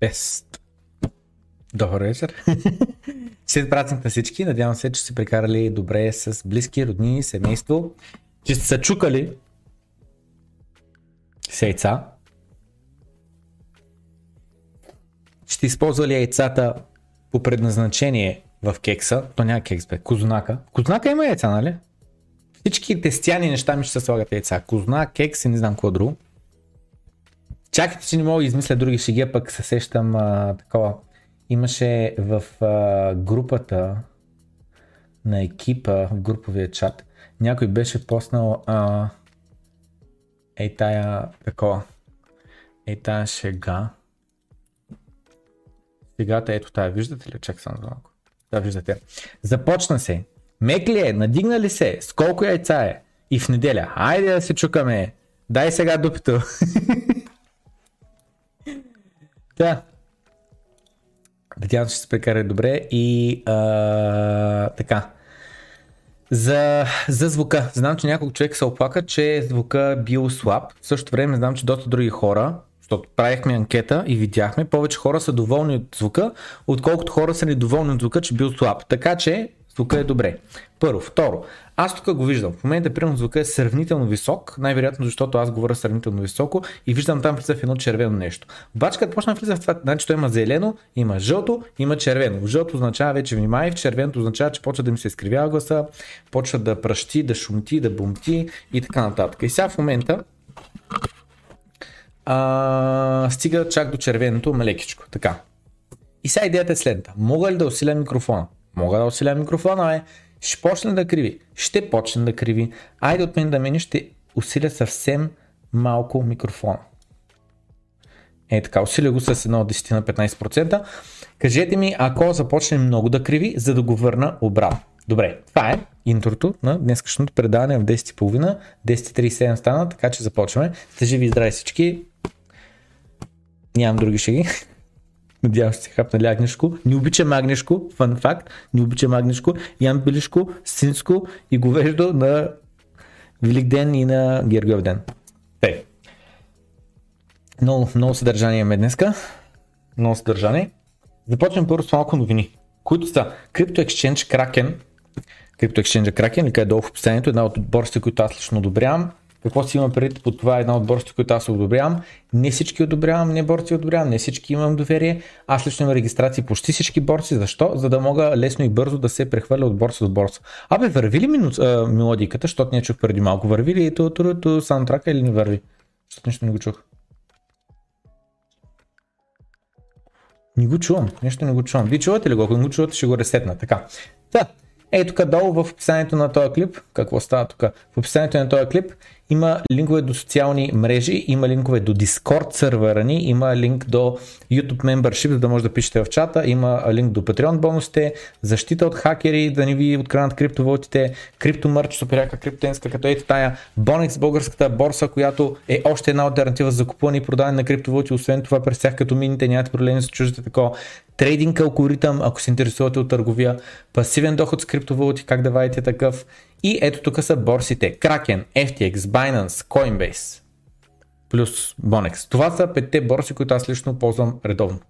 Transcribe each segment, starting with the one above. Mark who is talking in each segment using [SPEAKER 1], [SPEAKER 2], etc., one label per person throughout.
[SPEAKER 1] Бест. Добър вечер. След празник на всички. Надявам се, че сте прекарали добре с близки, родни, семейство. Че сте се чукали с яйца. Ще използвали яйцата по предназначение в кекса. То няма кекс, бе. Козунака. Козунака има яйца, нали? Всички тестяни неща ми ще се слагат яйца. Козунак, кекс и не знам какво друго. Чакайте, че не мога да измисля други шеги, пък се сещам а, такова. Имаше в а, групата на екипа, в груповия чат, някой беше поснал а, ей тая такова, ей тая шега. Шегата ето тая, виждате ли? Чак само за малко. Да, виждате. Започна се. Мек ли е? Надигна ли се? С колко яйца е? И в неделя. Айде да се чукаме. Дай сега дупито. Да. Надявам се, ще се прекара добре и а, така. За, за звука. Знам, че няколко човека се оплака, че звука бил слаб. В същото време знам, че доста други хора, защото правихме анкета и видяхме, повече хора са доволни от звука, отколкото хора са недоволни от звука, че бил слаб. Така че звука е добре. Първо. Второ, аз тук го виждам. В момента, примерно, звука е сравнително висок, най-вероятно защото аз говоря сравнително високо и виждам там влиза в едно червено нещо. Обаче, като почна влиза в това, значи то има зелено, има жълто, има червено. Жълто означава вече внимай, в червеното означава, че почва да ми се изкривява гласа, почва да пръщи, да шумти, да бумти и така нататък. И сега в момента а, стига чак до червеното малекичко. Така. И сега идеята е следната. Мога ли да усиля микрофона? Мога да усиля микрофона, е. Ще почне да криви. Ще почне да криви. Айде от мен да мене ще усиля съвсем малко микрофона. Е така, усиля го с едно от 10 на 15%. Кажете ми, ако започне много да криви, за да го върна обратно. Добре, това е интрото на днескашното предаване в 10.30. 10.37 стана, така че започваме. Сте живи и здрави всички. Нямам други шеги. Надявам се хапнали Агнешко. Не обичам Агнешко, фан факт. Не обичам Агнешко. Ям Билишко, Синско и говеждо на Велик ден и на Гергиов ден. Те. Много, много съдържание имаме днеска. Много съдържание. Започвам първо с малко новини, които са Crypto Exchange Kraken. Crypto Exchange Kraken, лика е долу в описанието, една от борсите, които аз лично одобрявам. Какво си има преди по това е една от борсите, които аз одобрявам. Не всички одобрявам, не борси одобрявам, не всички имам доверие. Аз лично имам регистрации по всички борси. Защо? За да мога лесно и бързо да се прехвърля от борса до борса. Абе, върви ли мину, а, мелодиката, защото не чух преди малко? Върви ли ту, ту, ту, саундтрака или не върви? Защото нищо не го чух. Не го чувам, нещо не го чувам. Вие чувате ли го? Ако не го чувате, ще го ресетна. Така. Та, ей тук долу в описанието на този клип, какво става тук? В описанието на този клип има линкове до социални мрежи, има линкове до Discord сервера ни, има линк до YouTube Membership, за да може да пишете в чата, има линк до Patreon бонусите, защита от хакери, да ни ви откранат криптовалутите, криптомърч, суперяка криптенска, като ето тая Bonex, българската борса, която е още една альтернатива за закупуване и продаване на криптовалути, освен това през тях като мините, нямате проблеми с чуждите такова. Трейдинг алгоритъм, ако се интересувате от търговия, пасивен доход с криптовалути, как да вадите такъв, и ето тук са борсите Kraken, FTX, Binance, Coinbase плюс Bonex. Това са петте борси, които аз лично ползвам редовно.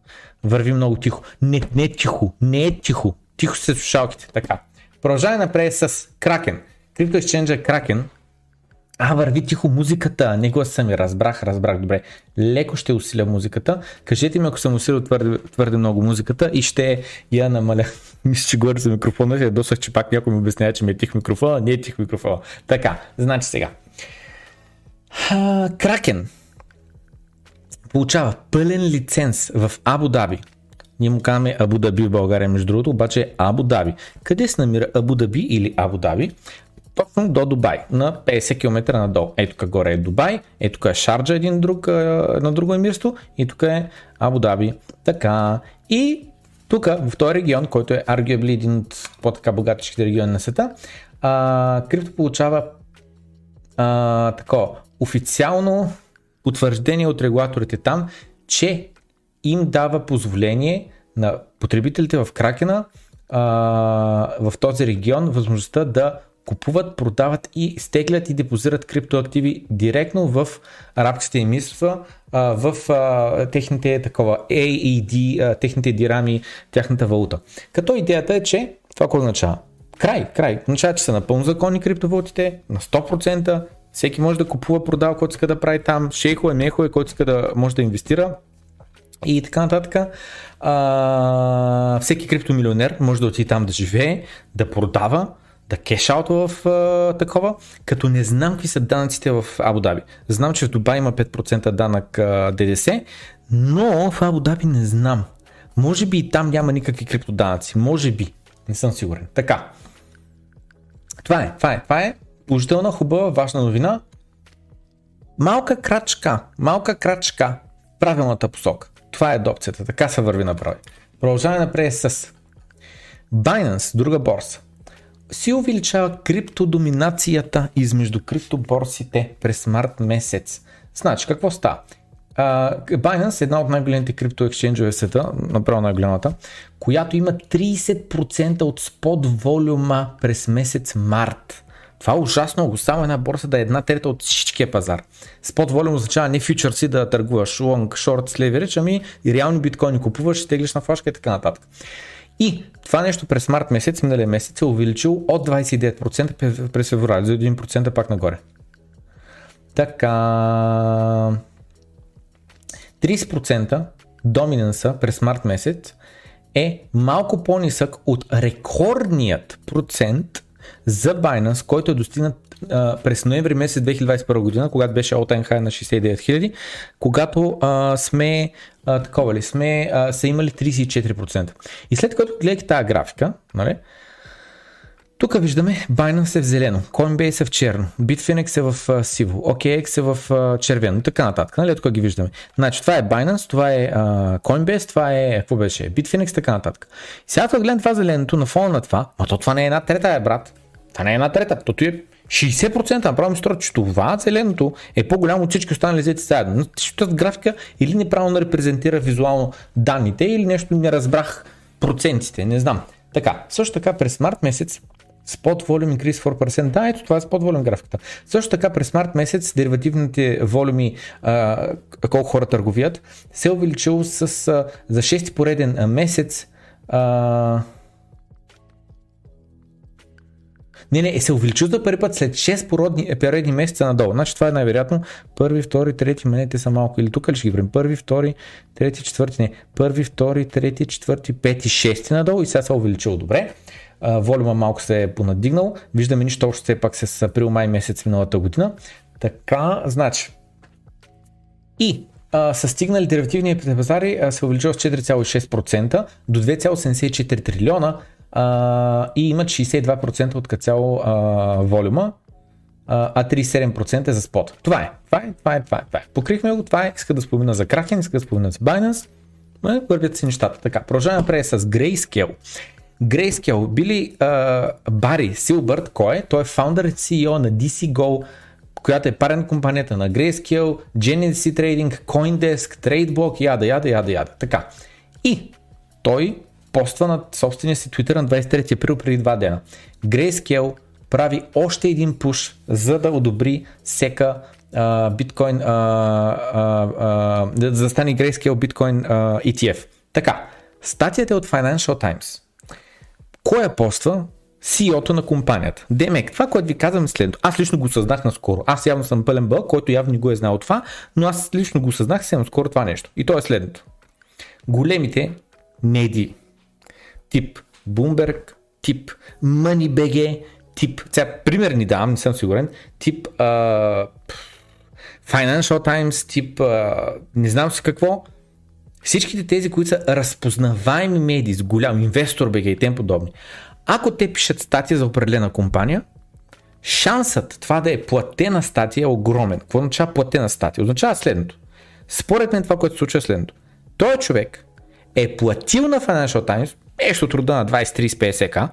[SPEAKER 1] Върви много тихо. Не, не е тихо, не е тихо. Тихо се слушалките. Така. Продължаваме напред с Kraken. Crypto Exchange Kraken а, върви тихо музиката, не гласа ми, разбрах, разбрах, добре. Леко ще усиля музиката. Кажете ми, ако съм усилил твърде, твърде много музиката и ще я намаля. Мисля, че говоря за микрофона, я досах, че пак някой ми обяснява, че ми е тих микрофона, не е тих микрофона. Така, значи сега. Кракен получава пълен лиценз в Абу Даби. Ние му казваме Абу Даби в България, между другото, обаче е Абу Даби. Къде се намира Абу Даби или Абу Даби? Точно до Дубай, на 50 км надолу. Ето тук горе е Дубай, ето тук е Шарджа, един друг, едно друго емирство и тук е Абу Даби. Така. И тук, в този регион, който е arguably един от по-така богатичките региони на света, а, крипто получава а, тако, официално утвърждение от регулаторите там, че им дава позволение на потребителите в Кракена а, в този регион възможността да купуват, продават и стеглят и депозират криптоактиви директно в арабските емирства, в техните такова AED, техните дирами, тяхната валута. Като идеята е, че това какво означава? Край, край. Означава, че са напълно законни криптовалутите, на 100%, всеки може да купува, продава, който иска да прави там, шейхове, мехове, който иска да може да инвестира и така нататък. А, всеки криптомилионер може да отиде там да живее, да продава, да кешаутва в а, такова, като не знам какви са данъците в Абу Даби. Знам, че в Дубай има 5% данък а, ДДС, но в Абу Даби не знам. Може би и там няма никакви криптоданъци. Може би. Не съм сигурен. Така. Това е, това е, това е положителна, хубава, важна новина. Малка крачка, малка крачка в правилната посока. Това е адопцията, така се върви направи. Продължаваме напред с Binance, друга борса, си увеличава криптодоминацията измежду криптоборсите през март месец. Значи, какво става? Uh, Binance една от най-големите крипто ексченджове в света, направо най-голямата, която има 30% от спот волюма през месец март. Това е ужасно. Само една борса да е една трета от всичкия пазар. Спот волюм означава не фьючерси да търгуваш long, short, с ами и реални биткоини купуваш, теглиш на флашка и така нататък. И това нещо през март месец, миналия месец, е увеличил от 29% през февруари, за 1% пак нагоре. Така. 30% доминанса през март месец е малко по-нисък от рекордният процент за Binance, който е достигнат през ноември месец 2021 година, когато беше all high на 69 000, когато а, сме а, такова ли, сме а, са имали 34%. И след като гледате тази графика, нали, тук виждаме Binance е в зелено, Coinbase е в черно, Bitfinex е в сиво, OKX е в червено и така нататък. Нали? Тук ги виждаме. Значи това е Binance, това е uh, Coinbase, това е, какво беше, Bitfinex и така нататък. И сега това гледам това зеленото на фона на това, но то това не е една трета, е брат. Това не е една трета, то е 60% направо ми струва, че това зеленото е по-голямо от всички останали взети заедно. Тази графика или неправилно репрезентира визуално данните, или нещо не разбрах процентите, не знам. Така, също така през март месец Spot volume increase 4%. Да, ето това е spot volume графиката. Също така през март месец деривативните волюми, колко хора търговият, се е увеличил с, а, за 6 пореден месец а, Не, не, е се увеличил за първи път след 6 породни, е, периодни месеца надолу. Значи това е най-вероятно. Първи, втори, трети, менете са малко. Или тук ли ще ги време? Първи, втори, трети, четвърти, не. Първи, втори, трети, четвърти, пети, шести надолу и сега се е увеличил добре. волюма малко се е понадигнал. Виждаме нищо общо все пак с април-май месец миналата година. Така, значи. И а, са стигнали деривативните пазари, а, се увеличил с 4,6% до 2,74 трилиона, а, и имат 62% от цяло а, волюма, а 37% е за спот. Това е, това е, това е, това е, това е. Покрихме го, това е, иска да спомена за Kraken, иска да спомена за Binance, но вървят си нещата. Така, продължаваме напред с Grayscale. Grayscale, Били Бари Силбърт, кой е? Той е фаундър и CEO на DCGO, която е парен компанията на Grayscale, Genesis Trading, Coindesk, TradeBlock, яда, яда, яда, яда. Така. И той поства на собствения си Twitter на 23 април преди два дена. Grayscale прави още един пуш, за да одобри сека биткоин, да стане Grayscale биткоин ETF. Така, статията е от Financial Times. Кой я поства? CEO-то на компанията. Демек, това, което ви казвам е следното. Аз лично го съзнах наскоро. Аз явно съм пълен бъл, който явно не го е знал това, но аз лично го съзнах съвсем скоро това нещо. И то е следното. Големите медии, тип Bloomberg, тип MoneyBG, тип, сега пример ни давам, не съм сигурен, тип uh, Financial Times, тип uh, не знам си какво, всичките тези, които са разпознаваеми медии с голям инвестор БГ и тем подобни, ако те пишат статия за определена компания, шансът това да е платена статия е огромен. Какво означава платена статия? Означава следното. Според мен това, което се случва е следното. Той човек е платил на Financial Times нещо труда на 20-30-50к,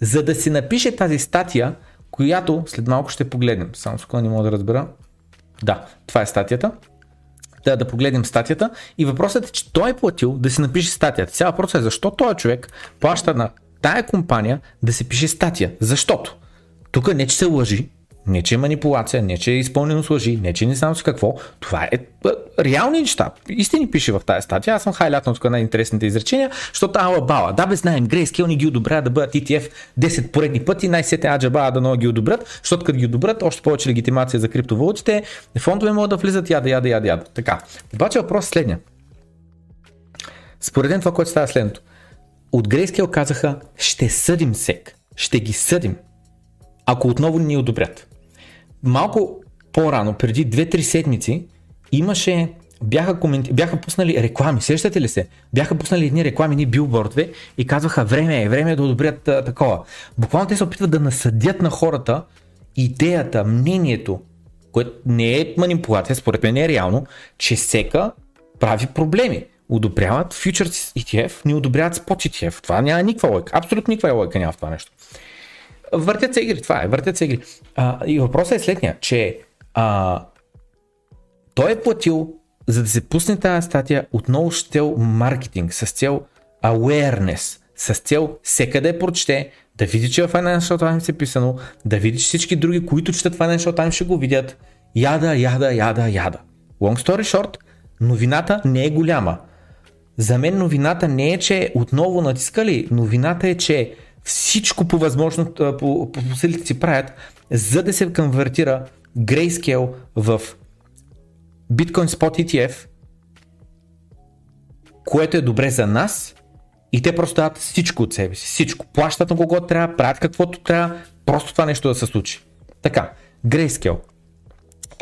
[SPEAKER 1] за да си напише тази статия, която след малко ще погледнем. Само секунда не мога да разбера. Да, това е статията. Да, да погледнем статията. И въпросът е, че той е платил да си напише статията. Сега въпросът е защо този човек плаща на тая компания да се пише статия. Защото Тук не че се лъжи, не че е манипулация, не че е изпълнено с лъжи, не че не знам с какво. Това е, е реални неща. Истини пише в тази статия. Аз съм хайлятнал тук на интересните изречения, защото ала бала. Да, бе, знаем, Грейскел ни ги одобря да бъдат ETF 10 поредни пъти, най-сете аджаба да много ги одобрят, защото като ги одобрят, още повече легитимация за криптовалутите, фондове могат да влизат яда, яда, яда, яда. Така. Обаче въпрос е следния. Според това, което става следното. От Грейскел казаха, ще съдим сек. Ще ги съдим. Ако отново ни одобрят малко по-рано, преди 2-3 седмици, имаше, бяха, коменти... бяха пуснали реклами, сещате ли се? Бяха пуснали едни реклами, едни билбордове и казваха време е, време е да одобрят а, такова. Буквално те се опитват да насъдят на хората идеята, мнението, което не е манипулация, според мен е реално, че сека прави проблеми. Одобряват Futures ETF, не одобряват Spot ETF. Това няма никаква лойка. Абсолютно никаква лойка няма в това нещо. Въртят се игри, това е, въртят се игри. А, и въпросът е следния, че а, той е платил, за да се пусне тази статия, отново с цел маркетинг, с цел awareness, с цел всека да я прочете, да види, че в Financial Times е писано, да види, че всички други, които четат Financial Times ще го видят. Яда, яда, яда, яда. Long story short, новината не е голяма. За мен новината не е, че отново натискали, новината е, че всичко по възможно, по, по силите си правят, за да се конвертира Grayscale в Bitcoin Spot ETF, което е добре за нас и те просто дават всичко от себе си. Всичко. Плащат на кого трябва, правят каквото трябва, просто това нещо да се случи. Така, Grayscale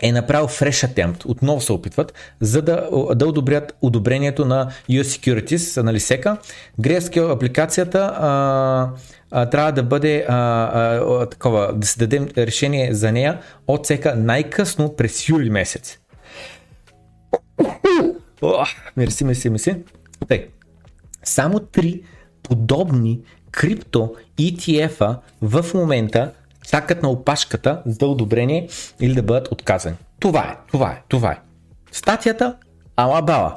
[SPEAKER 1] е направил fresh attempt, отново се опитват, за да, да одобрят одобрението на US Securities, на Лисека. Grayscale апликацията а, трябва да бъде а, а, такова, да се дадем решение за нея от сека най-късно през юли месец. мерси, мерси, мерси. Тъй. Само три подобни крипто ETF-а в момента чакат на опашката за одобрение или да бъдат отказани. Това е, това е, това е. Статията Алабала.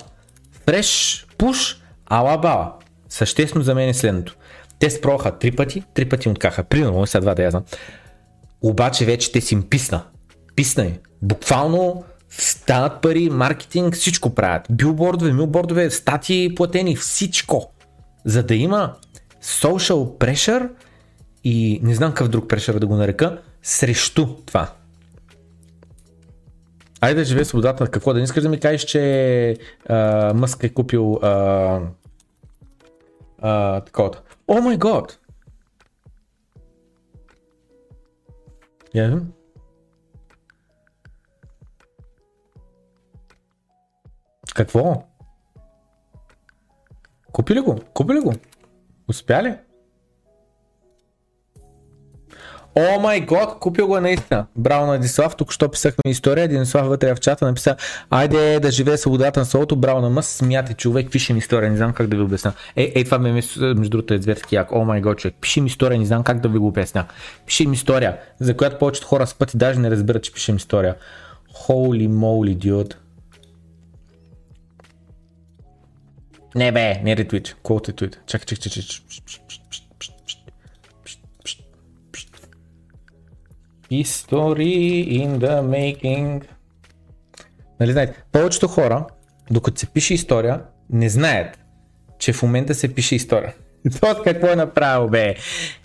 [SPEAKER 1] Фреш пуш Алабала. Съществено за мен е следното. Те спробваха три пъти, три пъти откаха. Примерно, сега два да я знам. Обаче вече те си им писна. Писна им. Буквално стават пари, маркетинг, всичко правят. Билбордове, милбордове, статии платени, всичко. За да има social pressure и не знам какъв друг прешър да го нарека, срещу това. Айде да живее свободата. Какво да не искаш да ми кажеш, че а, Мъск е купил а, а, такова. О май год! Yeah. Какво? Купи ли го? Купи ли го? Успя О май год, купил го наистина. Браво на Дислав, тук що писахме история. Дислав вътре в чата написа, айде да живее свободата на солото, браво на мъс, смяте човек, пише ми история, не знам как да ви обясня. Е, е това ме между другото е зверски як. О май год, човек, пише ми история, не знам как да ви го обясня. Пише история, за която повечето хора с пъти даже не разбират, че пише ми история. Holy moly, dude. Не бе, не ретвит. Колко е твит? Чакай, чакай, чакай. History in the making. Нали знаете, повечето хора, докато се пише история, не знаят, че в момента се пише история. Това какво е направил, бе?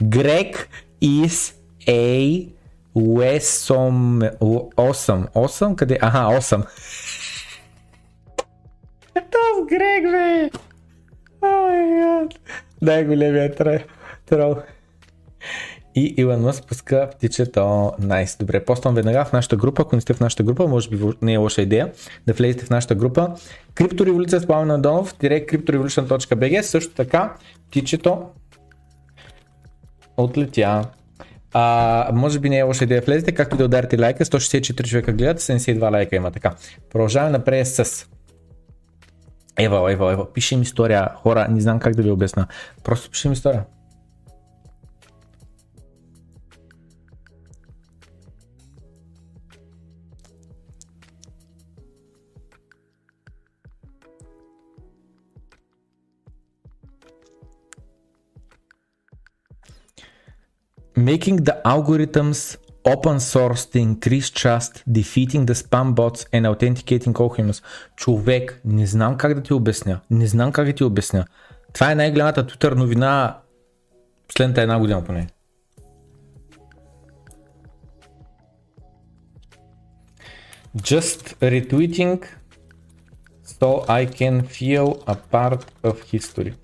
[SPEAKER 1] Грек is a Wesом 8. 8? Къде? Аха, 8. Тов Грек, бе! Ой, Дай големия трол. И Илон Мъск пуска птичето. Найс. Добре, поствам веднага в нашата група. Ако не сте в нашата група, може би не е лоша идея да влезете в нашата група. Криптореволюция с Пламен Надонов, cryptorevolution.bg. Също така, птичето отлетя. А, може би не е лоша идея влезете, както да ударите лайка. 164 човека гледат, 72 лайка има така. Продължаваме напред с Ева, ева, ева, пишем история. Хора, не знам как да ви обясна. Просто пишем история. Making the algorithms open source to increase trust, defeating the spam bots and authenticating all humans. Човек, не знам как да ти обясня. Не знам как да ти обясня. Това е най-голямата Twitter новина последната една година поне. Just retweeting so I can feel a part of history.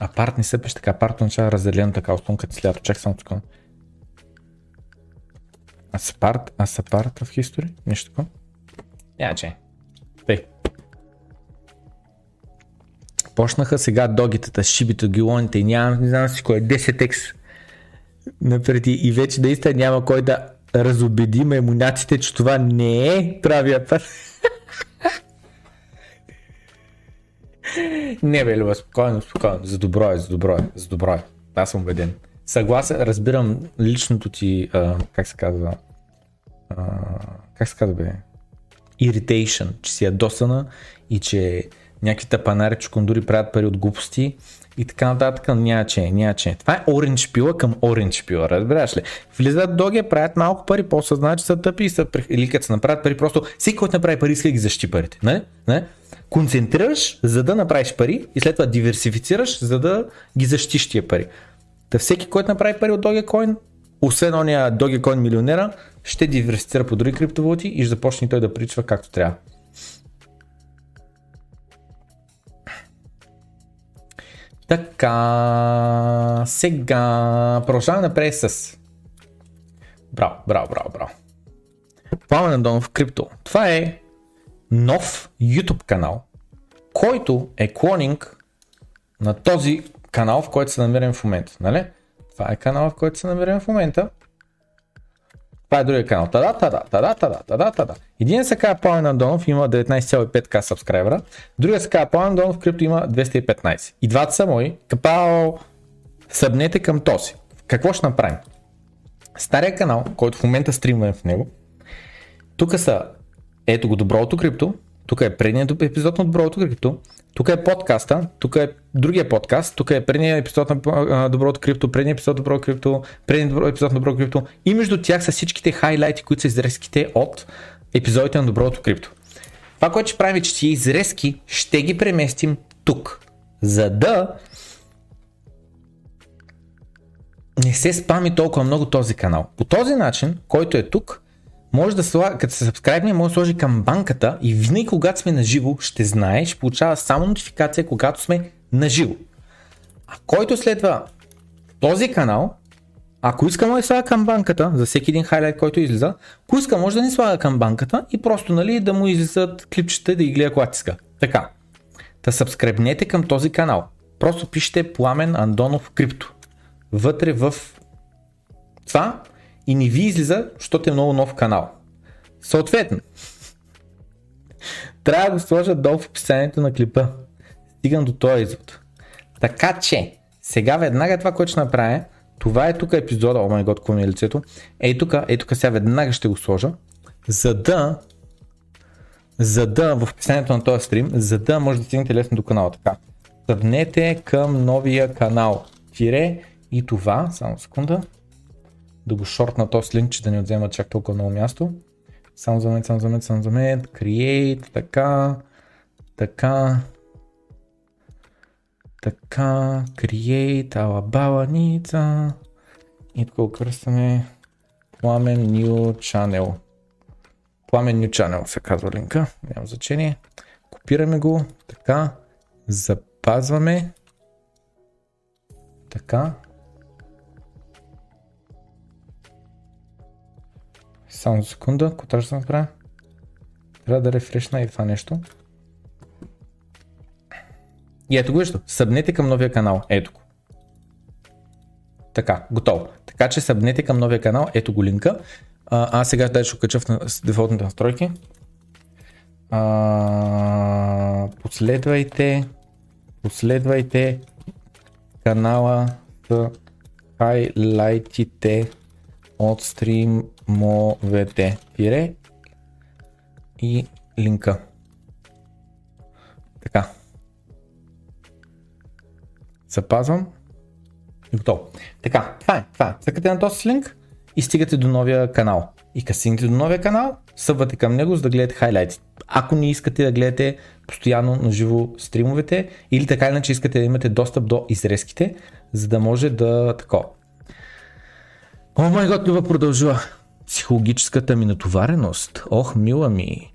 [SPEAKER 1] Апарт не се пише така, апарт означава разделено така, основно като слято. Чак само така. As part, as a part of history? Нещо такова? Я, че. Тъй. Почнаха сега догитата, шибито, гилоните и няма, не знам си кой е, 10x напреди и вече наистина няма кой да разобеди маймунаците, че това не е правия път. Не бе, Люба, спокойно, спокойно. За добро е, за добро е, за добро е. Аз съм убеден. Съгласен, разбирам личното ти, а, как се казва, а, как се казва бе, irritation, че си ядосана и че някакви тапанари чукундури правят пари от глупости и така нататък, няма че, няма че. Това е оранж пила към оранж пила, разбираш ли? Влизат доги, правят малко пари, после знаят, че са тъпи и са, или като се направят пари, просто всеки, който направи пари, иска да ги защити парите. Не? Не? Концентрираш, за да направиш пари и след това диверсифицираш, за да ги защитиш тия пари. Та всеки, който направи пари от Dogecoin, освен ония Dogecoin милионера, ще диверсифицира по други криптовалути и ще започне той да причва както трябва. Така, сега продължаваме напред с... Браво, браво, браво, браво. Пламен Андонов Крипто. Това е нов YouTube канал, който е клонинг на този канал, в който се намираме в момента. Нали? Това е канал, в който се намираме в момента. Това е другия канал. Тада, тада, тада, тада, тада, тада. Един се казва Пламен Андонов, има 19,5к сабскрайбера. Другия се казва Пламен Андонов, крипто има 215. И двата са мои. Капао, събнете към този. Какво ще направим? Стария канал, който в момента стримваме в него, тук са ето го Доброто крипто, тук е предният епизод на Доброто крипто, тук е подкаста, тук е другия подкаст, тук е предният епизод на Доброто крипто, предният епизод на Доброто крипто, предният епизод на Доброто крипто и между тях са всичките хайлайти, които са изрезките от епизодите на Доброто крипто. Това, което ще правим е, че тези изрезки ще ги преместим тук, за да не се спами толкова много този канал. По този начин, който е тук, може да слага, като се сабскрайбне, може да сложи към банката и винаги когато сме на живо, ще знае, ще получава само нотификация, когато сме на живо. А който следва този канал, ако иска може да слага към банката, за всеки един хайлайт, който излиза, ако иска може да не слага към банката и просто нали, да му излизат клипчета да ги гледа когато иска. Така. Та сабскребнете към този канал. Просто пишете Пламен Андонов Крипто. Вътре в това и не ви излиза, защото е много нов канал. Съответно, трябва да го сложа долу в описанието на клипа. Стигам до този извод. Така че, сега веднага това, което ще направя, това е тук епизода, о май год, ми е лицето. Ей тук, ей тук сега веднага ще го сложа, за да за да в описанието на този стрим, за да може да стигнете лесно до канала. Така, Тъпнете към новия канал. Тире и това, само секунда, да го шортна този линк, че да не отзема чак толкова много място. Само за мен, само за мен, само за мен, create, така, така, така, create, алабаланица и тук го кръстаме. Пламен New Channel. Пламен New Channel се казва линка, няма значение. Копираме го, така, запазваме, така, Само секунда, какво трябва да направя? Трябва да рефрешна и това нещо. И ето го вижда. Събнете към новия канал. Ето го. Така, готово. Така че събнете към новия канал. Ето го линка. А, аз сега дай ще кача в дефолтните настройки. А, последвайте последвайте канала с хайлайтите от стримовете. Тире и линка. Така. Запазвам. И готово. Така, това е, това е. Цъкате на този линк и стигате до новия канал. И като стигнете до новия канал, събвате към него, за да гледате хайлайти. Ако не искате да гледате постоянно на живо стримовете или така иначе искате да имате достъп до изрезките, за да може да тако. О май гот, това продължава. Психологическата ми натовареност. Ох, мила ми.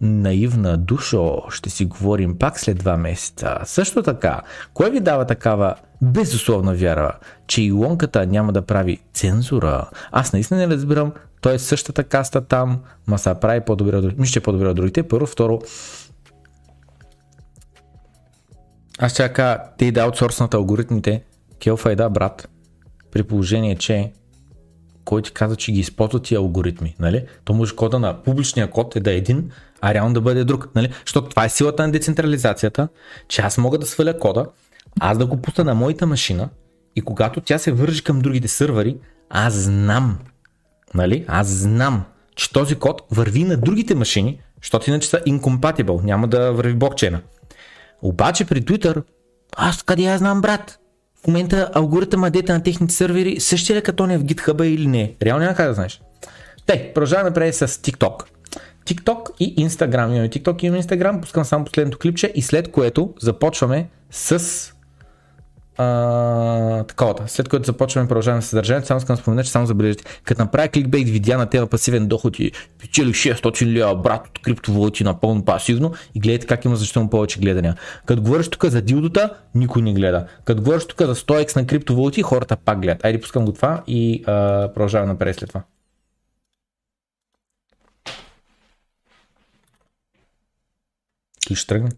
[SPEAKER 1] Наивна душо, ще си говорим пак след два месеца. Също така, кое ви дава такава безусловна вяра, че и лонката няма да прави цензура? Аз наистина не разбирам, той е същата каста там, ма се прави по-добре от другите. Мисля, е по-добре от другите. Първо, второ, аз чака те да аутсорснат алгоритмите, келфа е да брат, при положение, че кой ти каза, че ги използват тия алгоритми, нали? То може кода на публичния код е да е един, а реално да бъде друг, нали? Защото това е силата на децентрализацията, че аз мога да сваля кода, аз да го пусна на моята машина и когато тя се вържи към другите сървъри, аз знам, нали? Аз знам, че този код върви на другите машини, защото иначе са incompatible, няма да върви блокчейна. Обаче при Twitter, аз къде я знам брат? Момента алгоритъма дета на техните сервери същия ли като не е в GitHub или не? Реално няма как да знаеш. Те, продължаваме напред с TikTok. TikTok и Instagram. Имаме TikTok и имаме Instagram. Пускам само последното клипче и след което започваме с а, таковата. След което започваме продължаваме с съдържанието, само искам да спомена, че само забележите. Като направя кликбейт видеа на тези пасивен доход и печели 600 лева брат от криптовалути напълно пасивно и гледайте как има защитно повече гледания. Като говориш тук за дилдота, никой не гледа. Като говориш тук за 100x на криптовалути, хората пак гледат. Айде пускам го това и а, продължаваме напред след това. И ще тръгне.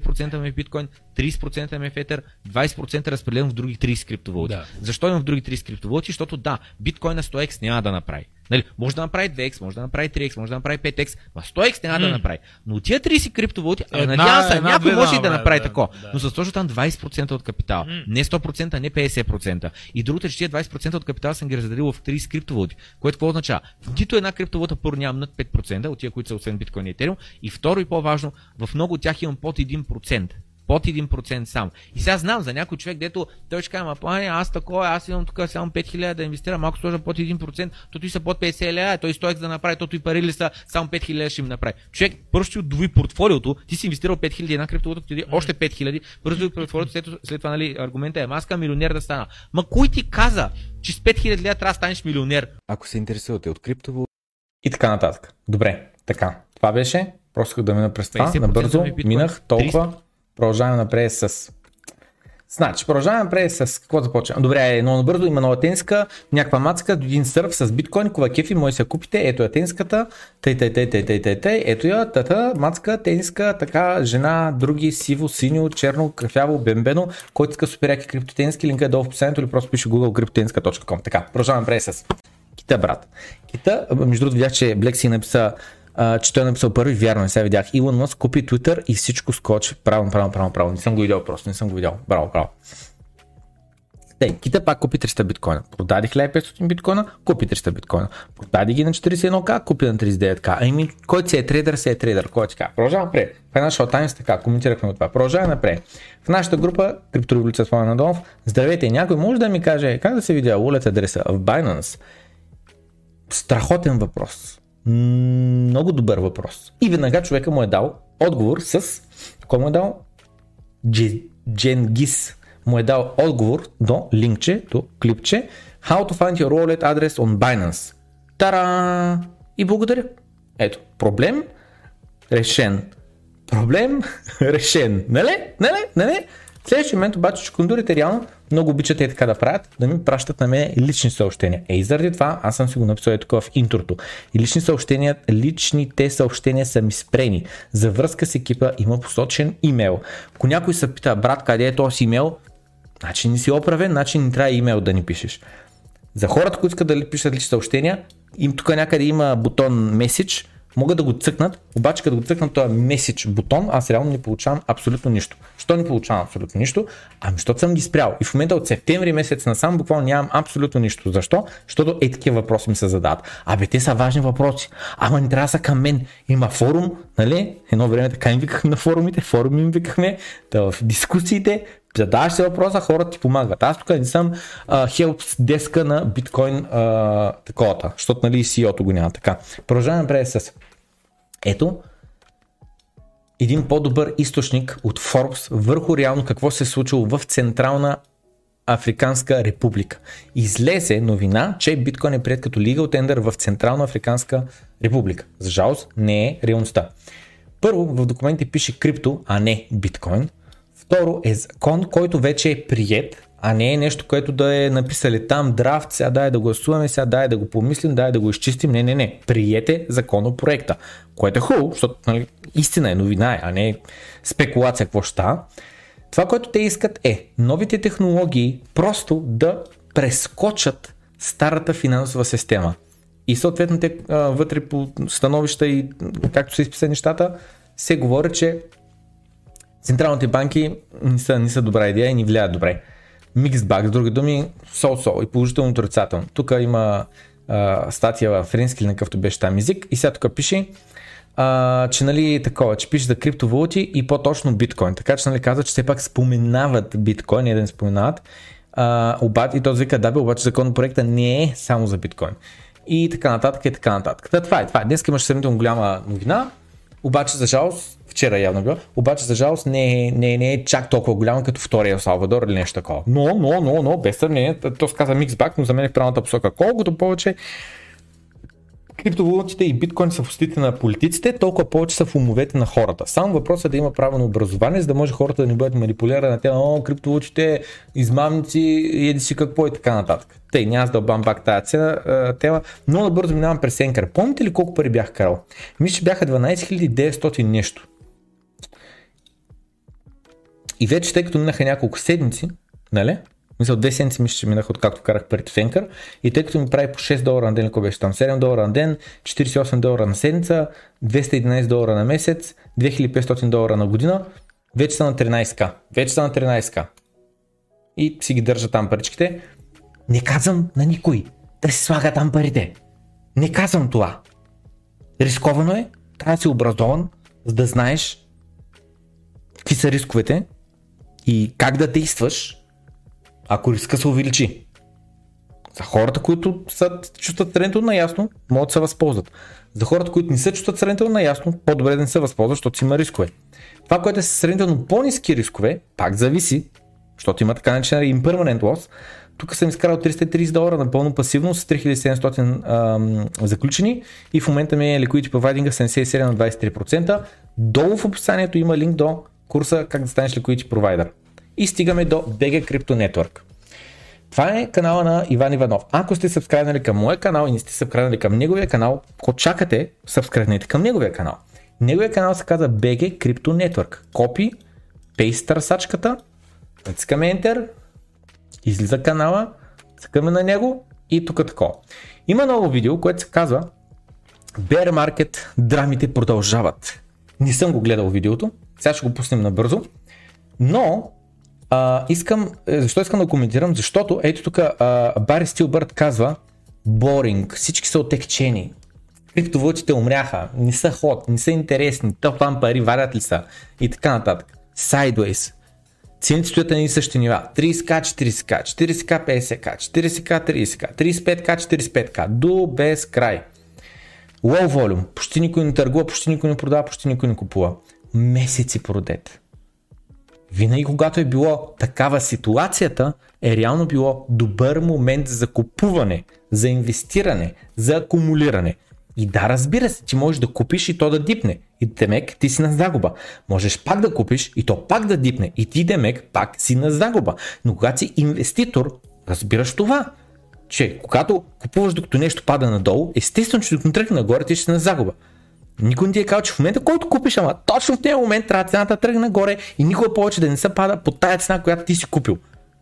[SPEAKER 2] 5% ми е биткоин, 30% ми е в етер, 20% разпределен в други 30 криптовалути. Да. Защо имам в други 30 криптовалути? Защото да, биткоин на 100x няма да направи. Нали, може да направи 2x, може да направи 3x, може да направи 5x, а 100x няма да направи. Но тия 30 криптовалути, надявам се, някой може да направи да, тако, да. но с точно там 20% от капитал. Mm. Не 100%, не 50%. И другото, че тия 20% от капитала съм ги разделил в 30 криптовалути. Което какво означава? В нито една криптовалута първо нямам над 5% от тия, които са освен биткоин и етериум. И второ и по-важно, в много от тях имам под 1% под 1% сам. И сега знам за някой човек, дето той ще каже, плане, аз такова, аз имам тук само 5000 да инвестирам, малко сложа под 1%, то и са под 50 лева, той стоек да направи, тото и пари ли са, само 5000 ще им направи. Човек, първо ще отдови портфолиото, ти си инвестирал 5000 една криптовалута, ти още 5000, бързо портфолиото, след, след това нали, аргумента е, маска милионер да стана. Ма кой ти каза, че с 5000 лева трябва да станеш милионер?
[SPEAKER 1] Ако се интересувате от криптовалута и така нататък. Добре, така. Това беше. Просто да мина през това. Набързо минах толкова. 30 Продължаваме напред с Значи, продължаваме напред с какво започваме. Добре, е много набързо, има нова тенска, някаква мацка, един сърф с биткоин, кова кефи, може се купите, ето я тенската, тъй, тъй, тъй, тъй, тъй, тъй, тъй, ето я, тата, мацка, тенска, така, жена, други, сиво, синьо, черно, кафяво, бембено, който иска супер яки криптотенски, линка е долу в описанието или просто пише google cryptotenska.com. Така, продължаваме напред с Кита, брат. Кита, между другото видях, че Блекси написа че той е написал първи, вярно, сега видях. Илон Мъск купи Twitter и всичко скочи. Право, право, право, право. Не съм го видял просто, не съм го видял. Браво, браво. Те, Кита пак купи 300 биткоина. Продадих 500 биткоина, купи 300 биткоина. Продади ги на 41к, купи на 39к. Ами, който си е трейдър, си е трейдър. Кой е така? Продължавам напред. Financial Times така, коментирахме от това. Продължаваме напред. В нашата група, Криптореволюция Слава Надолов, здравейте, някой може да ми каже как да се видя улет адреса в Binance? Страхотен въпрос много добър въпрос. И веднага човека му е дал отговор с... Кой му е дал? Дженгис му е дал отговор до линкче, до клипче How to find your wallet address on Binance. Тара! И благодаря. Ето, проблем решен. Проблем решен. Нали? Нали? Нали? В следващия момент обаче, че кондурите реално много обичат е така да правят, да ми пращат на мен лични съобщения. Е, и заради това аз съм си го написал е тук в интрото. И лични съобщения, личните съобщения са ми спрени. За връзка с екипа има посочен имейл. Ако някой се пита, брат, къде е този имейл, значи не си оправен, значи не трябва имейл да ни пишеш. За хората, които искат да пишат лични съобщения, им тук някъде има бутон Message, могат да го цъкнат, обаче като го цъкнат този меседж бутон, аз реално не получавам абсолютно нищо. Що не получавам абсолютно нищо? Ами, защото съм ги спрял. И в момента от септември месец насам буквално нямам абсолютно нищо. Защо? Защото е такива въпроси ми се задават. Абе, те са важни въпроси. Ама не трябва да са към мен. Има форум, нали? Едно време така им викахме на форумите, форуми им викахме, да в дискусиите, задаваш си въпроса, хората ти помагат. Аз тук не съм а, help деска на биткоин таковата, защото нали CEO-то го няма така. Продължаваме напред с ето, един по-добър източник от Forbes върху реално какво се е случило в Централна Африканска република. Излезе новина, че биткоин е прият като legal tender в Централна Африканска република. За жалост не е реалността. Първо, в документите пише крипто, а не биткоин. Второ е закон, който вече е прият, а не е нещо, което да е написали там драфт, сега дай да гласуваме, сега дай да го помислим, дай да го изчистим. Не, не, не. Приете законопроекта, което е хубаво, защото нали, истина е, новина а не спекулация какво ще. Това, което те искат е новите технологии просто да прескочат старата финансова система. И съответно те вътре по становища и както са изписани нещата, се говори, че централните банки не са, не са добра идея и ни влияят добре. Миксбак, с други думи, сол-сол и положително отрицателно. Тук има а, статия в френски или на какъвто беше там език и сега тук пише, а, че нали такова, че пише за криптовалути и по-точно биткоин. Така че нали казва, че все пак споменават биткоин, не да не споменават. А, обаче, и този вика, да бе, обаче законопроекта не е само за биткоин. И така нататък и така нататък. Та, това е, това е. Днес имаш сравнително голяма новина, обаче за жалост, вчера явно било, обаче за жалост не не, не е чак толкова голяма като втория Салвадор или нещо такова. Но, но, но, но, без сравнение, то се казва миксбак, но за мен е в правилната посока. Колкото повече криптовалутите и биткоин са в устите на политиците, толкова повече са в умовете на хората. Само въпросът е да има право на образование, за да може хората да не бъдат манипулирани на тема, о, криптовалутите, измамници, еди си какво и така нататък. Тъй, няма да бам бак тази цена, тема, но набързо минавам през Енкър. Помните ли колко пари бях карал? Мисля, че бяха 12 900 нещо. И вече, тъй като минаха няколко седмици, нали? Мисля, две седмици мисля, че минах откакто карах парите в Енкър. И тъй като ми прави по 6 долара на ден, ако беше там 7 долара на ден, 48 долара на седмица, 211 долара на месец, 2500 долара на година, вече са на 13к. Вече са на 13к. И си ги държа там паричките. Не казвам на никой да си слага там парите. Не казвам това. Рисковано е, трябва да си образован, за да знаеш какви са рисковете и как да действаш, ако риска се увеличи. За хората, които са чувстват сравнително наясно, могат да се възползват. За хората, които не се чувстват сравнително наясно, по-добре да не се възползват, защото има рискове. Това, което е сравнително по-низки рискове, пак зависи, защото има така наречена impermanent loss. Тук съм изкарал 330 долара напълно пасивно с 3700 ам, заключени и в момента ми е liquidity providing 77 на 23%. Долу в описанието има линк до курса как да станеш liquidity provider. И стигаме до BG Crypto Network. Това е канала на Иван Иванов. Ако сте сабскрайбнали към моя канал и не сте сабскрайбнали към неговия канал, ако чакате, сабскрайбнете към неговия канал. Неговия канал се казва BG Crypto Network. Копи, пейст търсачката, натискаме Enter, излиза канала, цъкаме на него и тук такова. Има ново видео, което се казва Bear Market драмите продължават. Не съм го гледал видеото, сега ще го пуснем набързо, но а, искам, е, защо искам да коментирам? Защото ето тук Бари Стилбърт казва боринг, всички са отекчени, криптовалутите умряха, не са ход, не са интересни, то там пари варят ли са и така нататък. Sideways. Цените стоят на едни същи нива. 30к, 40к, 40к, 50к, 40к, 30к, 35к, 45к, до без край. Low volume, почти никой не търгува, почти никой не продава, почти никой не купува. Месеци продете. Винаги когато е било такава ситуацията, е реално било добър момент за купуване, за инвестиране, за акумулиране. И да, разбира се, ти можеш да купиш и то да дипне. И Демек, ти си на загуба. Можеш пак да купиш и то пак да дипне. И ти Демек пак си на загуба. Но когато си инвеститор, разбираш това. Че когато купуваш докато нещо пада надолу, естествено, че докато тръгне нагоре, ти си на загуба. Никой не ти е казал, че в момента, който купиш, ама точно в този момент трябва цената да тръгне нагоре и никога повече да не се пада под тая цена, която ти си купил.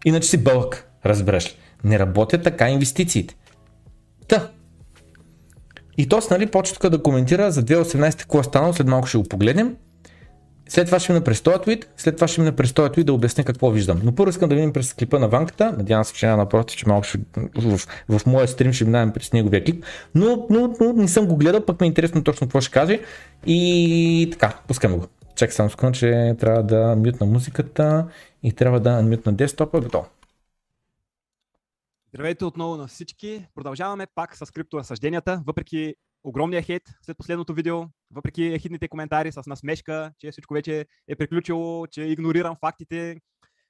[SPEAKER 1] Иначе си бълък, разбираш ли. Не работят така инвестициите. Та. И то нали, почва тук да коментира за 2018 какво е станало, след малко ще го погледнем. След това ще мина през този твит, след това ще мина през този твит да обясня какво виждам. Но първо искам да видим през клипа на ванката. Надявам се, че няма напротив, че малко ще, в, в, в моя стрим ще минаваме през неговия клип. Но, но, но, не съм го гледал, пък ме е интересно точно какво ще каже. И така, пускаме го. Чакай само секунда, че трябва да мютна музиката и трябва да анмютна десктопа. Готово.
[SPEAKER 3] Здравейте отново на всички. Продължаваме пак с крипторазсъжденията, въпреки огромния хейт след последното видео, въпреки ехидните коментари с насмешка, че всичко вече е приключило, че игнорирам фактите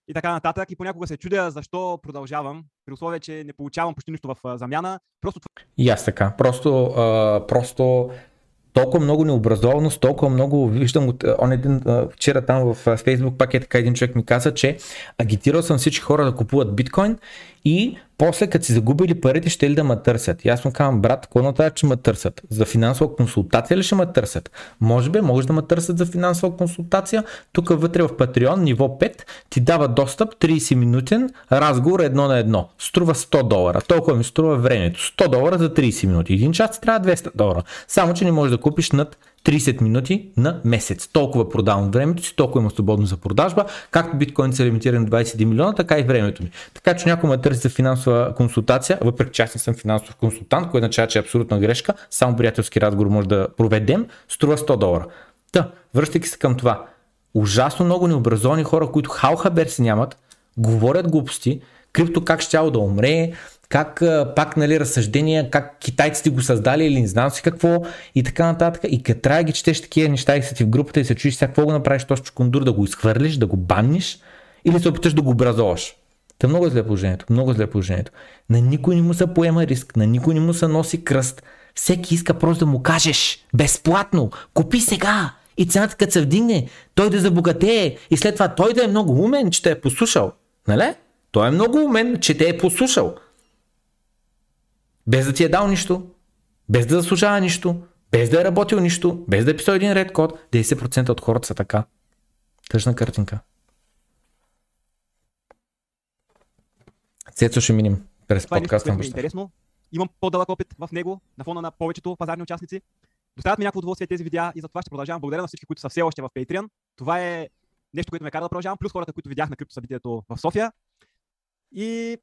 [SPEAKER 3] и така нататък. И понякога се чудя защо продължавам, при условие, че не получавам почти нищо в замяна. Просто...
[SPEAKER 1] И аз така. Просто, а, просто толкова много необразованост, толкова много, виждам от он един, вчера там в Facebook пак е така един човек ми каза, че агитирал съм всички хора да купуват биткоин и после като си загубили парите ще ли да ме търсят. И аз му казвам, брат, кой на че ме търсят? За финансова консултация ли ще ме търсят? Може би, може да ме търсят за финансова консултация. Тук вътре в Patreon, ниво 5, ти дава достъп 30 минутен разговор едно на едно. Струва 100 долара. Толкова ми струва времето. 100 долара за 30 минути. Един час трябва 200 долара. Само, че не можеш да купиш над 30 минути на месец. Толкова продавам времето си, толкова има свободно за продажба. Както биткоин са лимитирани 21 милиона, така и времето ми. Така че някой ме търси за финансова консултация, въпреки че аз не съм финансов консултант, което означава, че е абсолютна грешка, само приятелски разговор може да проведем, струва 100 долара. Та, връщайки се към това, ужасно много необразовани хора, които хал хабер си нямат, говорят глупости, крипто как ще да умре, как пак нали, разсъждения, как китайците го създали или не знам си какво и така нататък. И като трябва ги четеш такива неща и са ти в групата и се чуеш сега какво го направиш този чукундур, да го изхвърлиш, да го банниш или се опиташ да го образоваш. Та много е зле положението, много зле положението. На никой не му се поема риск, на никой не му се носи кръст. Всеки иска просто да му кажеш безплатно, купи сега и цената като се вдигне, той да забогатее и след това той да е много умен, че те е послушал. Нали? Той е много умен, че те е послушал. Без да ти е дал нищо, без да заслужава нищо, без да е работил нищо, без да е писал един ред код, 10% от хората са така. Тъжна картинка. Цецо ще минем през Това е подкаста.
[SPEAKER 3] Това е интересно. Имам по-дълъг опит в него, на фона на повечето пазарни участници. Доставят ми някакво удоволствие тези видеа и затова ще продължавам. Благодаря на всички, които са все още в Patreon. Това е нещо, което ме кара да продължавам, плюс хората, които видях на криптосъбитието в София. И...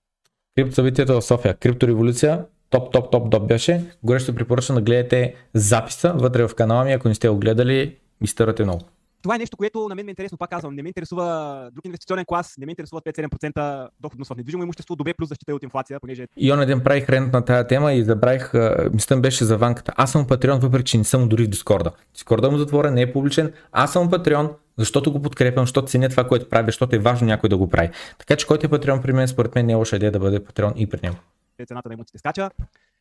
[SPEAKER 1] Криптосъбитието в София. Криптореволюция топ, топ, топ, топ беше. Горещо препоръчвам да гледате записа вътре в канала ми, ако не сте го гледали, изтървате много.
[SPEAKER 3] Това е нещо, което на мен ме е интересно, пак казвам. Не ме интересува друг инвестиционен клас, не ме интересува 5-7% доходност в недвижимо имущество, добре плюс защита от инфлация, понеже.
[SPEAKER 1] И он един правих рент на тази тема и забравих, мисля беше за ванката. Аз съм патреон, въпреки че не съм дори в Дискорда. Дискорда му затворен, не е публичен. Аз съм патреон, защото го подкрепям, защото ценя това, което прави, защото е важно някой да го прави. Така че който е патреон при мен, според мен не е лоша идея да бъде патреон и при него
[SPEAKER 3] цената на имотите скача.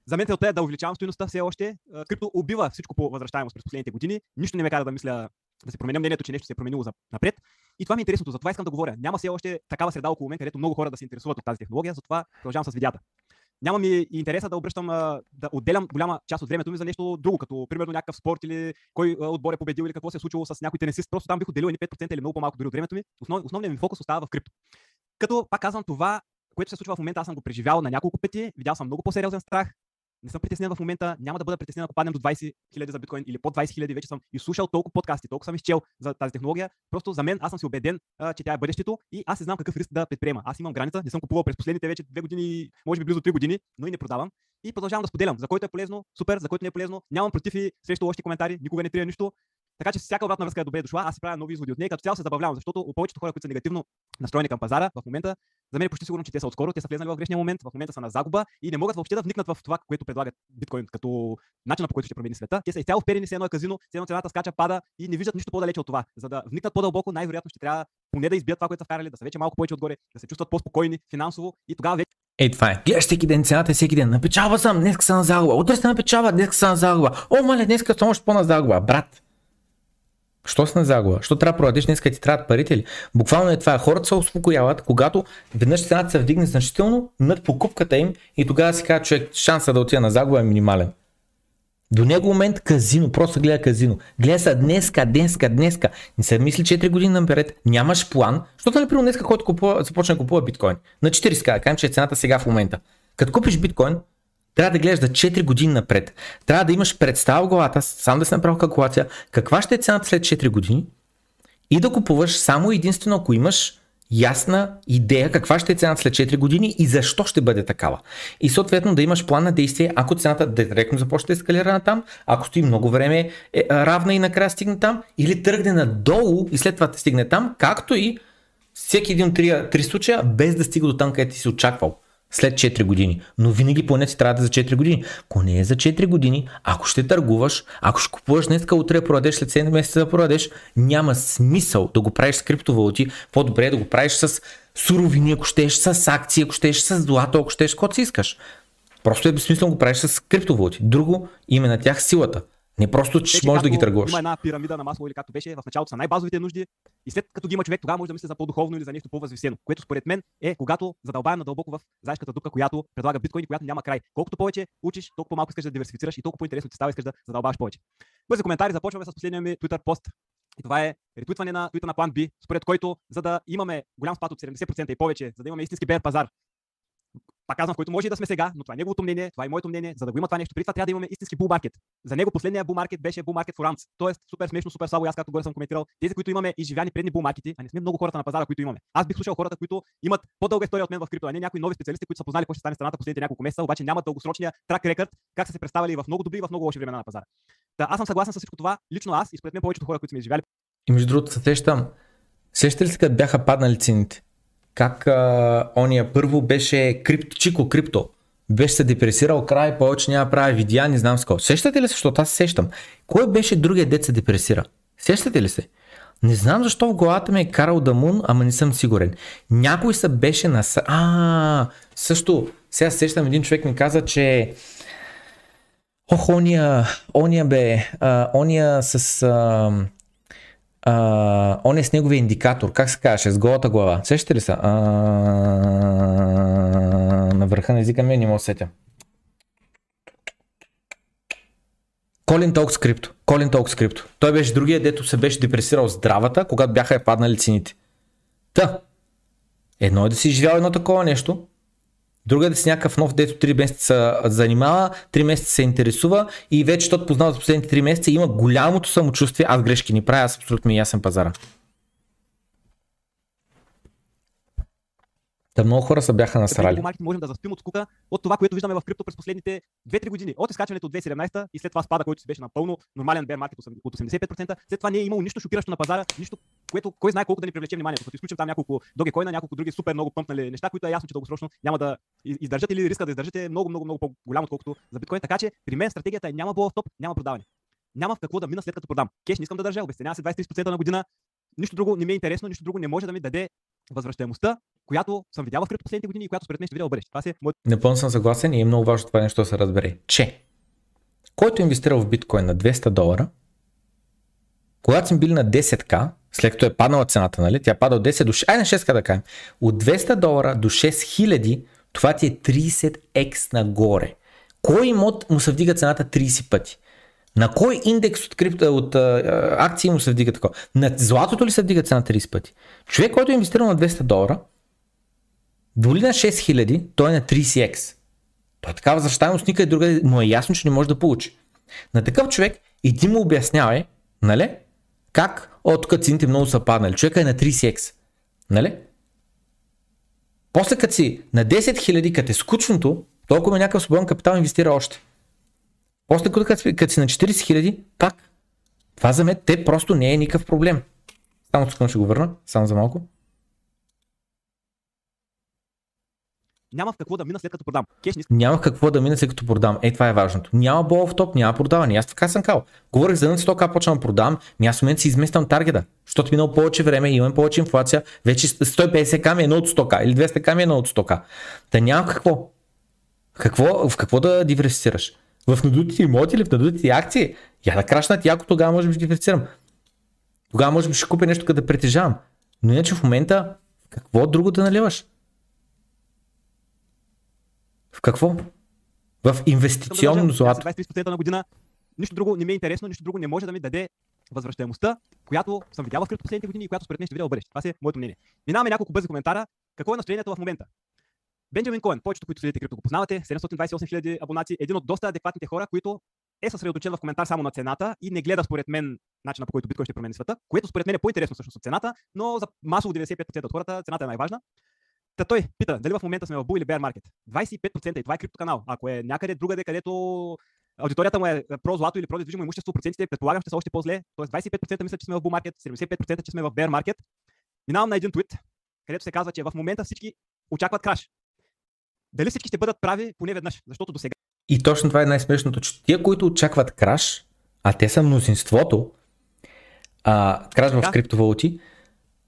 [SPEAKER 3] За мен целта е да увеличавам стоеността все още. Крипто убива всичко по възвръщаемост през последните години. Нищо не ме кара да мисля да се променя мнението, че нещо се е променило за напред. И това ми е интересното, затова искам да говоря. Няма все още такава среда около мен, където много хора да се интересуват от тази технология, затова продължавам с видеята. Няма ми интереса да обръщам, да отделям голяма част от времето ми за нещо друго, като примерно някакъв спорт или кой отбор е победил или какво се е случило с някой тенисист. Просто там бих отделил 5% или много по-малко дори от времето ми. Основ, основният ми фокус остава в крипто. Като, пак казвам, това което се случва в момента, аз съм го преживял на няколко пъти, видял съм много по-сериозен страх. Не съм притеснен в момента, няма да бъда притеснен, ако паднем до 20 000 за биткоин или под 20 000. Вече съм изслушал толкова подкасти, толкова съм изчел за тази технология. Просто за мен аз съм си убеден, а, че тя е бъдещето и аз не знам какъв риск да предприема. Аз имам граница, не съм купувал през последните вече две години, може би близо 3 години, но и не продавам. И продължавам да споделям. За който е полезно, супер, за който не е полезно, нямам против и срещу лоши коментари, никога не трия нищо. Така че всяка обратна връзка е добре дошла. Аз си правя нови изводи от нея, като цяло се забавлявам, защото повечето хора, които са негативно настроени към пазара в момента, за мен е почти сигурно, че те са отскоро, те са влезнали в грешния момент, в момента са на загуба и не могат въобще да вникнат в това, което предлагат биткоин като начина по който ще промени света. Те са изцяло вперени с едно е казино, с едно цената скача, пада и не виждат нищо по-далече от това. За да вникнат по-дълбоко, най-вероятно ще трябва поне да избият това, което са вкарали, да са вече малко повече отгоре, да се чувстват по-спокойни финансово и тогава вече
[SPEAKER 1] Ей, това е. Гледаш всеки ден цената, всеки ден. Напечава съм, днес съм на загуба. Утре сте напечава, днес съм на загуба. О, мале, днес съм още по-на загуба. Брат, Що си на загуба? Що трябва да продадеш днес, ти трябват парите ли? Буквално е това. Хората се успокояват, когато веднъж цената се вдигне значително над покупката им и тогава си казва човек, шанса да отида на загуба е минимален. До него момент казино, просто гледа казино. Гледа се днеска, днеска, днеска. Не се мисли 4 години напред, нямаш план. Защото нали при днеска, който купува, започне да купува биткоин? На 40 да кажем, че е цената сега в момента. Като купиш биткоин, трябва да гледаш за 4 години напред. Трябва да имаш представа в главата, сам да си направил калкулация, каква ще е цената след 4 години и да купуваш само единствено ако имаш ясна идея каква ще е цената след 4 години и защо ще бъде такава. И съответно да имаш план на действие, ако цената директно започне да ескалира на там, ако стои много време е равна и накрая стигне там, или тръгне надолу и след това те стигне там, както и всеки един от три, три случая, без да стига до там, където ти си очаквал след 4 години. Но винаги поне си трябва да за 4 години. Ако не е за 4 години, ако ще търгуваш, ако ще купуваш днес, утре продадеш, след 7 месеца да продадеш, няма смисъл да го правиш с криптовалути. По-добре е да го правиш с суровини, ако щеш, с акции, ако щеш, с злато, ако щеш, каквото си искаш. Просто е безсмислено го правиш с криптовалути. Друго, има на тях силата. Не просто, че можеш да ги търгуваш.
[SPEAKER 3] Има една пирамида на масло или както беше, в началото са най-базовите нужди и след като ги има човек, тогава може да мисли за по-духовно или за нещо по-възвисено, което според мен е когато задълбаем надълбоко в заешката дупка, която предлага биткоин, която няма край. Колкото повече учиш, толкова по-малко искаш да диверсифицираш и толкова по-интересно ти става искаш да задълбаваш повече. Бързи коментари, започваме с последния ми Twitter пост. И това е ретвитване на твита на план B, според който, за да имаме голям спад от 70% и повече, за да имаме истински бер пазар, пак казвам, който може и да сме сега, но това е неговото мнение, това е моето мнение. За да го има това нещо, преди това трябва да имаме истински bull market. За него последния bull market беше bull market for ants. Тоест, супер смешно, супер слабо, аз както горе съм коментирал. Тези, които имаме изживяни предни bull market, а не сме много хората на пазара, които имаме. Аз бих слушал хората, които имат по-дълга история от мен в крипто, а не някои нови специалисти, които са познали какво ще стане страната последните няколко месеца, обаче нямат дългосрочния трак рекорд, как са се представили в много добри и в много лоши времена на пазара. Та, аз съм съгласен с всичко това, лично аз и според мен повечето хора, които сме изживяли.
[SPEAKER 1] И между другото, се сещам, сещате ли се, бяха паднали цените? Как а, ония първо беше крипто, Чико Крипто. Беше се депресирал край, повече няма прави видеа, не знам с кого. Сещате ли се, защото аз се сещам. Кой беше другия дет се депресира? Сещате ли се? Не знам защо в главата ми е карал Дамун, ама не съм сигурен. Някой се беше на... А, също, сега сещам един човек ми каза, че Ох, ония, ония бе, а, ония с... А, он е с неговия индикатор, как се казваше, с голата глава. Сещате ли са? На върха на езика ми не мога да сетя. Колин Толк скрипто. Колин Толк скрипто. Той беше другия, дето се беше депресирал здравата, когато бяха е паднали цените. Та. Едно е да си изживял едно такова нещо, Друга е да си някакъв нов, дето 3 месеца занимава, 3 месеца се интересува и вече, защото познава за последните 3 месеца, има голямото самочувствие, аз грешки не правя, аз абсолютно ясен пазара. Да много хора са бяха насрали.
[SPEAKER 3] Можем да заспим от скука от това, което виждаме в крипто през последните 2-3 години. От изкачването от 2017 и след това спада, който си беше напълно нормален бер маркет от 85%. След това не е имало нищо шокиращо на пазара, нищо, което кой знае колко да ни привлече вниманието. Като изключим там няколко доги койна, няколко други супер много пъмпнали неща, които е ясно, че дългосрочно няма да издържат или риска да издържате много, много, много по-голям, отколкото за биткоин. Така че при мен стратегията е няма в топ, няма продаване. Няма в какво да мина след като продам. Кеш не искам да държа, обесценява се 23% на година. Нищо друго не ми е интересно, нищо друго не може да ми даде възвръщаемостта, която съм видял в последните години и която според мен ще видя в бъдеще. Това си е
[SPEAKER 1] мой... Напълно съм съгласен и е много важно това нещо да се разбере, че който е инвестирал в биткоин на 200 долара, когато сме били на 10к, след като е паднала цената, нали? Тя пада от 10 до 6, ай на 6 да кажем, от 200 долара до 6000, това ти е 30x нагоре. Кой имот му се вдига цената 30 пъти? На кой индекс от, крипто, от а, акции му се вдига такова? На златото ли се вдига цена 30 пъти? Човек, който е инвестирал на 200 долара, доли на 6000, той е на 30x. Той е такава възвръщаемост никъде друга му е ясно, че не може да получи. На такъв човек и ти му обяснявай, нали? Как от тук цените много са паднали. Човека е на 30x. Нали? После като си на 10 000, като е скучното, толкова е някакъв свободен капитал инвестира още. После като, си на 40 хиляди, пак. Това за мен те просто не е никакъв проблем. Само тук ще го върна, само за малко.
[SPEAKER 3] Няма в какво да мина след като продам. Кеш
[SPEAKER 1] не... Няма в какво да мина след като продам. Е, това е важното. Няма бол в топ, няма продаване. Аз така съм кал. Говорих за една стока, почвам да продам. Ми аз в момента си измествам таргета. Защото минало повече време, имам повече инфлация. Вече 150 ками е едно от стока или 200 ками е едно от стока. Та няма какво. какво в какво да диверсифицираш? В надутите имоти или в надутите акции, я да крашнат яко, тогава може би ще. Тогава може би ще купя нещо, като да притежавам. Но иначе в момента какво друго да наливаш? В какво? В инвестиционно злато.
[SPEAKER 3] 23% на година. Нищо друго не ми е интересно, нищо друго не може да ми даде възвръщаемостта, която съм видял в последните години и която според мен ще видя в бъдеще. Това е моето мнение. Минаваме няколко бързи коментара. Какво е настроението в момента? Бенджамин Коен, повечето, които следите крипто го познавате, 728 000 абонати, един от доста адекватните хора, които е съсредоточен в коментар само на цената и не гледа според мен начина по който биткоин ще промени света, което според мен е по-интересно всъщност от цената, но за масово 95% от хората цената е най-важна. Та той пита, дали в момента сме в Bull или Bear Market? 25% и това е криптоканал. Ако е някъде другаде, където аудиторията му е про злато или про недвижимо имущество, процентите предполагам ще са още по-зле. Тоест 25% мисля, че сме в Bull Market, 75% че сме в Bear Market. Минавам на един твит, където се казва, че в момента всички очакват краш. Дали всички ще бъдат прави поне веднъж, защото до сега.
[SPEAKER 1] И точно това е най-смешното, че тия, които очакват краш, а те са мнозинството, а, краш в криптовалути,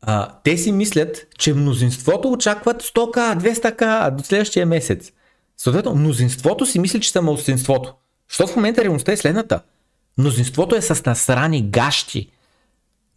[SPEAKER 1] а, те си мислят, че мнозинството очакват 100к, 200к до следващия месец. Съответно, мнозинството си мисли, че са малцинството. Защото в момента реалността е следната. Мнозинството е с насрани гащи.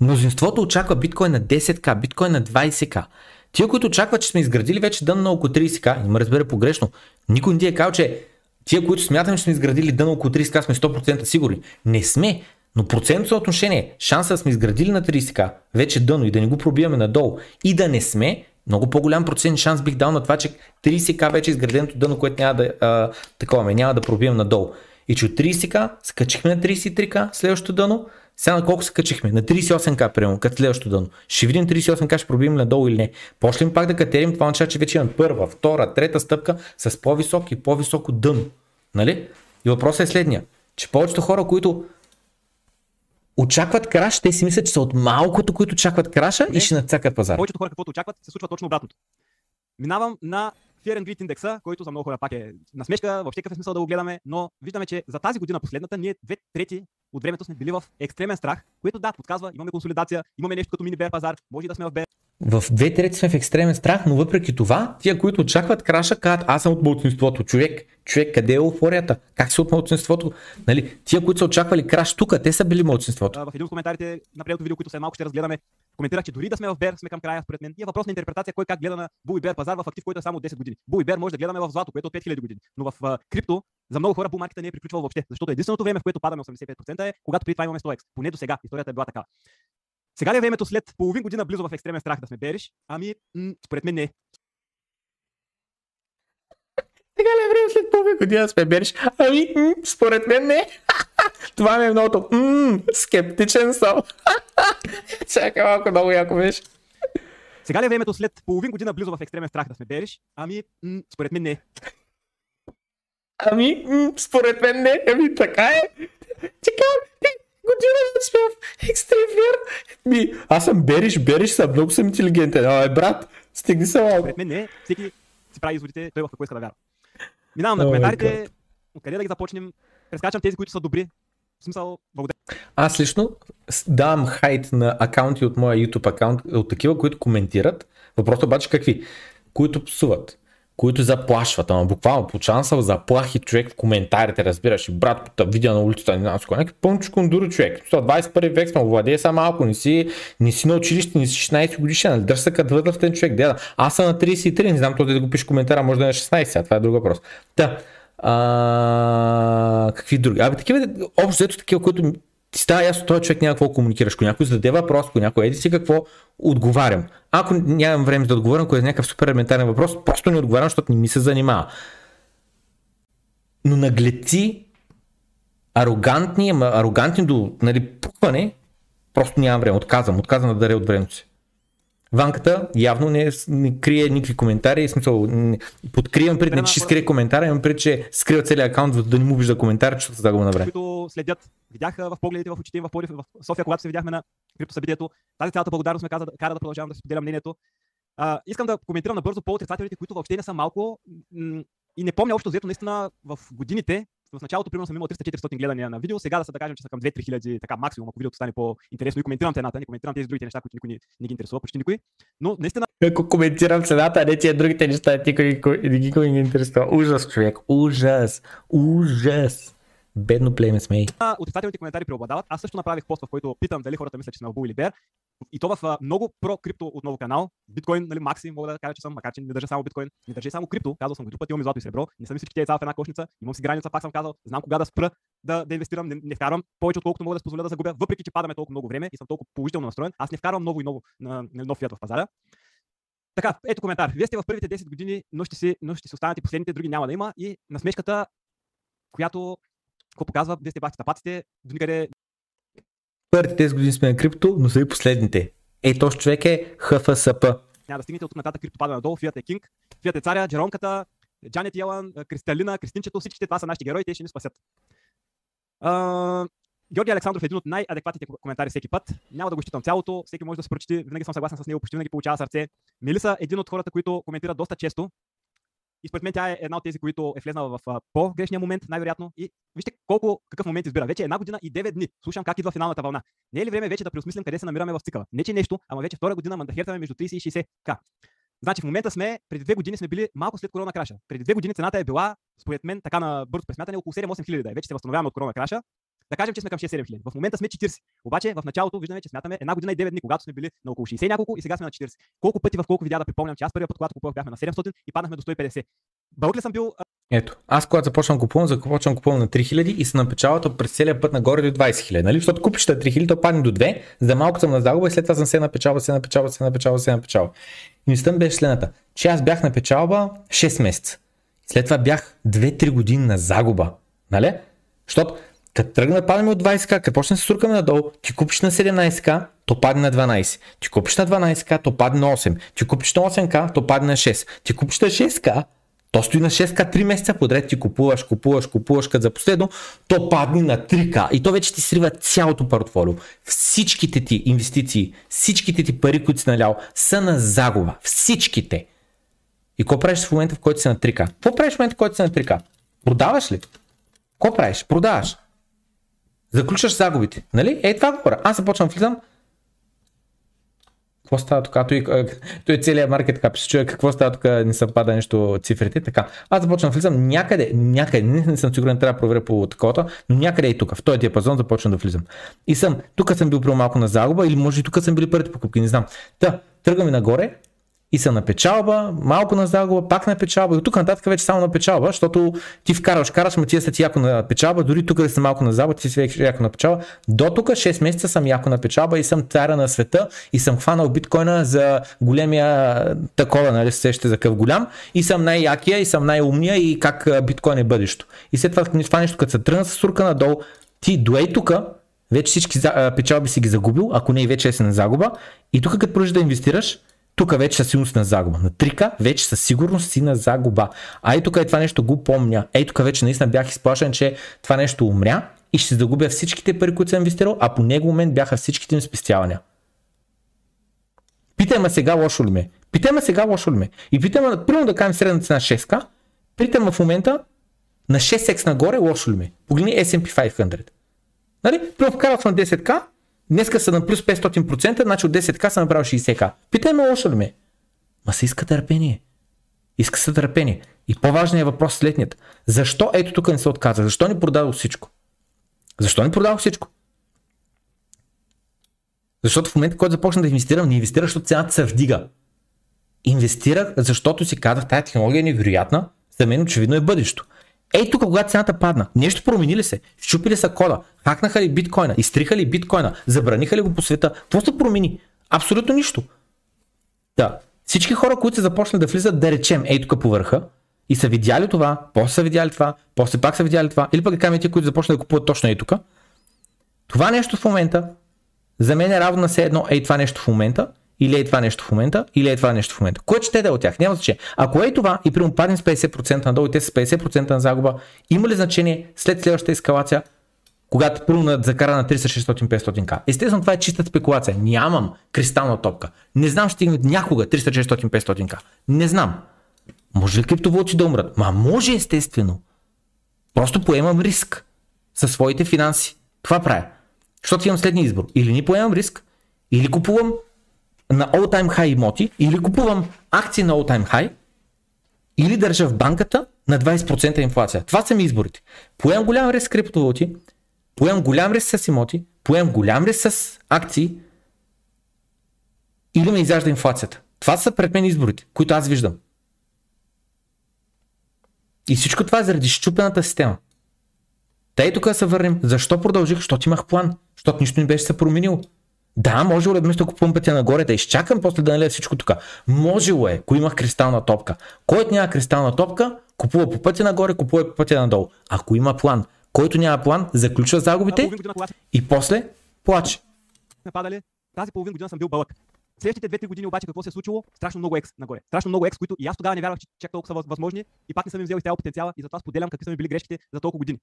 [SPEAKER 1] Мнозинството очаква биткоин на 10к, биткоин на 20к. Тия, които очакват, че сме изградили вече дън на около 30к, има разбере погрешно. Никой не ти е казал, че тия, които смятаме, че сме изградили дън около 30к, сме 100% сигурни. Не сме, но процентно съотношение, шанса да сме изградили на 30к, вече дъно и да не го пробиваме надолу и да не сме, много по-голям процент шанс бих дал на това, че 30к вече е изграденото дъно, което няма да, а, такова, ме, няма да пробием надолу. И че от 30к скачихме на 33к следващото дъно, сега на колко се качихме? На 38к, примерно, като следващото дъно. Ще видим 38к, ще пробием надолу или не. Почнем пак да катерим, това означава, че вече имаме първа, втора, трета стъпка с по-висок и по-високо дъно. Нали? И въпросът е следния, че повечето хора, които очакват краш, те си мислят, че са от малкото, които очакват краша и
[SPEAKER 3] Не.
[SPEAKER 1] ще нацакат пазар.
[SPEAKER 3] Повечето хора, каквото очакват, се случва точно обратното. Минавам на Greed индекса, който за много хора пак е насмешка, въобще какъв е смисъл да го гледаме, но виждаме, че за тази година последната ние две трети от времето сме били в екстремен страх, което да, подсказва, имаме консолидация, имаме нещо като мини бер пазар, може и да сме в бер
[SPEAKER 1] В две трети сме в екстремен страх, но въпреки това, тия, които очакват краша, казват, аз съм от младсинството. Човек, човек, къде е еуфорията? Как си от младсинството? Нали, тия, които са очаквали краш тук, те са били младсинството.
[SPEAKER 3] В един от коментарите на предното видео, които след малко ще разгледаме, коментирах, че дори да сме в бер, сме към края, според мен. И е въпрос на интерпретация кой как гледа на Бул и бер пазар в актив, който е само от 10 години. Бул и бер може да гледаме в злато, което е от 5000 години. Но в а, крипто, за много хора бул не е приключвал въобще, защото единственото време, в което падаме 85% е когато преди това имаме 100x. Поне до сега историята е била така. Сега ли е времето след половин година близо в екстремен страх да сме бериш? Ами, м- според мен не.
[SPEAKER 1] Сега ли е време след половин година сме береш? Ами, м- според мен не. Това ми е многото. М- скептичен съм. Чакай малко, много яко беше.
[SPEAKER 3] Сега ли е времето след половин година близо в екстремен страх да сме бериш? Ами, м- според мен не.
[SPEAKER 1] Ами, м- според мен не. Ами, така е. Така, е, година сме в. Ми, аз съм бериш, бериш съм, много съм интелигентен. Абе, брат, стигни се малко.
[SPEAKER 3] Според мен не. Всеки си прави изводите, той в какво иска да вярва. Минавам на коментарите. Откъде да ги започнем? Прескачам тези, които са добри. В смисъл, благодаря.
[SPEAKER 1] Аз лично давам хайт на акаунти от моя YouTube акаунт, от такива, които коментират. Въпросът обаче какви? Които псуват, които заплашват, ама буквално получавам съм заплахи човек в коментарите, разбираш, и брат, да видя на улицата, не знам си кой, някакви пълничко кондури човек. Това 21 век сме, владее са малко, не си, не си на училище, не си 16 годишен, нали? дръж се като възрастен човек, деда. Аз съм на 33, не знам този да го пише коментара, може да е на 16, сега, това е друг въпрос. Та, а, какви други? Абе, такива, общо взето такива, които ти става ясно, този човек няма какво комуникираш. Ако някой зададе въпрос, ако някой еди си какво, отговарям. Ако нямам време да отговоря, ако е някакъв супер елементарен въпрос, просто не отговарям, защото не ми се занимава. Но наглеци, арогантни, ама арогантни до нали, пукване, просто нямам време. Отказвам, отказвам да даря от времето си. Ванката явно не, не крие никакви коментари, в смисъл, не, подкривам пред, не че ще скрие коментара, имам пред, че скрива целият акаунт, за да не му вижда коментар, защото да го направи.
[SPEAKER 3] които следят, видяха в погледите в очите им в Пловдив, в София, когато се видяхме на криптосъбитието. Тази цялата благодарност ме каза, кара да продължавам да си споделям мнението. А, искам да коментирам набързо по-отрицателите, които въобще не са малко м- и не помня общо взето наистина в годините. В началото, примерно, съм имал 300-400 гледания на видео, сега да се да кажем, че са към 2-3 хиляди, така максимум, ако видеото стане по-интересно и коментирам цената, не коментирам тези другите неща, които никой не, не ги интересува, почти никой. Но наистина
[SPEAKER 1] Ако коментирам цената, а не тия другите неща, никой, никой, никой не ги интересува. Ужас, човек. Ужас. Ужас. Бедно племе сме.
[SPEAKER 3] отрицателните коментари преобладават. Аз също направих пост, в който питам дали хората мислят, че сме Bull или Bear. И то в много про-крипто отново канал. Биткоин, нали, макси, мога да кажа, че съм, макар че не държа само биткоин, не държа само крипто. Казал съм го път, имам злато и сребро. Не съм всички тези цяла в една кошница. Имам си граница, пак съм казал. Знам кога да спра да, да инвестирам. Не, не вкарвам повече, отколкото мога да си позволя да загубя, въпреки че падаме толкова много време и съм толкова положително настроен. Аз не вкарвам много и много на, на нов фиат в пазара. Така, ето коментар. Вие сте в първите 10 години, но ще си, но ще си останете последните, други няма да има. И насмешката, която какво показва, вие сте бахте тапаците, до никъде
[SPEAKER 1] Първите 10 години сме на крипто, но са и последните. Ей, този човек е ХФСП.
[SPEAKER 3] няма да стигнете от нататък крипто пада надолу, Фиат е кинг, Фиат е царя, Джеронката, Джанет Йелан, Кристалина, Кристинчето, всичките това са нашите герои, те ще ни спасят. А, Георги Александров е един от най-адекватните коментари всеки път. Няма да го изчитам цялото, всеки може да се прочети. Винаги съм съгласен с него, почти винаги получава сърце. Мелиса е един от хората, които коментират доста често. И според мен тя е една от тези, които е влезнала в по-грешния момент, най-вероятно. И вижте колко, какъв момент избира. Вече една година и 9 дни. Слушам как идва финалната вълна. Не е ли време вече да преосмислим къде се намираме в цикъла? Не че нещо, ама вече втора година мандахертаме между 30 и 60 к. Значи в момента сме, преди две години сме били малко след корона краша. Преди две години цената е била, според мен, така на бързо пресмятане, около 7-8 хиляди е. Вече се възстановяваме от корона краша. Да кажем, че сме към 6-7 хиляди. В момента сме 40. Обаче в началото виждаме, че смятаме една година и 9 дни, когато сме били на около 60 няколко и сега сме на 40. Колко пъти в колко видеа да припомням, че аз първият път, когато купувах, бяхме на 700 и паднахме до 150. Бълг ли съм бил
[SPEAKER 1] ето, аз когато започвам купувам, започвам купувам на 3000 и съм на печалата през целия път нагоре до 20 000, нали? Защото купиш на 3000, то падне до 2, за малко съм на загуба и след това съм се напечалва, се напечалва, се напечалва, се напечалва. И мислята беше следната, че аз бях на печалба 6 месеца. След това бях 2-3 години на загуба, нали? Защото като тръгна да падаме от 20к, като почне се суркаме надолу, ти купиш на 17к, то падне на 12. Ти купиш на 12к, то падне на 8. Ти купиш на 8к, то падне на 6. Ти купиш на 6к, то стои на 6К 3 месеца подред, ти купуваш, купуваш, купуваш, като за последно, то падни на 3К и то вече ти срива цялото портфолио. Всичките ти инвестиции, всичките ти пари, които си налял, са на загуба. Всичките. И какво правиш в момента, в който си на 3К? Какво правиш в момента, в който си на 3К? Продаваш ли? Какво правиш? Продаваш. Заключваш загубите. Нали? Ей, това говоря. Аз започвам влизам, какво става тук? Той, той целият маркет така се чуя какво става тук, не съвпада нещо цифрите. Така. Аз започвам влизам някъде, някъде, не, не съм сигурен, трябва да проверя по такова, но някъде и тук, в този диапазон започвам да влизам. И съм, тук съм бил про малко на загуба или може и тук съм били първите покупки, не знам. Та, тръгваме нагоре, и са на печалба, малко на загуба, пак на печалба и от тук нататък вече само на печалба, защото ти вкараш, караш, ма ти си яко на печалба, дори тук да съм малко на загуба, ти си яко на печалба. До тук 6 месеца съм яко на печалба и съм царя на света и съм хванал биткоина за големия такова, нали се сещате за къв голям и съм най-якия и съм най-умния и как биткоин е бъдещето. И след това това нещо, като се тръгна с сурка надолу, ти доей тук, вече всички печалби си ги загубил, ако не и вече си на загуба. И тук като продължиш да инвестираш, тук вече със сигурност на загуба. На трика вече със сигурност си на загуба. А и тук е това нещо го помня. Ей тук вече наистина бях изплашен, че това нещо умря и ще загубя всичките пари, които съм инвестирал, а по него момент бяха всичките им спестявания. Питай ме сега лошо ли ме? Питай ме сега лошо ли ме? И питай ме, примерно да кажем средна цена 6к, питай ме в момента на 6x нагоре лошо ли ме? Погледни S&P 500. Нали? Примерно вкарах на 10к, Днеска са на плюс 500%, значи от 10к съм направил 60к. Питай ме лошо ли ме? Ма се иска търпение. Иска се търпение. И по-важният въпрос е следният. Защо ето тук не се отказа? Защо ни продадох всичко? Защо ни продадох всичко? Защото в момента, който започна да инвестирам, не инвестирах, защото цената се вдига. Инвестирах, защото си казах, тази технология е невероятна, за мен очевидно е бъдещето. Ей тук, когато цената падна, нещо промени ли се? Щупили са кода, хакнаха ли биткоина, изтриха ли биткоина, забраниха ли го по света? Какво се промени? Абсолютно нищо. Да. Всички хора, които са започнали да влизат, да речем, ей тук по върха, и са видяли това, после са видяли това, после пак са видяли това, или пък кажем тези, които започнали да купуват точно ей тук. Това нещо в момента, за мен е равно на все едно, ей това нещо в момента, или е това нещо в момента, или е това нещо в момента. Кое ще да е от тях? Няма значение. Ако е това и при паднем с 50% надолу и те с 50% на загуба, има ли значение след следващата ескалация, когато първо закара на 300, 600, 500к? Естествено, това е чиста спекулация. Нямам кристална топка. Не знам, ще стигнат някога 300, 600, 500к. Не знам. Може ли криптовалути да умрат? Ма може естествено. Просто поемам риск със своите финанси. Това правя. Защото имам следния избор. Или ни поемам риск, или купувам на all-time high имоти или купувам акции на all-time high или държа в банката на 20% инфлация. Това са ми изборите. Поем голям риск с криптовалути, поем голям риск с имоти, поем голям риск с акции или ме изяжда инфлацията. Това са пред мен изборите, които аз виждам. И всичко това е заради щупената система. Тъй тук се върнем. Защо продължих? Защото имах план. Защото нищо не беше се променило. Да, може ли вместо купувам пътя нагоре да изчакам после да налея всичко тук. Можело е, ако имах кристална топка. Който няма кристална топка, купува по пътя нагоре, купува по пътя надолу. Ако има план, който няма план, заключва загубите и после плаче.
[SPEAKER 3] Нападали, тази половин година съм бил бълък. Следващите две-три години обаче какво се е случило? Страшно много екс нагоре. Страшно много екс, които и аз тогава не вярвах, че чак толкова са възможни и пак не съм им взел изцяло потенциала и затова споделям какви са ми били грешките за толкова години.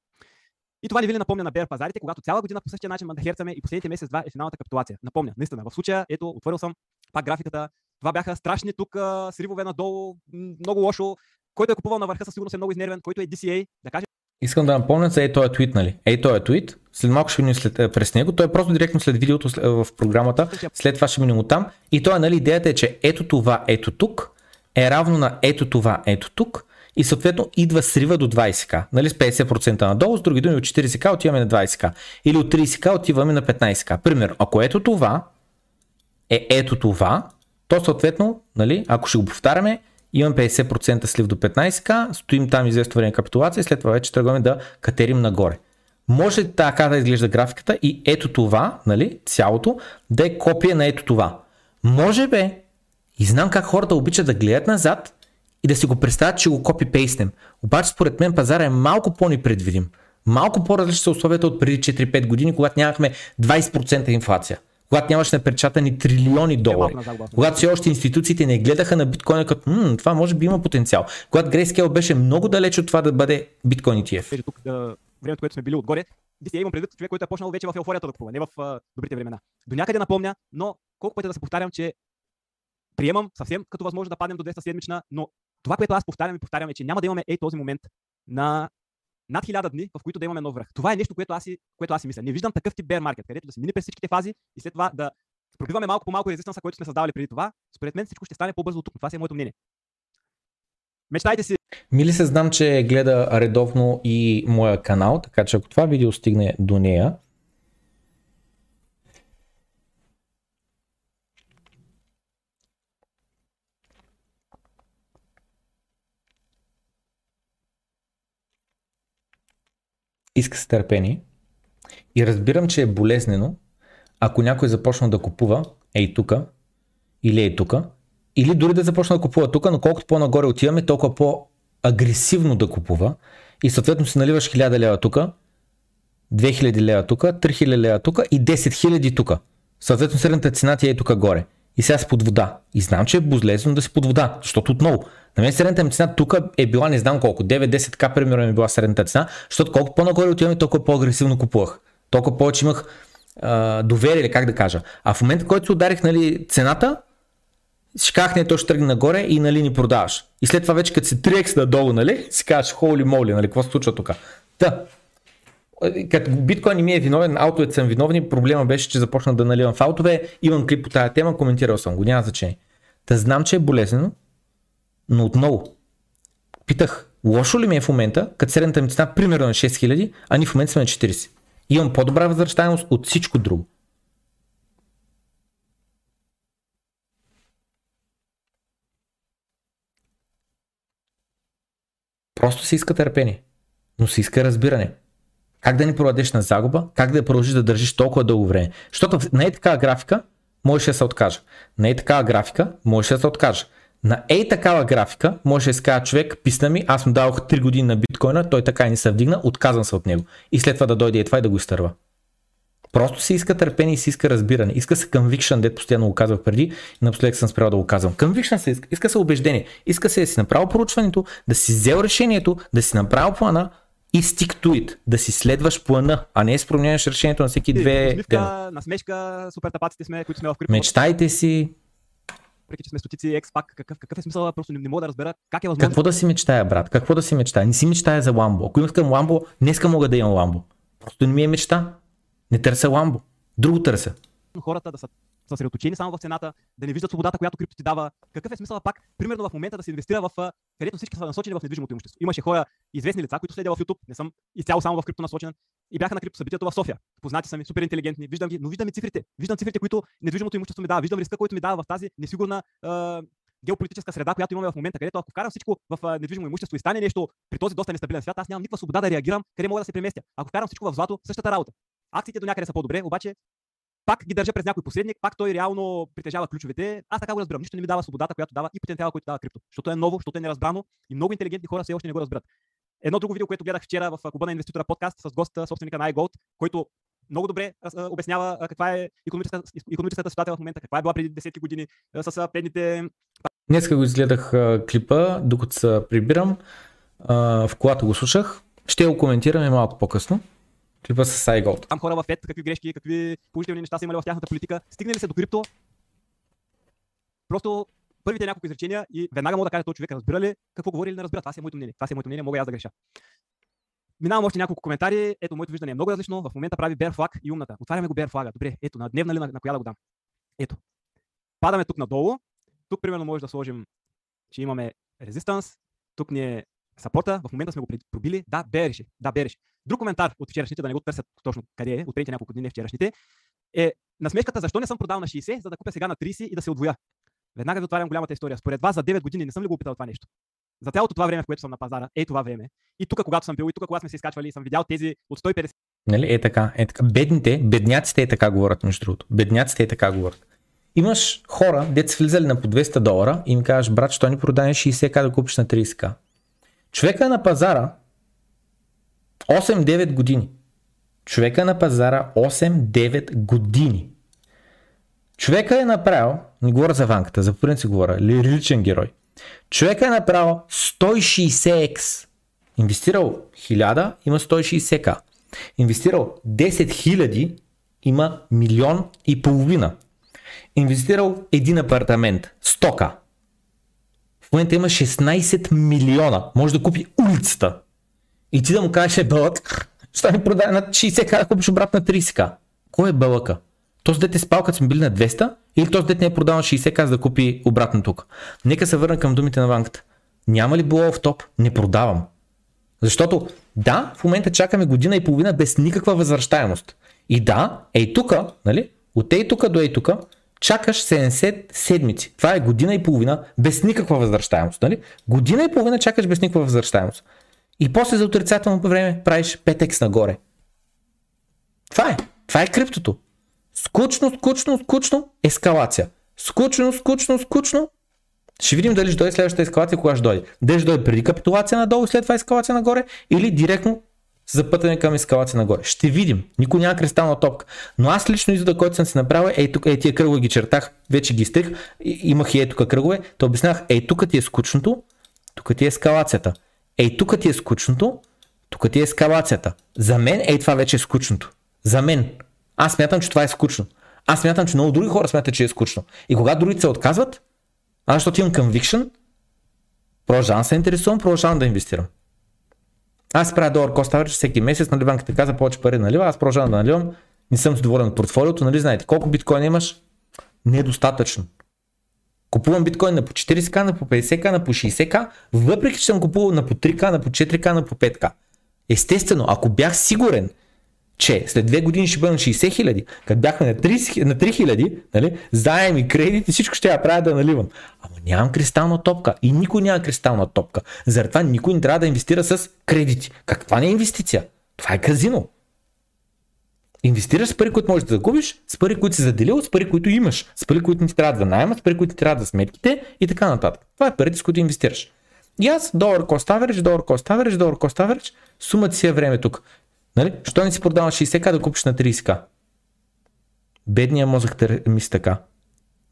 [SPEAKER 3] И това не ви ли напомня на бер пазарите, когато цяла година по същия начин мандахерцаме и последните месец-два е финалната капитулация. Напомня, наистина, в случая, ето, отворил съм пак графиката. Това бяха страшни тук сривове надолу, много лошо. Който е купувал на върха, със сигурност е много изнервен, който е DCA, да каже.
[SPEAKER 1] Искам да напомня за ей този твит, нали? Ей този твит, след малко ще минем след, е, през него, той е просто директно след видеото в програмата, след това ще минем от там. И той, нали, идеята е, че ето това, ето тук, е равно на ето това, ето тук, и съответно идва срива до 20к. Нали, с 50% надолу, с други думи от 40к отиваме на 20к. Или от 30к отиваме на 15к. Пример, ако ето това е ето това, то съответно, нали, ако ще го повтаряме, имам 50% слив до 15к, стоим там известно време капитулация и след това вече тръгваме да катерим нагоре. Може така да изглежда графиката и ето това, нали, цялото, да е копия на ето това. Може бе, и знам как хората обичат да гледат назад и да си го представят, че го копи-пейстнем. Обаче според мен пазара е малко по-непредвидим. Малко по-различни са условията от преди 4-5 години, когато нямахме 20% инфлация. Когато нямаше напечатани трилиони долари. Когато все още институциите не гледаха на биткоина като М, това може би има потенциал. Когато Grayscale беше много далеч от това да бъде биткоин ETF.
[SPEAKER 3] Тук, да, времето, което сме били отгоре, DCA имам предвид човек, който е почнал вече в еуфорията да купува, не в uh, добрите времена. До някъде напомня, но колко пъти да се повтарям, че приемам съвсем като възможно да паднем до 200 седмична, но това, което аз повтарям и повтарям е, че няма да имаме ей този момент на над 1000 дни, в които да имаме нов връх. Това е нещо, което аз, си, което аз си мисля. Не виждам такъв тип bear market, където да се мине през всичките фази и след това да пробиваме малко по малко резистанса, който сме създавали преди това. Според мен всичко ще стане по-бързо от тук. Това си е моето мнение. Мечтайте си.
[SPEAKER 1] Мили се знам, че гледа редовно и моя канал, така че ако това видео стигне до нея, иска се търпение и разбирам, че е болезнено, ако някой започна да купува ей тука или ей тука, или дори да започна да купува тук, но колкото по-нагоре отиваме, толкова по-агресивно да купува и съответно си наливаш 1000 лева тук, 2000 лева тук, 3000 лева тук и 10 000 тук. Съответно средната цена ти е тук горе. И сега си под вода. И знам, че е болезнено да си под вода, защото отново на мен средната ми цена тук е била не знам колко, 9-10к примерно е била средната цена, защото колко по-нагоре отиваме, толкова по-агресивно купувах. Толкова повече имах а, доверие, или как да кажа. А в момента, който се ударих нали, цената, си казах, не, то ще тръгне нагоре и нали ни продаваш. И след това вече като се 3x надолу, нали, си казваш, холи моли, нали, какво се случва тук. Та, като биткоин не ми е виновен, аутовете съм виновни, проблема беше, че започна да наливам в аутове, имам клип по тази тема, коментирал съм го, няма значение. Та знам, че е болезнено, но отново, питах, лошо ли ми е в момента, като средната ми цена примерно на 6000, а ни в момента сме на 40. Имам по-добра възвръщаемост от всичко друго. Просто се иска търпение, но се иска разбиране. Как да ни продадеш на загуба, как да продължиш да държиш толкова дълго време. Защото не е такава графика, можеш да се откажа. Не е такава графика, можеш да се откажа. На ей такава графика може да се каже човек, писна ми, аз му дадох 3 години на биткоина, той така и не се вдигна, отказвам се от него. И след това да дойде и това и да го изтърва. Просто се иска търпение и се иска разбиране. Иска се conviction, дето постоянно го казвах преди и напоследък съм спрял да го казвам. Conviction се иска, иска се убеждение. Иска се да си направил поручването, да си взел решението, да си направил плана и stick to it. Да си следваш плана, а не да променяш решението на всеки две
[SPEAKER 3] дена. Насмешка, супер тапаците сме, които сме в крипто.
[SPEAKER 1] Мечтайте си,
[SPEAKER 3] въпреки че сме стотици екс пак, какъв, какъв е смисъл, просто не, не мога да разбера как е възможно.
[SPEAKER 1] Какво да си мечтая, брат? Какво да си мечтая? Не си мечтая за ламбо. Ако искам ламбо, днеска мога да имам ламбо. Просто не ми е мечта. Не търся ламбо. Друго търся.
[SPEAKER 3] Хората да са съсредоточени само в цената, да не виждат свободата, която крипто ти дава. Какъв е смисъл пак, примерно в момента да се инвестира в където всички са насочени в недвижимото имущество. Имаше хора, известни лица, които следя в YouTube, не съм изцяло само в крипто насочен, и бяха на крипто в София. Познати са ми, супер интелигентни, виждам ги, но виждам и цифрите. Виждам цифрите, които недвижимото имущество ми дава, виждам риска, който ми дава в тази несигурна геополитическа среда, която имаме в момента, където ако вкарам всичко в недвижимо имущество и стане нещо при този доста нестабилен свят, аз нямам никаква свобода да реагирам, къде мога да се преместя. Ако вкарам всичко в злато, същата работа. Акциите до някъде са по-добре, обаче пак ги държа през някой посредник, пак той реално притежава ключовете. Аз така го разбирам. Нищо не ми дава свободата, която дава и потенциала, който дава крипто. Защото е ново, защото е неразбрано и много интелигентни хора все още не го разбират. Едно друго видео, което гледах вчера в Куба на инвеститора подкаст с госта, собственика на iGold, който много добре обяснява каква е економическата, економическата ситуация в момента, каква е била преди десетки години с предните.
[SPEAKER 1] Днес го изгледах клипа, докато се прибирам. В колата го слушах. Ще го коментираме малко по-късно. Клипа с Сайголд.
[SPEAKER 3] Там хора в FED, какви грешки, какви положителни неща са имали в тяхната политика. Стигнали се до крипто. Просто първите няколко изречения и веднага мога да кажа този човек разбира ли какво говори или не разбира. Това си е моето мнение. Това си е моето мнение, мога и аз да греша. Минавам още няколко коментари. Ето, моето виждане е много различно. В момента прави Bear Flag и умната. Отваряме го Bear Flag. Добре, ето, на дневна ли на, на коя да го дам? Ето. Падаме тук надолу. Тук, примерно, може да сложим, че имаме резистанс. Тук ни е сапорта. В момента сме го пробили. Да, береше. Да, береше. Друг коментар от вчерашните, да не го търсят точно къде е, от преди няколко дни, не вчерашните, е насмешката защо не съм продал на 60, за да купя сега на 30 и да се отвоя. Веднага ви отварям голямата история. Според вас за 9 години не съм ли го опитал това нещо? За цялото това време, в което съм на пазара, е това време. И тук, когато съм бил, и тук, когато сме се изкачвали, съм видял тези от 150.
[SPEAKER 1] Нали, е така, е така. Бедните, бедняците е така говорят, между другото. Бедняците е така говорят. Имаш хора, деца влизали на по 200 долара и им кажеш, брат, що ни продане 60к да купиш на 30к. Човека е на пазара 8-9 години. Човека е на пазара 8-9 години. Човека е направил, не говоря за ванката, за принцип говоря, лиричен герой. Човека е направил 160x. Инвестирал 1000, има 160к. Инвестирал 10 000, има милион и половина. Инвестирал един апартамент, 100к. В момента има 16 милиона. Може да купи улицата. И ти да му кажеш, е бълък, ще ми продай на 60к, да купиш обратно на 30к. Кой е бълъка? Този дете спал, като сме били на 200, или този дете не е продал на 60 каз да купи обратно тук. Нека се върна към думите на банката. Няма ли било в топ? Не продавам. Защото да, в момента чакаме година и половина без никаква възвръщаемост. И да, ей тука, нали? От ей тука до ей тука, чакаш 70 седмици. Това е година и половина без никаква възвръщаемост. Нали? Година и половина чакаш без никаква възвръщаемост. И после за отрицателно време правиш 5x нагоре. Това е. Това е криптото. Скучно, скучно, скучно, ескалация. Скучно, скучно, скучно. Ще видим дали ще дойде следващата ескалация, кога ще дойде. Дали ще дойде преди капитулация надолу и след това ескалация нагоре или директно запътане към ескалация нагоре. Ще видим. Никой няма кристална топка. Но аз лично извода, който съм си направил, ей тук, ей тия кръгове ги чертах, вече ги стрих, имах и ей тук кръгове, то обяснях, ей тук ти е скучното, тук ти е ескалацията. Ей тук ти е скучното, тук ти е ескалацията. За мен, ей това вече е скучното. За мен. Аз смятам, че това е скучно. Аз смятам, че много други хора смятат, че е скучно. И когато другите се отказват, аз защото имам conviction, продължавам се интересувам, продължавам да инвестирам. Аз правя долар кост average всеки месец, нали банката каза повече пари налива, аз продължавам да наливам, не съм доволен от портфолиото, нали знаете, колко биткоин имаш? Недостатъчно. Купувам биткоин на по 40к, на по 50к, на по 60к, въпреки че съм купувал на по 3к, на по 4к, на по 5к. Естествено, ако бях сигурен, че след две години ще бъдем 60 хиляди, като бяхме на, 30, на 3 хиляди, нали, заем и всичко ще я правя да наливам. Ама нямам кристална топка и никой няма кристална топка. Заради никой не трябва да инвестира с кредити. Как това не е инвестиция? Това е казино. Инвестираш с пари, които можеш да загубиш, с пари, които си заделил, с пари, които имаш, с пари, които не трябва да найма, с пари, които ти трябва да сметките и така нататък. Това е парите, с които инвестираш. И аз долар cost average, долар cost average, долар cost average, сумата си е време тук. Нали? Що не си продава 60к да купиш на 30к? Бедния мозък мисли така.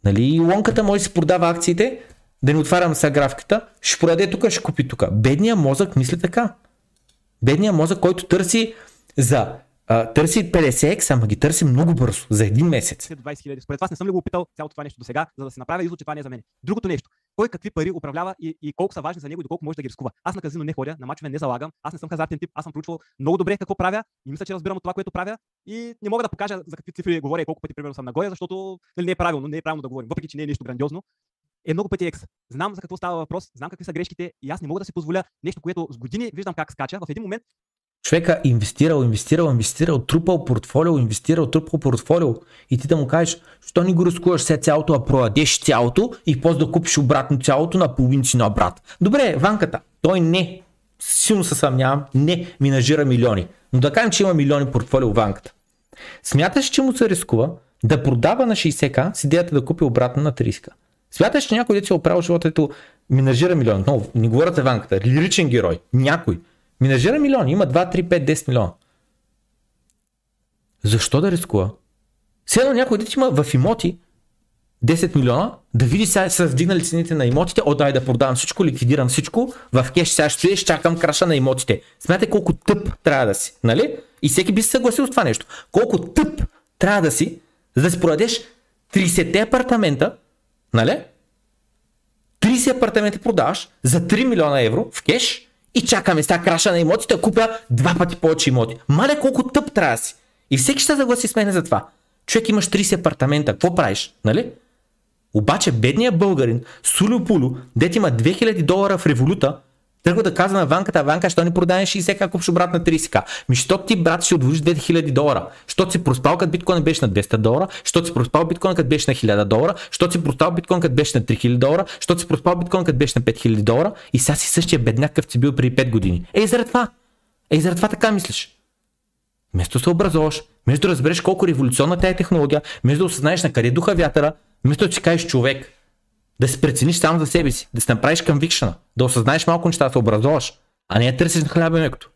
[SPEAKER 1] Нали? И лонката може да си продава акциите, да не отварям сега графиката, ще продаде тук, ще купи тук. Бедния мозък мисли така. Бедния мозък, който търси за а, търси 50x, ама ги търси много бързо, за един месец.
[SPEAKER 3] 20 хиляди. Според вас не съм ли го опитал цялото това нещо до сега, за да се направя извод, че това не е за мен. Другото нещо. Кой какви пари управлява и, и колко са важни за него и доколко може да ги рискува. Аз на казино не ходя, на мачове не залагам, аз не съм хазартен тип, аз съм проучвал много добре какво правя и мисля, че разбирам от това, което правя и не мога да покажа за какви цифри говоря и колко пъти примерно съм нагоре, защото нали, не е правилно, не е правилно да говорим, въпреки че не е нещо грандиозно. Е много пъти екс. Знам за какво става въпрос, знам какви са грешките и аз не мога да си позволя нещо, което с години виждам как скача. В един момент
[SPEAKER 1] човека инвестирал, инвестирал, инвестирал, трупал портфолио, инвестирал, трупал портфолио и ти да му кажеш, що ни го разкуваш все цялото, а продадеш цялото и после да купиш обратно цялото на половин на брат. Добре, ванката, той не, силно се съмнявам, не минажира милиони. Но да кажем, че има милиони портфолио ванката. Смяташ, че му се рискува да продава на 60к с идеята да купи обратно на 30к. Смяташ, че някой дете е оправил живота, ето минажира милиони. Но не говоря за ванката, лиричен герой, някой Минажира милиони, има 2, 3, 5, 10 милиона. Защо да рискува? Все едно някой дете има в имоти 10 милиона, да види сега са вдигнали цените на имотите, о дай да продавам всичко, ликвидирам всичко, в кеш сега ще стоиш, чакам краша на имотите. Смятай колко тъп трябва да си, нали? И всеки би се съгласил с това нещо. Колко тъп трябва да си, за да си продадеш 30 апартамента, нали? 30 апартамента продаваш за 3 милиона евро в кеш и чакаме сега краша на имотите да купя два пъти повече имоти. Мале колко тъп трябва си. И всеки ще съгласи с мен за това. Човек имаш 30 апартамента, какво правиш, нали? Обаче бедният българин, Сулю Пулю, дет има 2000 долара в революта, тръгва да казва на Ванката, Ванка, що ни продаде 60 как купиш обратно на 30к? Ми, що ти, брат, ще отвоиш 2000 долара? Що си проспал, като биткоин беше на 200 долара? Що си проспал биткоин, като беше на 1000 долара? Що си проспал биткоин, като беше на 3000 долара? Що си проспал биткоин, като беше на 5000 долара? И сега си същия бедняк, какъв си бил преди 5 години. Ей, заради това. Ей, заради това така мислиш. Вместо се образоваш, вместо да разбереш колко революционна тя е технология, вместо да осъзнаеш на къде духа вятъра, вместо да си кажеш човек, да се прецениш само за себе си, да се направиш конвикшена, да осъзнаеш малко неща, да се образоваш, а не я търсиш на хляба мекото.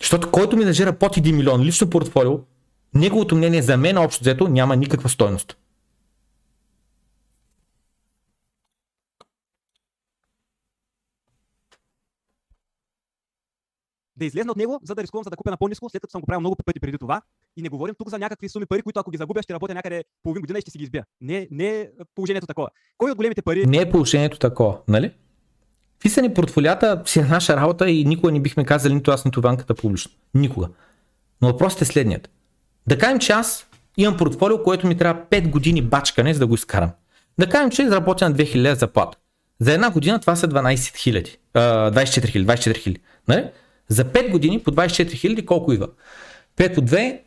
[SPEAKER 1] Защото който ми нажира под 1 милион лично портфолио, неговото мнение за мен общо взето няма никаква стойност.
[SPEAKER 3] да излезна от него, за да рискувам, за да купя на по-ниско, след като съм го правил много пъти преди това. И не говорим тук за някакви суми пари, които ако ги загубя, ще работя някъде половин година и ще си ги избия. Не, не е положението такова. Кой от големите пари?
[SPEAKER 1] Не е положението такова, нали? Какви са ни портфолията, си е наша работа и никога не бихме казали нито аз, нито банката публично. Никога. Но въпросът е следният. Да кажем, че аз имам портфолио, което ми трябва 5 години бачкане, за да го изкарам. Да кажем, че работя на 2000 заплата. За една година това са 12 000, 24 000, 24 000. Нали? За 5 години по 24 хиляди колко идва? 5 по 2,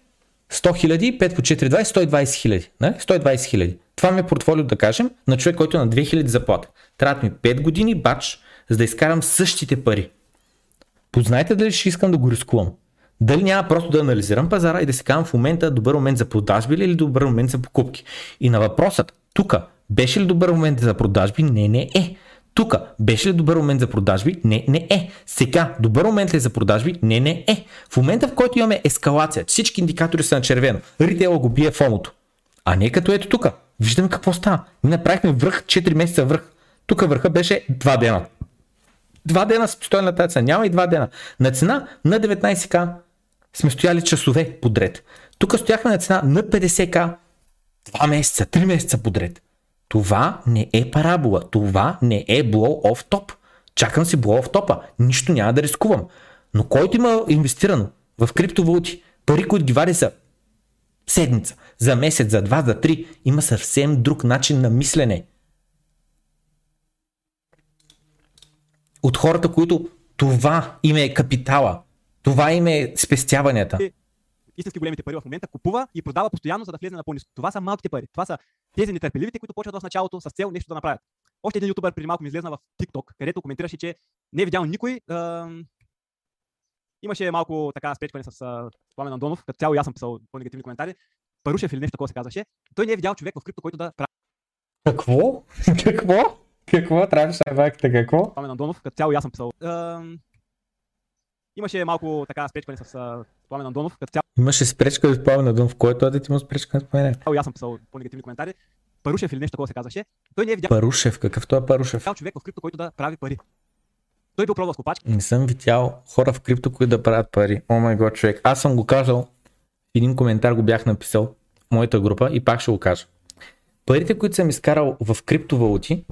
[SPEAKER 1] 100 хиляди, 5 по 4, 20, 120 хиляди. 120 хиляди. Това ми е портфолио, да кажем, на човек, който е на 2000 заплата. Трябва ми 5 години бач, за да изкарам същите пари. Познайте дали ще искам да го рискувам. Дали няма просто да анализирам пазара и да се казвам в момента добър момент за продажби или добър момент за покупки. И на въпросът, тук, беше ли добър момент за продажби? Не, не е. Тук беше ли добър момент за продажби? Не, не е. Сега, добър момент ли за продажби? Не, не е. В момента, в който имаме ескалация, всички индикатори са на червено, ритейла го бие фомото. А не като ето тук. Виждаме какво става. Ние направихме връх, 4 месеца връх. Тук върха беше 2 дена. Два дена сме стояли на тази цена. Няма и два дена. На цена на 19к сме стояли часове подред. Тук стояхме на цена на 50к 2 месеца, 3 месеца подред. Това не е парабола. Това не е blow off топ. Чакам си blow off топа. Нищо няма да рискувам. Но който има инвестирано в криптовалути, пари, които ги вади са седмица, за месец, за два, за три, има съвсем друг начин на мислене. От хората, които това им е капитала, това им е спестяванията
[SPEAKER 3] истински големите пари в момента, купува и продава постоянно, за да влезе на по-ниско. Това са малките пари. Това са тези нетърпеливите, които почват в началото с цел нещо да направят. Още един ютубър преди малко ми излезна в TikTok, където коментираше, че не е видял никой. А... Имаше малко така спречване с а, Пламен Андонов, като цяло и аз съм писал по-негативни коментари. Парушев или нещо такова се казваше. Той не е видял човек в крипто, който да прави.
[SPEAKER 1] Какво? какво? Какво? Трябваше да какво?
[SPEAKER 3] Пламен Андонов, като цяло и аз съм писал. А... Имаше малко така спречкане с uh, Пламен Андонов. Като цяло...
[SPEAKER 1] Имаше спречка с Пламен Андонов. Кой е това да ти му спречка с
[SPEAKER 3] Пламен? Аз съм писал по-негативни коментари. Парушев или нещо такова се казваше. Той не е видял.
[SPEAKER 1] Парушев, какъв той е Парушев?
[SPEAKER 3] човек в крипто, който да прави пари. Той бил пробвал с копачки.
[SPEAKER 1] Не съм видял хора в крипто, които да правят пари. О май гот, човек. Аз съм го казал. Един коментар го бях написал в моята група и пак ще го кажа. Парите, които съм изкарал в криптовалути,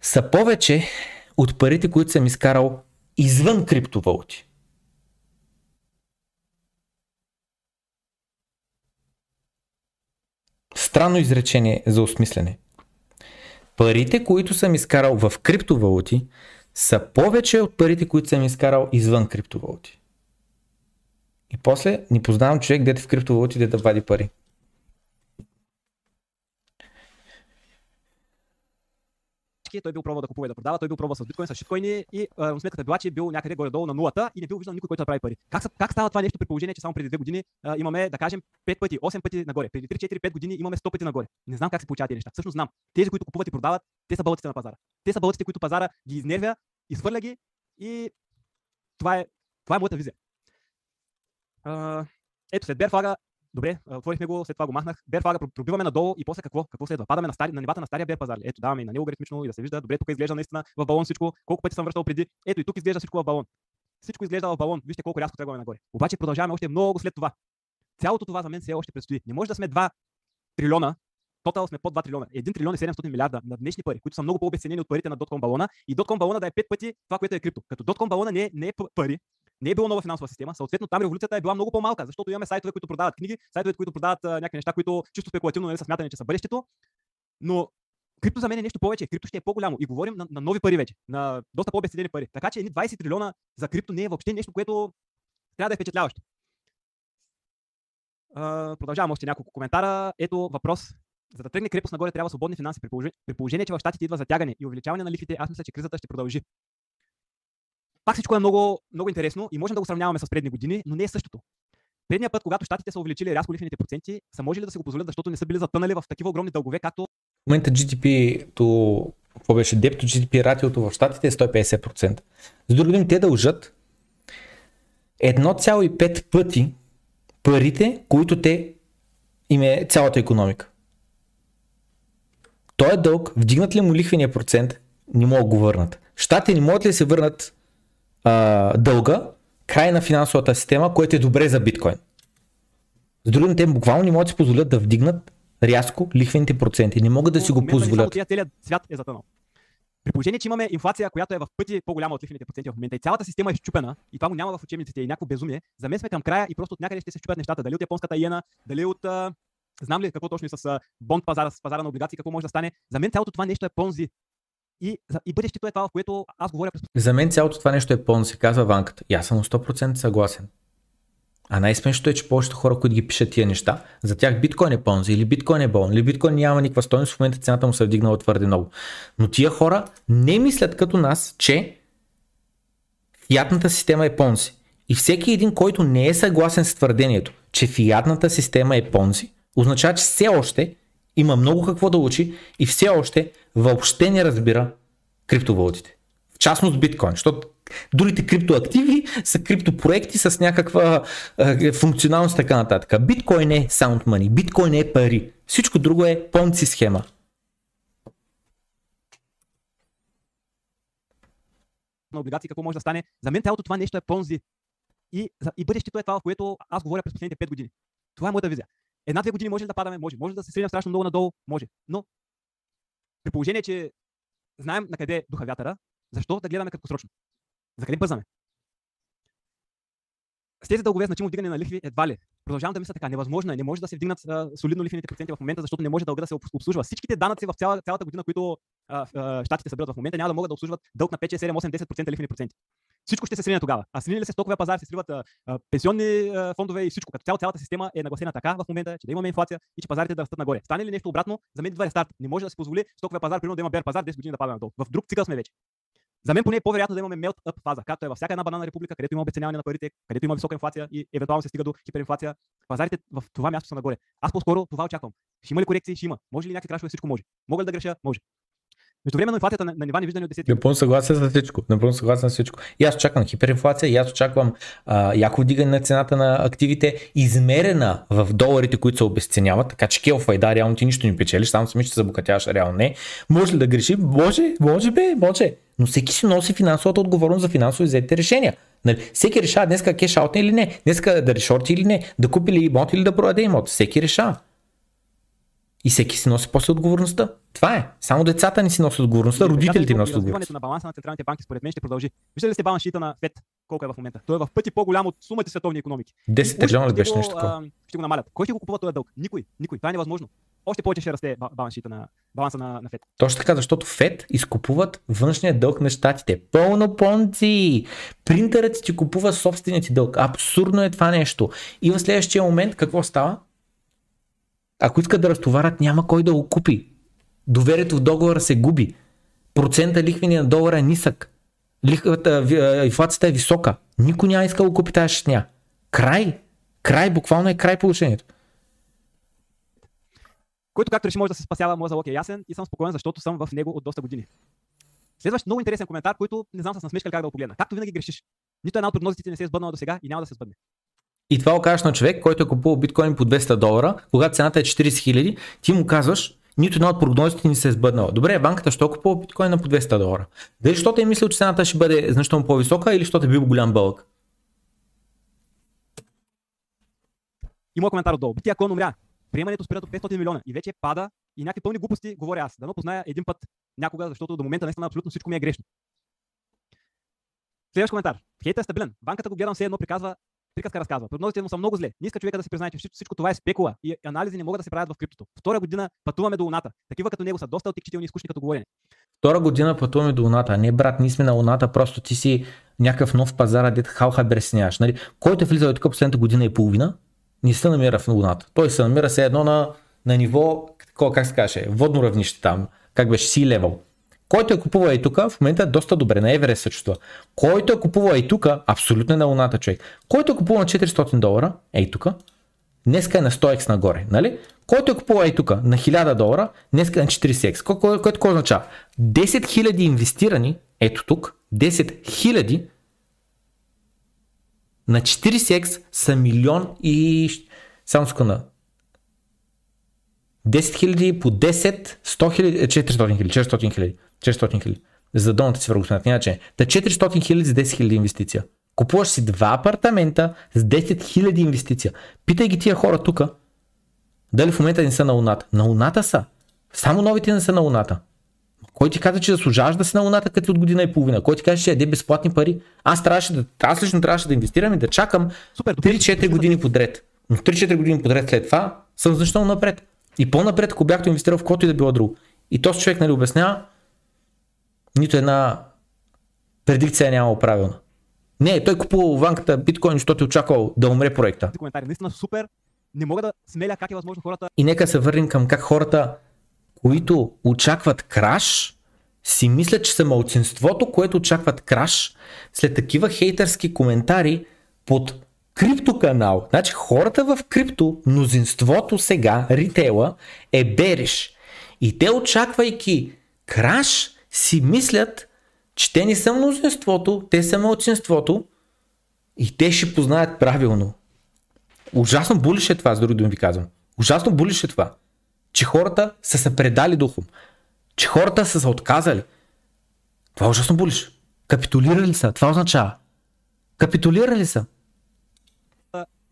[SPEAKER 1] са повече от парите, които съм изкарал извън криптовалути. Странно изречение за осмислене. Парите, които съм изкарал в криптовалути, са повече от парите, които съм изкарал извън криптовалути. И после ни познавам човек, дете в криптовалутите да вади пари.
[SPEAKER 3] Всички, той бил пробвал да купува и да продава, той бил пробвал с биткоин, с шиткоини и а, сметката била, че бил някъде горе-долу на нулата и не бил виждал никой, който да прави пари. Как, как става това нещо при положение, че само преди две години а, имаме, да кажем, 5 пъти, 8 пъти нагоре. Преди 3, 4, 5 години имаме 100 пъти нагоре. Не знам как се получават тези неща. Всъщност знам. Тези, които купуват и продават, те са бълците на пазара. Те са бълците, които пазара ги изнервя, изхвърля ги и това е, това е моята визия. А, ето след Берфлага Добре, отворихме го, след това го махнах. Бер флага, пробиваме надолу и после какво? Какво следва? Падаме на, стари, на нивата на стария бер пазар. Ето, даваме и на него алгоритмично и да се вижда. Добре, тук изглежда наистина в балон всичко. Колко пъти съм връщал преди. Ето и тук изглежда всичко в балон. Всичко изглежда в балон. Вижте колко рязко тръгваме нагоре. Обаче продължаваме още много след това. Цялото това за мен все още предстои. Не може да сме 2 трилиона, тотал сме под 2 трилиона. 1 трилион и 700 милиарда на днешни пари, които са много по-обесценени от парите на дотком балона и дотком балона да е 5 пъти това, което е крипто. Като дотком балона не е, не е пари, не е било нова финансова система, съответно там революцията е била много по-малка, защото имаме сайтове, които продават книги, сайтове, които продават а, някакви неща, които чисто спекулативно нали, са смятани, че са бъдещето. Но крипто за мен е нещо повече. Крипто ще е по-голямо. И говорим на, на нови пари вече, на доста по-обесценени пари. Така че едни 20 трилиона за крипто не е въобще нещо, което трябва да е впечатляващо. Uh, продължавам още няколко коментара. Ето въпрос. За да тръгне крепост нагоре, трябва свободни финанси. При положение, при положение че в щатите идва затягане и увеличаване на лихвите, аз мисля, че кризата ще продължи. Пак всичко е много, много интересно и можем да го сравняваме с предни години, но не е същото. Предния път, когато щатите са увеличили рязко лихвените проценти, са можели да се го позволят, защото не са били затънали в такива огромни дългове, както.
[SPEAKER 1] В момента GDP, какво беше, депто GDP ратиото в щатите е 150%. С други думи, те дължат 1,5 пъти парите, които те им е цялата економика. Той е дълг, вдигнат ли му лихвения процент, не могат го върнат. Штати не могат ли да се върнат а, дълга, край на финансовата система, което е добре за биткоин. С други те буквално не могат да си позволят да вдигнат рязко лихвените проценти. Не могат да си го позволят.
[SPEAKER 3] Целият свят е затънал. При положение, че имаме инфлация, която е в пъти по-голяма от лихвените проценти в момента и цялата система е щупена и това го няма в учебниците и някакво безумие, за мен сме към края и просто от някъде ще се щупят нещата. Дали от японската иена, дали от а, знам ли какво точно и с бонд пазара, с пазара на облигации, какво може да стане. За мен цялото това нещо е понзи. И, и бъдещето е това, в което аз говоря.
[SPEAKER 1] За мен цялото това нещо е пълно, се казва ванката. И аз съм 100% съгласен. А най-смешното е, че повечето хора, които ги пишат тия неща, за тях биткоин е понзи, или биткоин е болен, или биткоин няма никаква стойност, в момента цената му се е вдигнала твърде много. Но тия хора не мислят като нас, че фиатната система е понзи. И всеки един, който не е съгласен с твърдението, че фиатната система е понзи, означава, че все още има много какво да учи и все още въобще не разбира криптовалутите. В частност биткоин, защото другите криптоактиви са криптопроекти с някаква е, функционалност и така нататък. Биткоин е sound money, биткоин е пари. Всичко друго е понци схема.
[SPEAKER 3] на облигации, какво може да стане. За мен цялото това нещо е понзи. И, и бъдещето е това, в което аз говоря през последните 5 години. Това е моята визия. Една-две години може ли да падаме? Може. Може да се средим страшно много надолу? Може. Но при положение, че знаем на къде духа вятъра, защо да гледаме краткосрочно? За къде бързаме? С тези дългове значимо вдигане на лихви едва ли. Продължавам да мисля така. Невъзможно е. Не може да се вдигнат а, солидно лихвените проценти в момента, защото не може дълга да се обслужва. Всичките данъци в цяла, цялата година, които а, а, щатите събират в момента, няма да могат да обслужват дълг на 5, 7, 8, 10% лихвени проценти. Всичко ще се срине тогава. А срине ли се стоковия пазар, се сриват а, пенсионни а, фондове и всичко. Като цяло, цялата система е нагласена така в момента, че да имаме инфлация и че пазарите да растат нагоре. Стане ли нещо обратно, за мен идва рестарт. Не може да се позволи стоковия пазар, примерно да има бер пазар, 10 години да падаме надолу. В друг цикъл сме вече. За мен поне е по-вероятно да имаме melt up фаза, както е във всяка една банана република, където има обесценяване на парите, където има висока инфлация и евентуално се стига до хиперинфлация. Пазарите в това място са нагоре. Аз по-скоро това очаквам. Ще има ли корекции? Ще има. Може ли някакви крашове? Всичко може. Мога ли да греша? Може. Междувременно инфлацията на, на нива невиждани от 10.
[SPEAKER 1] Напълно съгласен с всичко. Напълно съгласен с всичко. И аз очаквам хиперинфлация, и аз очаквам а, яко вдигане на цената на активите, измерена в доларите, които се обесценяват, така че келфа и да, реално ти нищо не печелиш, само сами ще се забогатяваш, реално не. Може ли да греши? Може, може бе, може. Но всеки си носи финансовата отговорност за финансово взетите решения. Нали? Всеки решава днеска кеш аутне или не, днеска да решорти или не, да купи ли имот или да продаде имот. Всеки решава. И всеки си носи после отговорността. Това е. Само децата ни си носят отговорността, родителите ни носят отговорността.
[SPEAKER 3] на баланса на централните банки според мен ще продължи. Виждали ли сте баланс шита на ФЕД? Колко е в момента? Той е в пъти по-голям от сумата световни економики.
[SPEAKER 1] 10 трилиона беше нещо такова.
[SPEAKER 3] Ще го намалят. Кой ще го купува този дълг? Никой. Никой. Това е невъзможно. Още повече ще расте баланс шита на баланса на, на ФЕД.
[SPEAKER 1] Точно така, защото ФЕД изкупуват външния дълг на щатите. Пълно понци! Принтерът ти купува собственият ти дълг. Абсурдно е това нещо. И в следващия момент какво става? Ако искат да разтоварят, няма кой да го купи. Доверието в договора се губи. Процента лихвения на долара е нисък. Лихвата, инфлацията е висока. Никой няма искал да купи тази шестня. Край. Край, буквално е край положението.
[SPEAKER 3] Който както реши може да се спасява, моят залог е ясен и съм спокоен, защото съм в него от доста години. Следващ много интересен коментар, който не знам с насмешка как да го погледна. Както винаги грешиш. Нито една от прогнозите не се е сбъднала до сега и няма да се сбъдне.
[SPEAKER 1] И това го кажеш на човек, който е купувал биткоин по 200 долара, когато цената е 40 хиляди, ти му казваш, нито една от прогнозите ни се е сбъднала. Добре, банката що купува биткоин на по 200 долара? Дали защото е мислил, че цената ще бъде значително по-висока или защото е бил голям бълък?
[SPEAKER 3] И моят коментар отдолу. Тия клон умря. Приемането спира до 500 милиона и вече пада и някакви пълни глупости говоря аз. Да позная един път някога, защото до момента наистина абсолютно всичко ми е грешно. Следващ коментар. Хейтът е стабилен. Банката го гледам все едно приказва, приказка разказва. Прогнозите му са много зле. Не иска човека да се признае, че всичко, това е спекула и анализи не могат да се правят в криптото. Втора година пътуваме до Луната. Такива като него са доста отекчителни и скучни като говорене.
[SPEAKER 1] Втора година пътуваме до Луната. Не, брат, ние сме на Луната, просто ти си някакъв нов пазар, дет халха берсняваш. Нали? Който е влизал тук последната година и половина, не се намира в Луната. Той се намира се едно на, на ниво, как се каже, водно равнище там, как беше, си левел. Който е купува и тук, в момента е доста добре, на Еверест се чувства. Който е купува и тук, абсолютно е на луната човек. Който е купува на 400 долара, ей тук, днеска е на 100x нагоре, нали? Който е купува и тук на 1000 долара, днеска е на 40x. Което какво означава? 10 000 инвестирани, ето тук, 10 000 на 40x са милион и... Само секунда. 10 000 по 10, 100 000, 400 000, 400 000. 400 хиляди. За долната цифра го сметнат, няма че. Та 400 хиляди за 10 хиляди инвестиция. Купуваш си два апартамента с 10 хиляди инвестиция. Питай ги тия хора тук. Дали в момента не са на Луната? На Луната са. Само новите не са на Луната. Кой ти каза, че заслужаваш да си на Луната като от година и половина? Кой ти каже, че яде безплатни пари? Аз трябваше да, аз лично трябваше да инвестирам и да чакам 3-4 години подред. Но 3-4 години подред след това съм значително напред. И по-напред, ако бях инвестирал в който и да било друго. И този човек нали обяснява, нито една предикция е нямало правилна. Не, той купува ванката биткоин, защото е очаквал да умре проекта.
[SPEAKER 3] Коментари, наистина супер. Не мога да смеля как е възможно хората.
[SPEAKER 1] И нека се върнем към как хората, които очакват краш, си мислят, че са малцинството, което очакват краш, след такива хейтърски коментари под крипто канал. Значи хората в крипто, мнозинството сега, ритейла, е береш. И те очаквайки краш, си мислят, че те не са мнозинството, те са мълцинството и те ще познаят правилно. Ужасно булише това, с други думи ви казвам. Ужасно булише това, че хората са се предали духом, че хората са се отказали. Това е ужасно булише. Капитулирали са, това означава. Капитулирали са.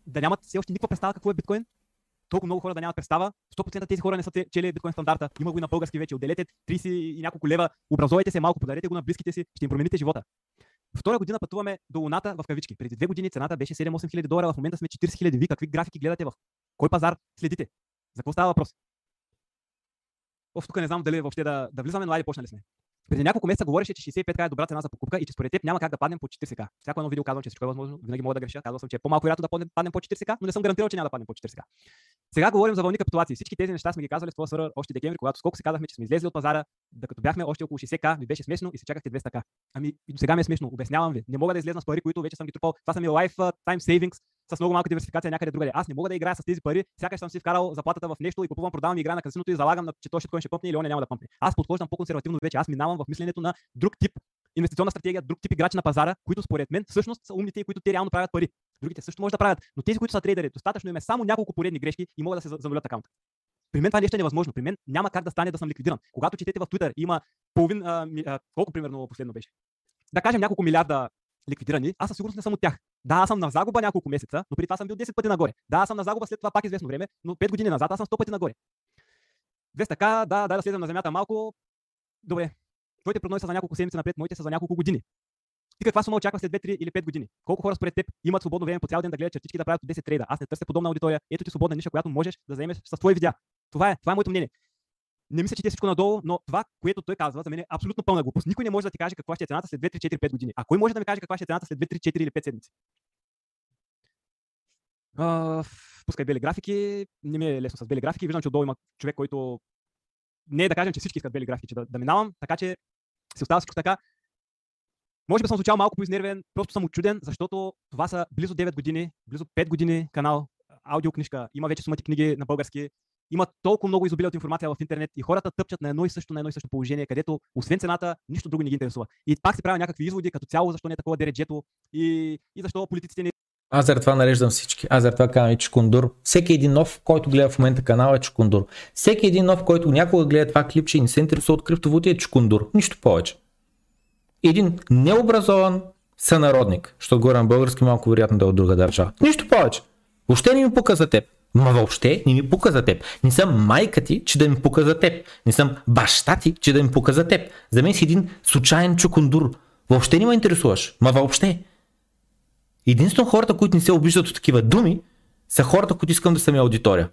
[SPEAKER 3] Да нямат все още никаква представа какво е биткоин, толкова много хора да нямат представа. 100% тези хора не са чели биткоин стандарта. Има го и на български вече. Отделете 30 и няколко лева, образовайте се малко, подарете го на близките си, ще им промените живота. Втора година пътуваме до Луната в кавички. Преди две години цената беше 7-8 хиляди долара, в момента сме 40 хиляди. Ви какви графики гледате в кой пазар следите? За какво става въпрос? Оф, тук не знам дали въобще да, да влизаме, но айде почнали сме. Преди няколко месеца говореше, че 65к е добра цена за покупка и че според теб няма как да паднем по 40к. Всяко едно видео казвам, че всичко е възможно, винаги мога да греша. Казвал съм, че е по-малко вероятно да паднем по 40к, но не съм гарантирал, че няма да паднем по 40к. Сега говорим за вълни капитулации. Всички тези неща сме ги казвали в това свъра още декември, когато сколко се казахме, че сме излезли от пазара, докато бяхме още около 60к, ви беше смешно и се чакахте 200к. Ами и до сега ми е смешно. Обяснявам ви. Не мога да излезна с пари, които вече съм ги трупал. Това са ми life time savings с много малка диверсификация някъде другаде. Аз не мога да играя с тези пари, сякаш съм си вкарал заплатата в нещо и купувам, продавам игра на казиното и залагам, че то ще, ще пъпне или он няма да пъпне. Аз подхождам по-консервативно вече. Аз минавам в мисленето на друг тип инвестиционна стратегия, друг тип играчи на пазара, които според мен всъщност са умните и които те реално правят пари. Другите също може да правят, но тези, които са трейдери, достатъчно им е само няколко поредни грешки и могат да се занулят акаунта. При мен това нещо е невъзможно. При мен няма как да стане да съм ликвидиран. Когато четете в Twitter, има половин, а, а, колко примерно последно беше? Да кажем няколко милиарда ликвидирани, аз със сигурност не съм от тях. Да, аз съм на загуба няколко месеца, но преди това съм бил 10 пъти нагоре. Да, аз съм на загуба след това пак известно време, но 5 години назад аз съм 100 пъти нагоре. 200к, да, да, да слезем на земята малко. Добре. Твоите прогнози са за няколко седмици напред, моите са за няколко години. Ти каква сума очакваш след 2, 3 или 5 години? Колко хора според теб имат свободно време по цял ден да гледат чертички да правят 10 трейда? Аз не търся подобна аудитория. Ето ти свободна ниша, която можеш да вземеш с твои видеа. Това е, това е моето мнение. Не мисля, че ти е всичко надолу, но това, което той казва, за мен е абсолютно пълна глупост. Никой не може да ти каже каква ще е цената след 2, 3, 4, 5 години. А кой може да ми каже каква ще е цената след 2, 3, 4 или 5 седмици? Uh, пускай бели графики. Не ми е лесно с бели графики. Виждам, че отдолу има човек, който не е да кажем, че всички искат бели графики, че да, да минавам, така че си остава всичко така. Може би съм звучал малко по-изнервен, просто съм очуден, защото това са близо 9 години, близо 5 години канал, аудиокнижка, има вече сумати книги на български, има толкова много изобилие от информация в интернет и хората тъпчат на едно и също, на едно и също положение, където освен цената, нищо друго не ги интересува. И пак се правя някакви изводи, като цяло, защо не е такова дереджето и, и защо политиците не
[SPEAKER 1] Аз за това нареждам всички. Аз за това казвам и Чукундур. Всеки един нов, който гледа в момента канала е Чукундур. Всеки един нов, който някога гледа това клипче и не се интересува от криптовалути е Чукундур. Нищо повече. Един необразован сънародник, защото говоря на български малко вероятно да е от друга държава. Нищо повече. Въобще не ми пука теб. Ма въобще не ми пука за теб. Не съм майка ти, че да ми пука за теб. Не съм баща ти, че да ми пука за теб. За мен си един случайен чукундур. Въобще не ме интересуваш. Ма въобще. Единствено хората, които не се обиждат от такива думи, са хората, които искам да са ми аудитория.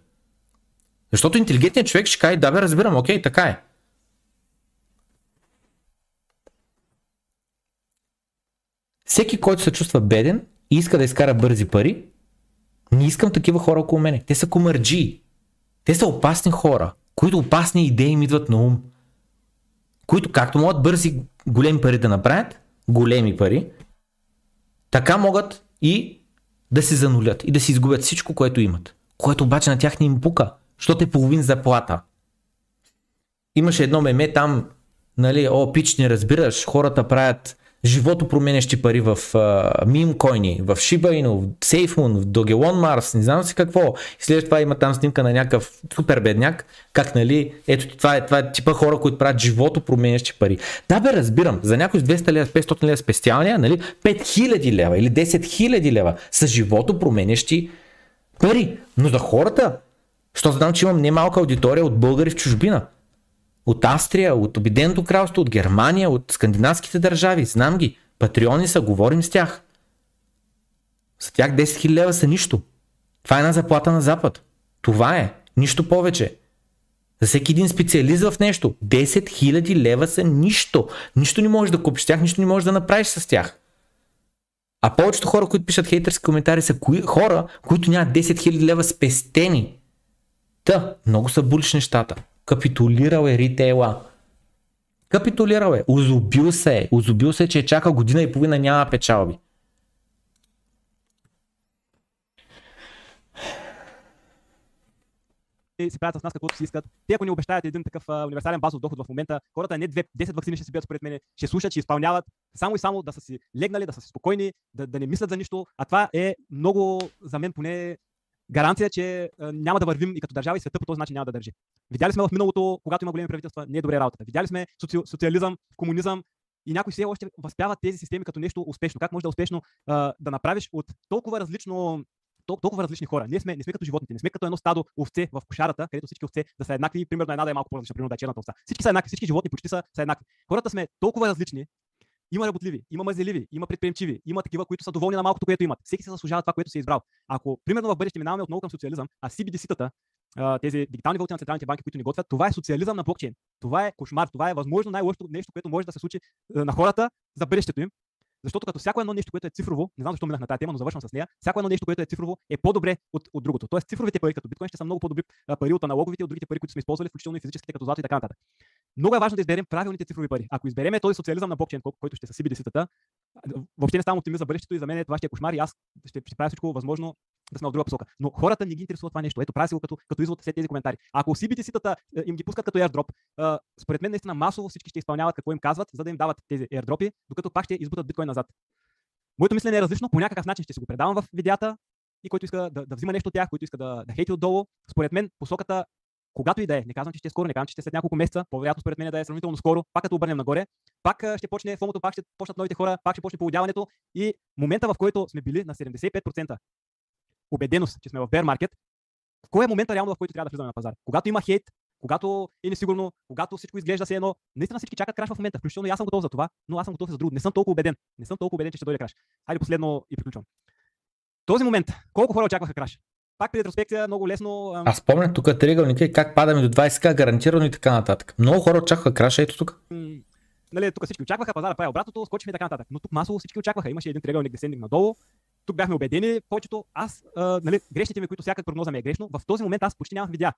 [SPEAKER 1] Защото интелигентният човек ще каже, да бе, разбирам, окей, така е. Всеки, който се чувства беден и иска да изкара бързи пари, не искам такива хора около мене. Те са комарджи. Те са опасни хора, които опасни идеи им идват на ум. Които както могат бързи големи пари да направят, големи пари, така могат и да се занулят и да си изгубят всичко, което имат. Което обаче на тях не им пука, защото е половин заплата. Имаше едно меме там, нали, о, пич, не разбираш, хората правят живото променящи пари в uh, койни, в Shiba Inu, в SafeMoon, в Dogelon Mars, не знам си какво. И след това има там снимка на някакъв супер бедняк, как нали, ето това е, това е типа хора, които правят живото променящи пари. Да бе, разбирам, за някой с 200 лева, 500 лева специалния, нали, 5000 лева или 10 000 лева са живото променящи пари. Но за хората, защото знам, че имам немалка аудитория от българи в чужбина от Австрия, от Обединеното кралство, от Германия, от скандинавските държави. Знам ги. Патреони са, говорим с тях. За тях 10 000 лева са нищо. Това е една заплата на Запад. Това е. Нищо повече. За всеки един специалист в нещо. 10 000 лева са нищо. Нищо не можеш да купиш тях, нищо не можеш да направиш с тях. А повечето хора, които пишат хейтерски коментари, са кои, хора, които нямат 10 000 лева спестени. Та, много са булиш нещата. Капитулирал е ритейла. Капитулирал е. Озубил се е. Озубил се, че чака година и половина няма печалби.
[SPEAKER 3] се правят с нас каквото си искат. Те ако ни обещаят един такъв а, универсален базов доход в момента, хората не 2, 10 вакцини ще си бият според мен, ще слушат, ще изпълняват, само и само да са си легнали, да са си спокойни, да, да не мислят за нищо. А това е много, за мен поне, гаранция, че няма да вървим и като държава и света по този начин няма да държи. Видяли сме в миналото, когато има големи правителства, не е добре работата. Видяли сме соци... социализъм, комунизъм и някои все още възпяват тези системи като нещо успешно. Как може да е успешно а, да направиш от толкова различно толкова различни хора. Ние сме, не сме като животните, не сме като едно стадо овце в кошарата, където всички овце да са еднакви, примерно една да е малко по-различна, примерно да е черната овца. Всички са еднакви, всички животни почти са, са еднакви. Хората сме толкова различни, има работливи, има мазеливи, има предприемчиви, има такива, които са доволни на малкото, което имат. Всеки се заслужава това, което си е избрал. Ако, примерно, в бъдеще минаваме отново към социализъм, а CBDC-тата, тези дигитални валути на централните банки, които ни готвят, това е социализъм на блокчейн. Това е кошмар, това е възможно най-лошото нещо, което може да се случи на хората за бъдещето им. Защото като всяко едно нещо, което е цифрово, не знам защо минах на тази тема, но завършвам с нея, всяко едно нещо, което е цифрово, е по-добре от, от другото. Тоест цифровите пари като биткоин ще са много по-добри пари от аналоговите, от другите пари, които сме използвали, включително и физическите, като злато и така нататък. Много е важно да изберем правилните цифрови пари. Ако избереме този социализъм на блокчейн, който ще са CBDC-тата, въобще не ставам оптимист за бъдещето и за мен това ще е кошмар и аз ще, ще правя всичко възможно да сме в друга посока. Но хората не ги интересува това нещо. Ето, правя го като, като извод след тези коментари. Ако CBDC-тата е, им ги пускат като airdrop, според мен наистина масово всички ще изпълняват какво им казват, за да им дават тези airdropи, докато пак ще избутат биткоин назад. Моето мислене е различно, по някакъв начин ще си го предавам в видеята и който иска да, да взима нещо от тях, който иска да, да хейти отдолу. Според мен посоката когато и да е, не казвам, че ще е скоро, не казвам, че ще е след няколко месеца, по-вероятно според мен да е сравнително скоро, пак като обърнем нагоре, пак ще почне фомото, пак ще почнат новите хора, пак ще почне поводяването и момента, в който сме били на 75% убеденост, че сме в bear market, кой е момента реално, в който трябва да влизаме на пазар? Когато има хейт, когато е несигурно, когато всичко изглежда се едно, наистина всички чакат краш в момента. Включително и аз съм готов за това, но аз съм готов за друго. Не съм толкова убеден. Не съм толкова убеден, че ще дойде краш. Хайде последно и приключвам. Този момент, колко хора очакваха краш? Пак при ретроспекция много лесно.
[SPEAKER 1] Аз спомням тук триъгълника и как падаме до 20к гарантирано и така нататък. Много хора очакваха краша, ето тук.
[SPEAKER 3] Нали, тук всички очакваха, пазара прави обратното, скочихме и така нататък. Но тук масово всички очакваха. Имаше един триъгълник десендинг надолу. Тук бяхме убедени, повечето. Аз, а, нали, грешните ми, които всяка прогноза ми е грешно, в този момент аз почти нямах видеа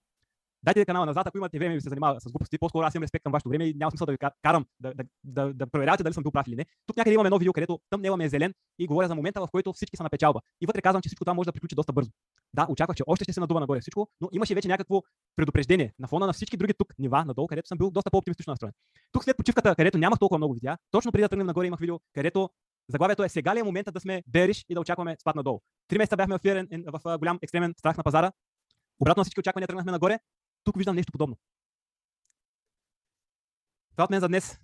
[SPEAKER 3] дайте канала назад, ако имате време и се занимава с глупости, по-скоро аз имам респект към вашето време и няма смисъл да ви карам да, да, да, да проверявате дали съм бил прав или не. Тук някъде имаме едно видео, където тъмнела ми е зелен и говоря за момента, в който всички са на печалба. И вътре казвам, че всичко това може да приключи доста бързо. Да, очаквах, че още ще се надува нагоре всичко, но имаше вече някакво предупреждение на фона на всички други тук нива надолу, където съм бил доста по-оптимистично настроен. Тук след почивката, където нямах толкова много видеа, точно преди да тръгнем нагоре имах видео, където Заглавието е сега ли е момента да сме бериш и да очакваме спад надолу. Три месеца бяхме в, фирен, в голям екстремен страх на пазара. Обратно всички очаквания тръгнахме нагоре. Тук виждам нещо подобно. Това от мен за днес.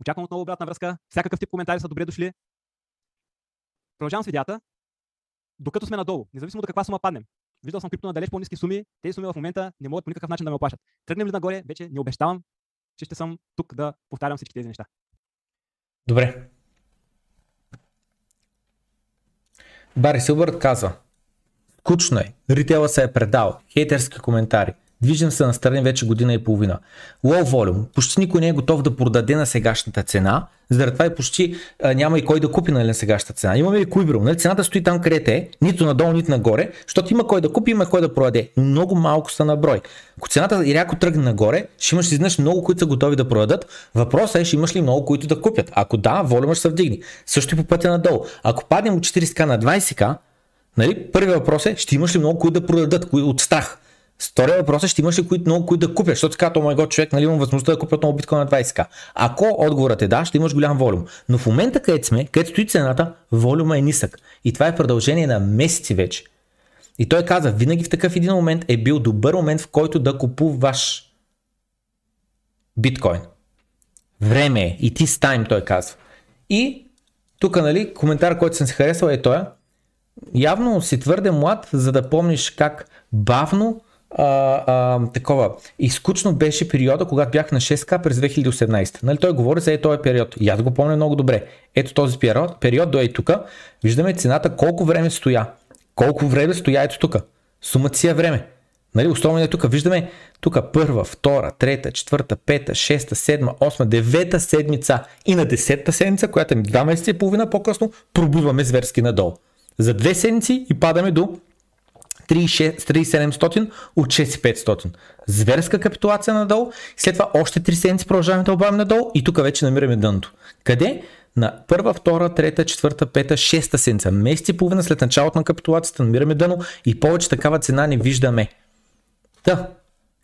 [SPEAKER 3] Очаквам отново обратна връзка. Всякакъв тип коментари са добре дошли. Продължавам с видеята. Докато сме надолу, независимо до каква сума паднем. Виждал съм крипто на далеч по-низки суми. Тези суми в момента не могат по никакъв начин да ме оплашат. Тръгнем ли нагоре, вече не обещавам, че ще съм тук да повтарям всички тези неща.
[SPEAKER 1] Добре. Бари Силбърт казва. Скучно е. Ритейла се е предал. Хейтерски коментари. Движим се на страни вече година и половина. Low volume. Почти никой не е готов да продаде на сегашната цена. Заради това и почти а, няма и кой да купи нали, на сегашната цена. Имаме Куибрил. Нали, цената стои там където е, нито надолу, нито нагоре, защото има кой да купи, има кой да продаде. Но много малко са на брой. Ако цената и ряко тръгне нагоре, ще имаш изнъж много, които са готови да продадат. Въпросът е, ще имаш ли много, които да купят. Ако да, волюма ще се вдигне. Също и по пътя надолу. Ако паднем от 40к на 20к, нали, първият въпрос е, ще имаш ли много, които да продадат от страх. Втория въпрос е, ще имаш ли които, много които да купят, защото така, мой го човек, нали, имам възможността да купят много биткоин на 20к. Ако отговорът е да, ще имаш голям волюм. Но в момента, където сме, където стои цената, волюма е нисък. И това е продължение на месеци вече. И той каза, винаги в такъв един момент е бил добър момент, в който да купуваш биткоин. Време е. И ти с тайм, той казва. И тук, нали, коментар, който съм се харесал е той. Явно си твърде млад, за да помниш как бавно а, а, такова. И скучно беше периода, когато бях на 6К през 2018. Нали, той говори за е този период. И аз го помня много добре. Ето този период, период до е тук. Виждаме цената колко време стоя. Колко време стоя ето тук. Сумата си е време. Нали, условно е тук. Виждаме тук първа, втора, трета, четвърта, пета, шеста, седма, осма, девета седмица и на десетта седмица, която е два месеца и половина по-късно, пробиваме зверски надолу. За две седмици и падаме до 3700 от 6500. Зверска капитулация надолу, след това още 3 седмици продължаваме да обавим надолу и тук вече намираме дъното. Къде? На първа, втора, трета, четвърта, пета, шеста седмица. Месец и половина след началото на капитулацията намираме дъно и повече такава цена не виждаме. Да,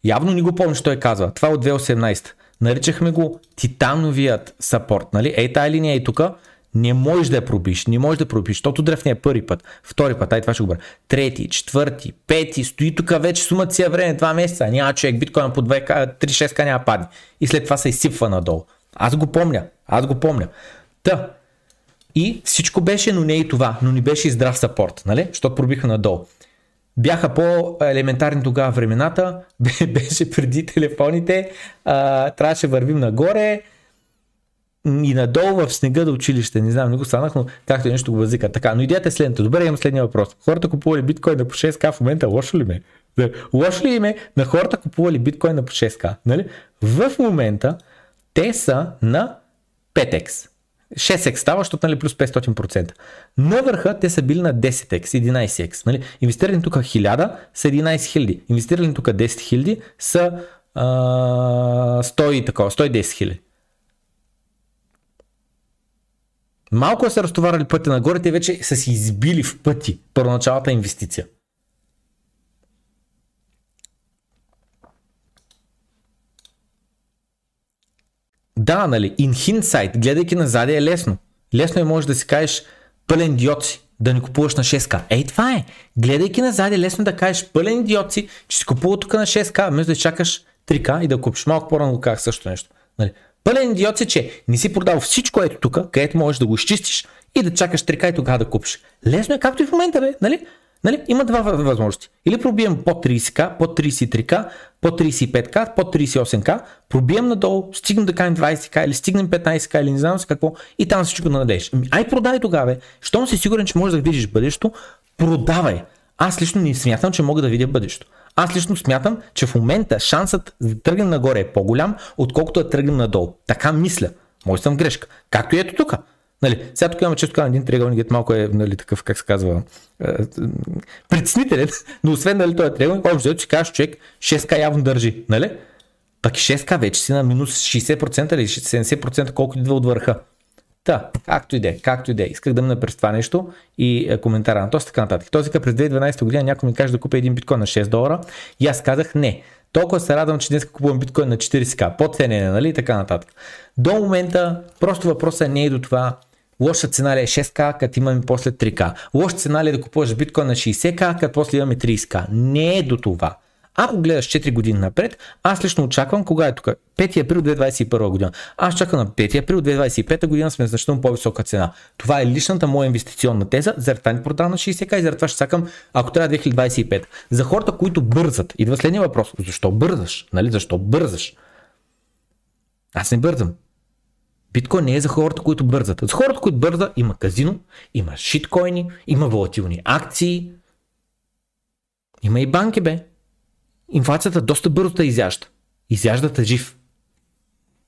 [SPEAKER 1] явно ни го помниш, той казва. Това е от 2018. Наричахме го титановият сапорт. Нали? Ей тая линия и тук не можеш да я пробиш, не можеш да пробиш, защото дръфне е първи път, втори път, ай това ще го бъде. Трети, четвърти, пети, стои тук вече сумата си време, два месеца, няма човек, биткоин по 3-6к няма падне. И след това се изсипва надолу. Аз го помня, аз го помня. Та, и всичко беше, но не и това, но ни беше и здрав сапорт, нали? Защото пробиха надолу. Бяха по-елементарни тогава времената, беше преди телефоните, а, трябваше вървим нагоре, и надолу в снега до училище. Не знам, не го станах, но както нещо го възика. Така, но идеята е следната. Добре, имам следния въпрос. Хората купували биткоин на по 6к в момента, лошо ли ме? Лошо ли им е на хората купували биткоин на по 6к? Нали? В момента те са на 5x. 6x става, защото нали, плюс 500%. На върха те са били на 10x, 11x. Нали? Инвестирали тук 1000 са 11 000. Инвестирали тук 10 000 са а, 100 такова, 110 000. Малко са разтоварали пътя нагоре, те вече са си избили в пъти първоначалната инвестиция. Да, нали, in hindsight, гледайки назад е лесно. Лесно е може да си кажеш пълен идиот да не купуваш на 6к. Ей, това е. Гледайки назад е лесно да кажеш пълен идиот че си купува тук на 6к, вместо да чакаш 3к и да купиш. Малко по-рано казах също нещо. Нали. Пълен идиот си, че не си продал всичко ето тук, където можеш да го изчистиш и да чакаш трика и тогава да купиш. Лесно е, както и в момента, бе, нали? Нали? Има два възможности. Или пробием под 30к, под 33к, под 35к, под 38к, пробием надолу, стигнем да кажем 20к или стигнем 15к или не знам си какво и там всичко да надееш. Ами, ай продай тогава, щом си сигурен, че можеш да видиш бъдещето, продавай. Аз лично не смятам, че мога да видя бъдещето. Аз лично смятам, че в момента шансът да тръгнем нагоре е по-голям, отколкото да тръгнем надолу. Така мисля. Може съм грешка. Както и ето тук. Нали, сега тук имаме често един триъгълник, малко е нали, такъв, как се казва, е, притеснителен, но освен нали, този триъгълник, общо че кажеш човек 6к явно държи, нали? Пък 6к вече си на минус 60% или 70% колкото идва от върха. Та, както и да е, както и да е. Исках да мина през това нещо и е, коментара на този така нататък. Този през 2012 година някой ми каже да купя един биткоин на 6 долара и аз казах не. Толкова се радвам, че днес купувам биткоин на 40к, по ценене, нали, и така нататък. До момента, просто въпросът не е до това Лоша цена ли е 6к, като имаме после 3к. Лоша цена ли е да купуваш биткоин на 60к, като после имаме 30к. Не е до това. Ако гледаш 4 години напред, аз лично очаквам, кога е тук? 5 април 2021 година. Аз чакам на 5 април 2025 година сме значително по-висока цена. Това е личната моя инвестиционна теза, заради това не продавам на 60к и заради това ще чакам, ако трябва 2025. За хората, които бързат, идва следния въпрос. Защо бързаш? Нали? Защо бързаш? Аз не бързам. Биткоин не е за хората, които бързат. За хората, които бързат, има казино, има шиткоини, има волатилни акции, има и банки, бе. Инфлацията доста бързо те изяжда. Изяжда жив.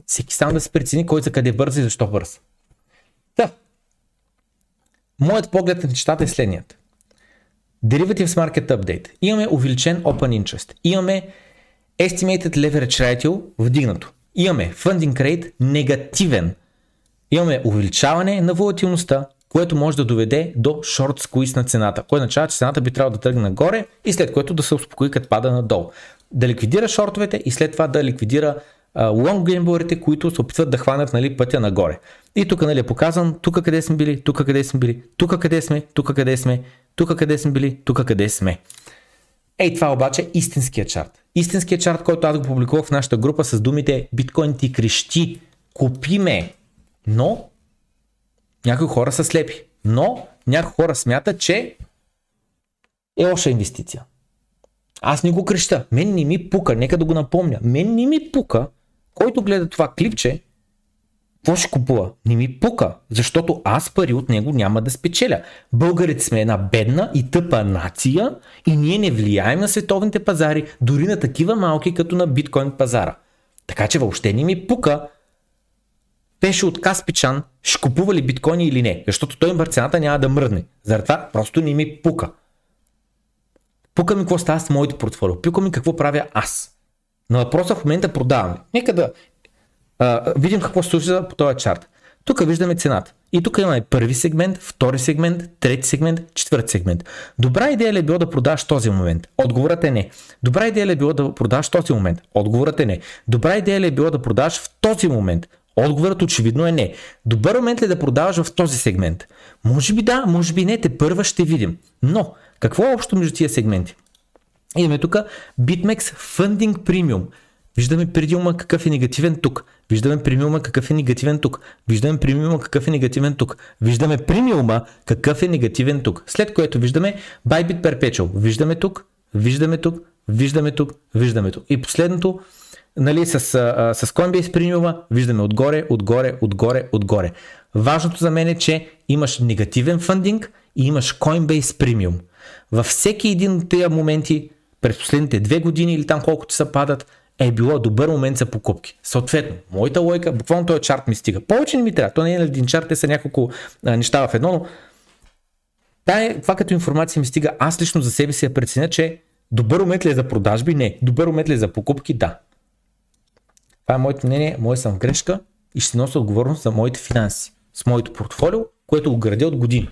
[SPEAKER 1] Всеки сам да се прецени кой за къде бърза и защо бърза. Да. Моят поглед на нещата е следният. Derivatives Market Update. Имаме увеличен Open Interest. Имаме Estimated Leverage Ratio вдигнато. Имаме Funding Rate негативен. Имаме увеличаване на волатилността, което може да доведе до шорт squeeze на цената, което означава, че цената би трябвало да тръгне нагоре и след което да се успокои като пада надолу. Да ликвидира шортовете и след това да ликвидира лонг геймборите, които се опитват да хванат нали, пътя нагоре. И тук нали, е показан тук къде сме били, тук къде сме били, тук къде сме, тук къде сме, тук къде сме били, тук къде сме. Ей, това обаче е истинския чарт. Истинският чарт, който аз го публикувах в нашата група с думите биткоин ти крещи, купи ме, но някои хора са слепи. Но някои хора смятат, че е лоша инвестиция. Аз не го креща. Мен не ми пука. Нека да го напомня. Мен не ми пука, който гледа това клипче, какво ще купува? Не ми пука, защото аз пари от него няма да спечеля. Българите сме една бедна и тъпа нация и ние не влияем на световните пазари, дори на такива малки като на биткоин пазара. Така че въобще не ми пука пеше от Каспичан ще купува ли биткоини или не, защото той цената няма да мръдне. Заради това просто не ми пука. Пука ми какво става с моите портфолио. Пука ми какво правя аз. На въпроса в момента продаваме. Нека да а, видим какво се случва по този чарт. Тук виждаме цената. И тук имаме първи сегмент, втори сегмент, трети сегмент, четвърти сегмент. Добра идея ли е било да продаш този момент? Отговорът е не. Добра идея ли е било да продаш този момент? Отговорът е не. Добра идея ли е било да продаш в този момент? Отговорът очевидно е не. Добър момент ли е да продаваш в този сегмент? Може би да, може би не, те първа ще видим. Но, какво е общо между тия сегменти? Имаме тук BitMEX Funding Premium. Виждаме премиума какъв е негативен тук. Виждаме премиума какъв е негативен тук. Виждаме премиума какъв е негативен тук. Виждаме премиума какъв е негативен тук. След което виждаме Bybit Perpetual. Виждаме тук, виждаме тук, виждаме тук, виждаме тук. И последното нали, с, а, с Coinbase премиума виждаме отгоре, отгоре, отгоре, отгоре. Важното за мен е, че имаш негативен фандинг и имаш Coinbase премиум. Във всеки един от тези моменти, през последните две години или там колкото са падат, е било добър момент за покупки. Съответно, моята лойка, буквално този чарт ми стига. Повече не ми трябва. То не е един чарт, те са няколко а, неща в едно, но тая, това като информация ми стига. Аз лично за себе си я преценя, че добър момент ли е за продажби? Не. Добър момент ли е за покупки? Да. Това е моето мнение, мое съм в грешка и ще нося отговорност за моите финанси, с моето портфолио, което го градя от години.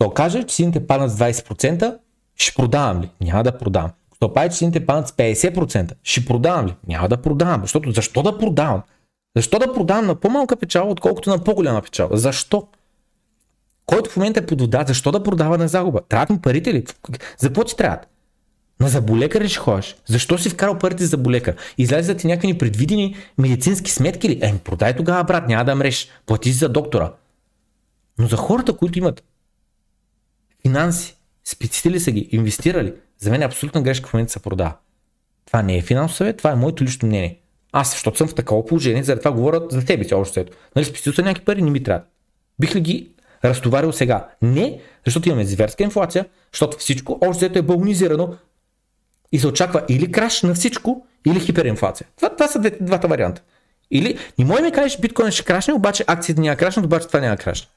[SPEAKER 1] Ако каже, че сините паднат с 20%, ще продавам ли? Няма да продавам. Ако пае, че сините паднат с 50%, ще продавам ли? Няма да продавам. Защото защо да продавам? Защо да продавам на по-малка печала, отколкото на по-голяма печала? Защо? Който в момента е под вода, защо да продава на загуба? Трябват му парите ли? За какво ти трябват? На заболекар ли ще ходиш? Защо си вкарал парите за заболекар? Излезе да ти някакви непредвидени медицински сметки ли? Еми, продай тогава, брат, няма да мреш. Плати си за доктора. Но за хората, които имат финанси, специфили са ги, инвестирали, за мен е абсолютна грешка в момента се продава. Това не е финансов съвет, това е моето лично мнение. Аз, защото съм в такова положение, заради това говоря за тебе общо сето. Нали, спестил са някакви пари, не ми трябва. Бих ли ги разтоварил сега? Не, защото имаме зверска инфлация, защото всичко общо е балонизирано и се очаква или краш на всичко, или хиперинфлация. Това, това са двата, варианта. Или не може ми кажеш биткоин ще крашне, обаче акциите няма крашнат, обаче това няма крашне.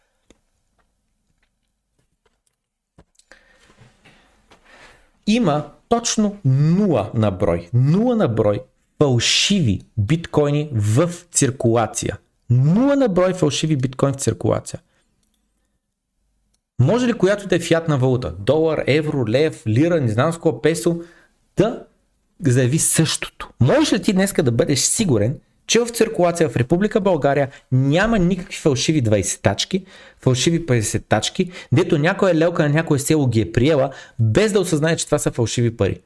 [SPEAKER 1] Има точно 0 на брой, 0 на брой фалшиви биткоини в циркулация. 0 на брой фалшиви биткоини в циркулация. Може ли която да е фиатна валута? Долар, евро, лев, лира, не знам с какво песо, да заяви същото. Можеш ли ти днеска да бъдеш сигурен, че в циркулация в Република България няма никакви фалшиви 20 тачки, фалшиви 50 тачки, дето някоя лелка на някое село ги е приела, без да осъзнае, че това са фалшиви пари.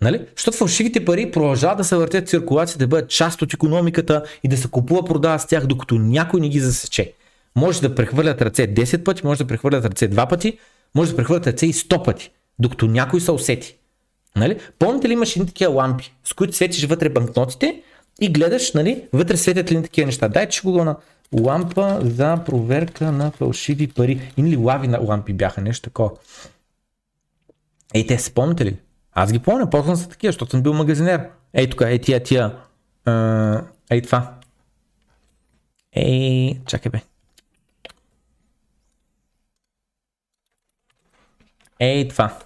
[SPEAKER 1] Нали? Защото фалшивите пари продължават да се въртят циркулация, да бъдат част от економиката и да се купува, продава с тях, докато някой не ги засече. Може да прехвърлят ръце 10 пъти, може да прехвърлят ръце 2 пъти, може да прехвърлят ръце и 100 пъти, докато някой се усети. Нали? Помните ли имаш едни такива лампи, с които светиш вътре банкнотите и гледаш, нали, вътре светят ли такива неща. Дайте ще го на лампа за проверка на фалшиви пари. Или лави на лампи бяха, нещо такова. Ей, те спомните ли? Аз ги помня, ползвам са такива, защото съм бил магазинер. Ей тук, ей тия, тия. ей това. Ей, чакай бе. Ей това.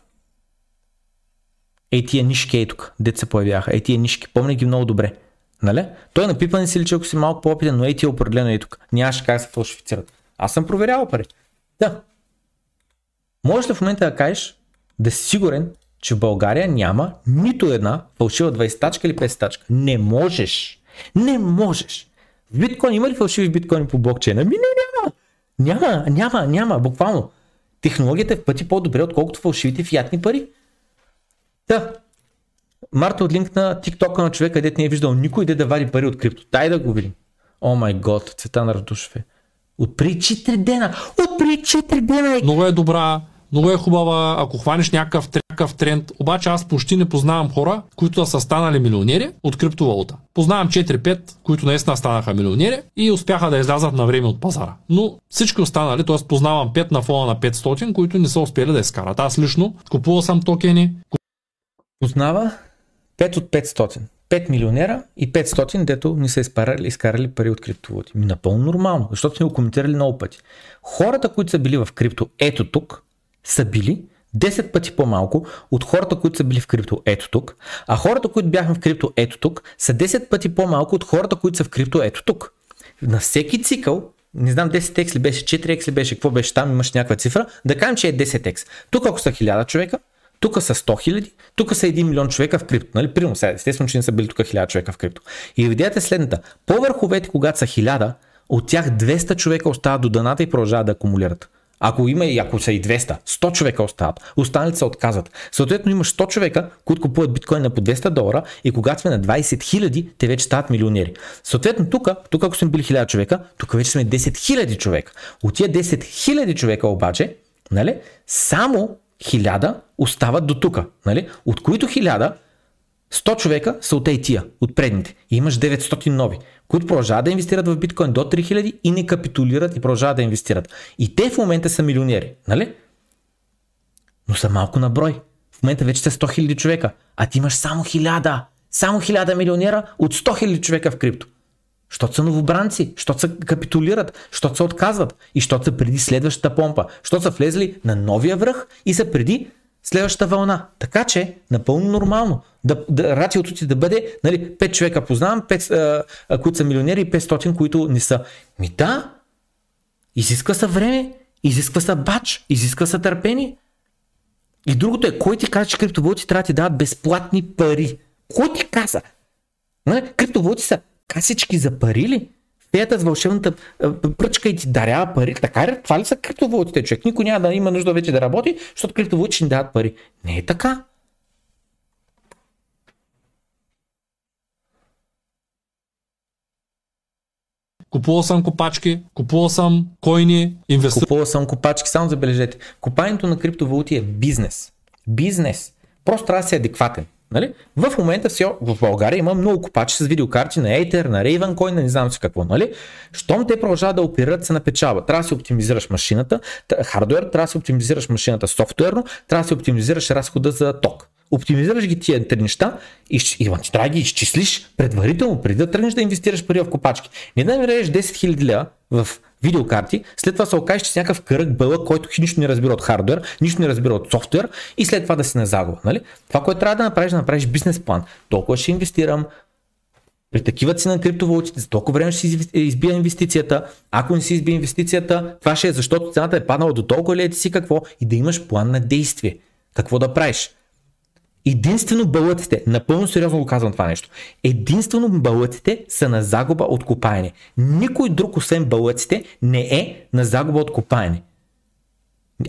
[SPEAKER 1] Ей тия нишки, ей тук, дете се появяха. Ей тия нишки, помня ги много добре. Нали? Той на пипане си личи, ако си малко по-опитен, но ей тия определено ей тук. Нямаше как се фалшифицират. Аз съм проверявал пари. Да. Можеш ли в момента да кажеш, да си сигурен, че в България няма нито една фалшива 20 тачка или 50 тачка. Не можеш. Не можеш. В биткоин има ли фалшиви биткоини по блокчейна? Ми не, няма. Няма, няма, няма, буквално. Технологията е в пъти по-добре, отколкото фалшивите фиатни пари. Да. Марта от линк на TikTok на човека, където не е виждал никой де да вади пари от крипто. Дай да го видим. О май год, цвета на Радушев От при 4 дена. От при 4 дена.
[SPEAKER 4] Много е добра много е хубава, ако хванеш някакъв, някакъв тренд. Обаче аз почти не познавам хора, които са станали милионери от криптовалута. Познавам 4-5, които наистина станаха милионери и успяха да излязат на време от пазара. Но всички останали, т.е. познавам 5 на фона на 500, които не са успели да изкарат. Аз лично купувал съм токени.
[SPEAKER 1] Познава 5 от 500. 5 милионера и 500, дето не са изкарали, изкарали пари от криптовалути. Ми напълно нормално, защото сме го коментирали много пъти. Хората, които са били в крипто ето тук, са били 10 пъти по-малко от хората, които са били в крипто ето тук, а хората, които бяха в крипто ето тук, са 10 пъти по-малко от хората, които са в крипто ето тук. На всеки цикъл, не знам 10x ли беше, 4x ли беше, какво беше там, имаш някаква цифра, да кажем, че е 10x. Тук ако са 1000 човека, тук са 100 хиляди, тук са 1 милион човека в крипто. Нали? Примерно сега, естествено, че не са били тук 1000 човека в крипто. И идеята е следната. По върховете, когато са 1000, от тях 200 човека остават до даната и продължават да акумулират. Ако има и ако са и 200, 100 човека остават, останалите се отказват. Съответно имаш 100 човека, които купуват биткоин на по 200 долара и когато сме на 20 хиляди, те вече стават милионери. Съответно тук, тук ако сме били 1000 човека, тук вече сме 10 хиляди човека. От тия 10 хиляди човека обаче, нали, само 1000 остават до тук, нали, от които 1000 100 човека са от ATIA, от предните. И имаш 900 нови които продължават да инвестират в биткоин до 3000 и не капитулират и продължават да инвестират. И те в момента са милионери, нали? Но са малко на брой. В момента вече са 100 000 човека, а ти имаш само 1000. Само 1000 милионера от 100 000 човека в крипто. Щото са новобранци, щото са капитулират, щото се отказват и щото са преди следващата помпа, щото са влезли на новия връх и са преди следващата вълна. Така че, напълно нормално. Да, да, рациото ти да бъде, нали, 5 човека познавам, 5, а, които са милионери и 500, които не са. Ми да, изисква се време, изисква се бач, изисква се търпение. И другото е, кой ти каза, че криптовалути трябва да ти дават безплатни пари? Кой ти каза? Нали? Криптовалути са касички за пари ли? феята с вълшебната пръчка и ти дарява пари. Така ли? Това ли са криптовалутите, човек? Никой няма да има нужда вече да работи, защото криптовалути не дават пари. Не е така.
[SPEAKER 4] Купувал съм копачки, купувал съм койни, инвестирал.
[SPEAKER 1] Купувал съм копачки, само забележете. Купането на криптовалути е бизнес. Бизнес. Просто трябва да си адекватен. Нали? В момента все, в България има много купачи с видеокарти на Aether, на Ravencoin, на не знам си какво. Нали? Щом те продължават да оперират се на печалба. Трябва да си оптимизираш машината, хардуер, трябва да си оптимизираш машината софтуерно, трябва да си оптимизираш разхода за ток. Оптимизираш ги тия три неща и, и ти трябва да ги изчислиш предварително, преди да тръгнеш да инвестираш пари в копачки. Не да ми 10 000 лева в видеокарти, след това се окаже, че си някакъв кръг бълък, който нищо не разбира от хардвер, нищо не разбира от софтуер и след това да си на загуба. Нали? Това, което трябва да направиш, да направиш бизнес план. Толкова ще инвестирам, при такива цена на криптовалутите, за толкова време ще избия инвестицията. Ако не си избие инвестицията, това ще е защото цената е паднала до толкова ли е си какво и да имаш план на действие. Какво да правиш? Единствено бълъците, напълно сериозно го казвам това нещо, единствено бълъците са на загуба от копаене. Никой друг, освен бълъците, не е на загуба от копаене.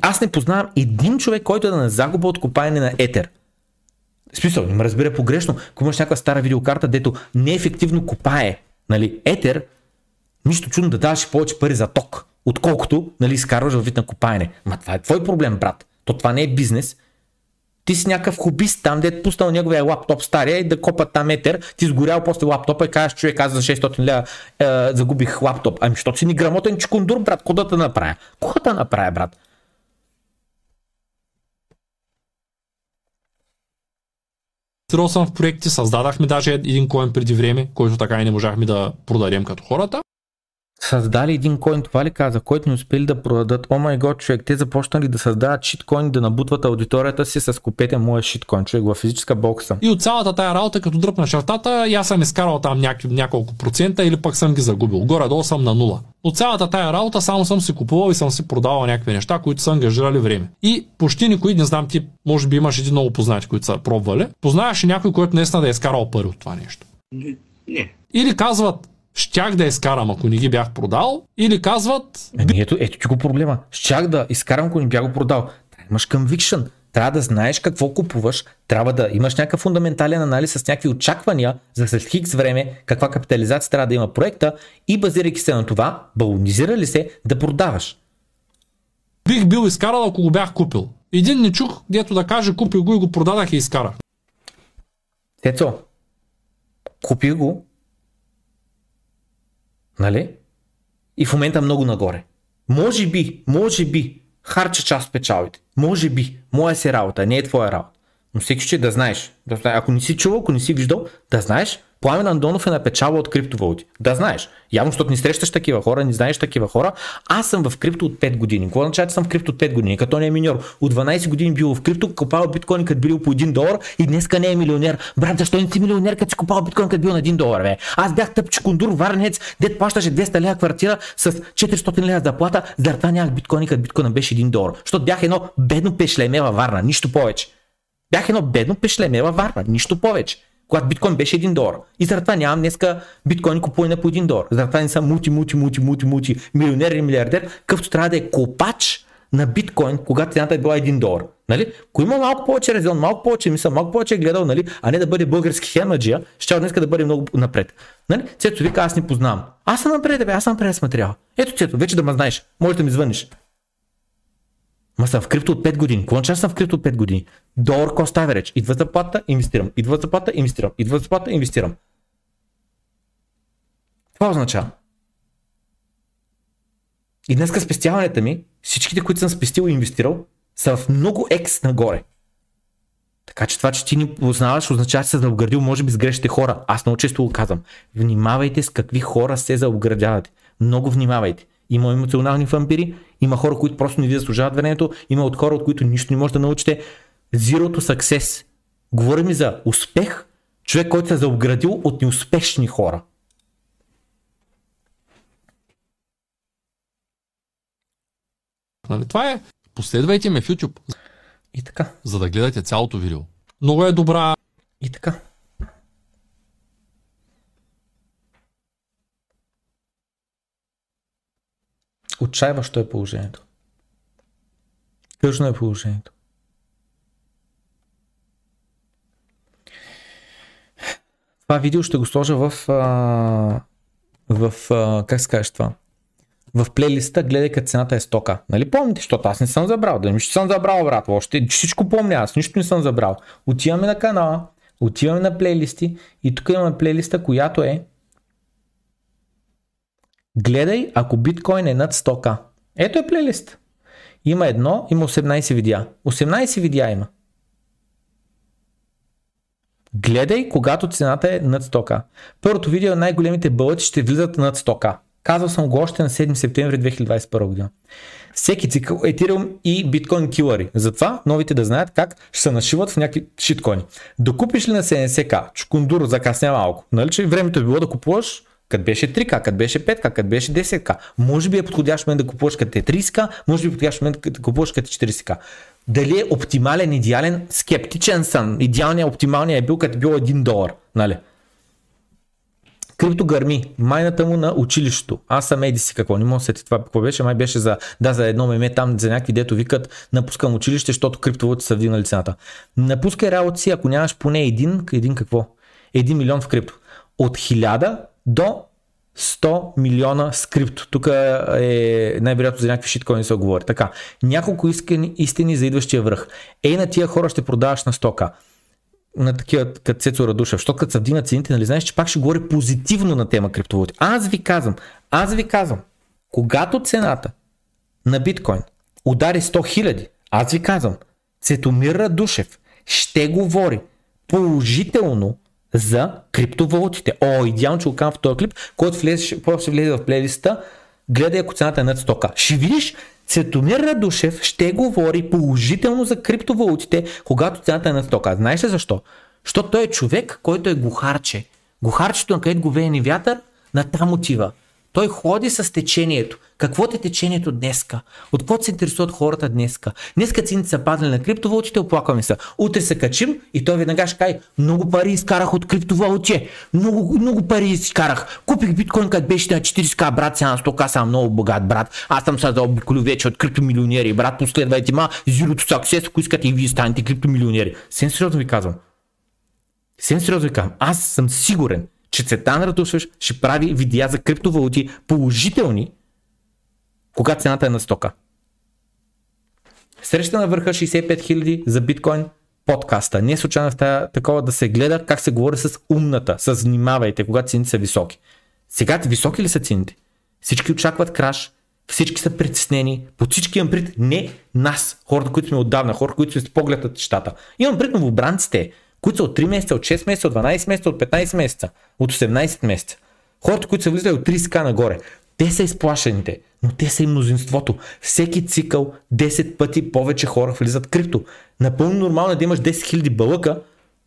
[SPEAKER 1] Аз не познавам един човек, който е на загуба от копаене на етер. Смисъл, не ме разбира погрешно. Ако имаш някаква стара видеокарта, дето неефективно копае, нали, етер, нищо чудно да даваш повече пари за ток, отколкото нали, изкарваш във вид на копаене. Ма това е твой проблем, брат. То това не е бизнес. Ти си някакъв хобист там, де е пуснал неговия лаптоп стария и да копат там етер, ти сгорял после лаптопа и казваш, човек, аз за 600 лева е, загубих лаптоп. Ами, защото си ни грамотен чекундур, брат, кога да направя? Кога да направя, брат?
[SPEAKER 4] Инвестирал съм в проекти, създадахме даже един коин преди време, който така и не можахме да продадем като хората.
[SPEAKER 1] Създали един коин, това ли каза, който не успели да продадат? О май год, човек, те започнали да създават шиткоин, да набутват аудиторията си с купете моя шиткоин, човек, в физическа бокса.
[SPEAKER 4] И от цялата тая работа, като дръпна шартата, аз съм изкарал там няк- няколко процента или пък съм ги загубил. Горе-долу съм на нула. От цялата тая работа само съм си купувал и съм си продавал някакви неща, които са ангажирали време. И почти никой, не знам ти, може би имаш един много познати, които са пробвали. Познаваш ли някой, който наистина да е изкарал пари от това нещо?
[SPEAKER 5] Не.
[SPEAKER 4] Или казват, щях да изкарам, ако не ги бях продал, или казват,
[SPEAKER 1] Ами ето, ето ти го проблема. Щях да изкарам, ако не бях го продал. Да имаш conviction. Трябва да знаеш какво купуваш, трябва да имаш някакъв фундаментален анализ с някакви очаквания за след хикс време, каква капитализация трябва да има проекта и базирайки се на това, балонизира ли се да продаваш.
[SPEAKER 4] бих бил изкарал, ако го бях купил. Един не чух, дето да каже, купил го и го продадах и изкарах.
[SPEAKER 1] Тецо, купи го, нали? И в момента много нагоре. Може би, може би, харча част от печалите. Може би, моя си работа, не е твоя работа. Но всеки ще да знаеш. Ако не си чувал, ако не си виждал, да знаеш, Пламен Андонов е на печала от криптовалути. Да знаеш. Явно, защото не срещаш такива хора, не знаеш такива хора. Аз съм в крипто от 5 години. Какво означава, че съм в крипто от 5 години? Като не е миньор. От 12 години бил в крипто, купава биткоин, като бил по 1 долар и днеска не е милионер. Брат, защо не си милионер, като си купава биткоин, като бил на 1 долар, бе? Аз бях тъпче кондур, варнец, дед плащаше 200 лева квартира с 400 лева заплата, заради нямах биткоин, като биткоин беше 1 долар. Защото бях едно бедно пешлеме във Варна, нищо повече. Бях едно бедно пешлеме във Варна, нищо повече. Когато биткоин беше 1 долар. И заради нямам днеска биткоин купуване по 1 долар. Заради не съм мулти, мулти, мулти, мулти, мулти, милионер или милиардер, къвто трябва да е копач на биткоин, когато цената е била 1 долар. Нали? Ако има малко повече резон, малко повече мисъл, малко повече е гледал, нали? а не да бъде български хемаджия, ще днес да бъде много напред. Нали? Цето вика, аз не познавам. Аз съм напред, бе, аз съм напред с. Ето Цето, вече да ме знаеш. Може да ми звъниш. Ма съм в крипто от 5 години. Означава съм в крипто от 5 години? Долар cost average. Идва заплата, инвестирам. Идва заплата, инвестирам. Идва заплата, инвестирам. Това означава. И днеска спестяванията ми, всичките, които съм спестил и инвестирал, са в много екс нагоре. Така че това, че ти ни познаваш, означава, че се заобградил, може би, с грешните хора. Аз много често го казвам. Внимавайте с какви хора се заобградявате. Много внимавайте. Има емоционални вампири, има хора, които просто не ви заслужават времето, има от хора, от които нищо не може да научите. Zero to success. Говорим за успех, човек, който се е заобградил от неуспешни хора.
[SPEAKER 4] Нали? Това е. Последвайте ме в YouTube,
[SPEAKER 1] И така.
[SPEAKER 4] за да гледате цялото видео. Много е добра
[SPEAKER 1] И така. Отчаиващо е положението. Тъжно е положението. Това видео ще го сложа в, а, в а, как се кажеш това? В плейлиста гледай като цената е стока. Нали помните, защото аз не съм забрал. Да нищо съм забрал, брат. Още всичко помня, аз нищо не съм забрал. Отиваме на канала, отиваме на плейлисти и тук имаме плейлиста, която е Гледай, ако биткоин е над 100к. Ето е плейлист. Има едно, има 18 видеа. 18 видеа има. Гледай, когато цената е над 100к. Първото видео е най-големите бълъци ще влизат над 100к. Казал съм го още на 7 септември 2021 година. Всеки цикъл Ethereum и биткоин килъри. Затова новите да знаят как ще се нашиват в някакви шиткоини. Докупиш ли на 70к, чукундуро закъсня малко, нали че времето е било да купуваш като беше 3К, като беше 5К, като беше 10К. Може би е подходящ момент да купуваш като е 30К, може би е подходящ момент да купуваш като 40К. Дали е оптимален, идеален, скептичен съм. Идеалният, оптималният е бил като е бил 1 долар. Нали? Крипто гърми, майната му на училището. Аз съм еди си какво, не мога да това какво беше, май беше за, да, за едно меме там, за някакви дето викат, напускам училище, защото криптовалути са вдигнали цената. Напускай работа си, ако нямаш поне един, един какво? Един милион в крипто. От 1000 до 100 милиона с крипто. Тук е най-вероятно за някакви шиткоини се говори. Така, няколко искани, истини за идващия връх. Ей на тия хора ще продаваш на стока на такива като Цецо Радушев, защото като се вдигнат цените, нали знаеш, че пак ще говори позитивно на тема криптовалути. Аз ви казвам, аз ви казвам, когато цената на биткоин удари 100 хиляди, аз ви казвам, Цетомир Радушев ще говори положително за криптовалутите. О, идеално, че го в този клип, който влезе, ще влезе в плейлиста, гледай ако цената е над 100 Ще видиш, Цветомир Радушев ще говори положително за криптовалутите, когато цената е на стока. Знаеш ли защо? Защото той е човек, който е гухарче. Гухарчето, на където го веяни вятър, на там отива. Той ходи с течението. Какво е течението днеска? От какво се интересуват хората днеска? Днеска цените са паднали на криптовалутите, оплакваме се. Утре се качим и той веднага ще каже, много пари изкарах от криптовалути. Много, много пари изкарах. Купих биткоин, като беше на 40к, брат, сега на 100к, съм много богат, брат. Аз съм се заобиколил вече от криптомилионери. Брат, последвайте ма, Zero Success, ако искате и вие станете криптомилионери. Съвсем сериозно ви казвам. Съвсем сериозно ви казвам. Аз съм сигурен, че Цветан Радушев ще прави видеа за криптовалути положителни, когато цената е на стока. Среща на върха 65 000 за биткоин подкаста. Не е случайно в тая такова да се гледа как се говори с умната, с внимавайте, когато цените са високи. Сега високи ли са цените? Всички очакват краш, всички са притеснени, под всички имам пред не нас, хората, които сме отдавна, хора, които сме с поглед на щата. Имам пред новобранците, които са от 3 месеца, от 6 месеца, от 12 месеца, от 15 месеца, от 18 месеца. Хората, които са влизали от 30к нагоре, те са изплашените, но те са и мнозинството. Всеки цикъл 10 пъти повече хора влизат крипто. Напълно нормално е да имаш 10 000 бълъка,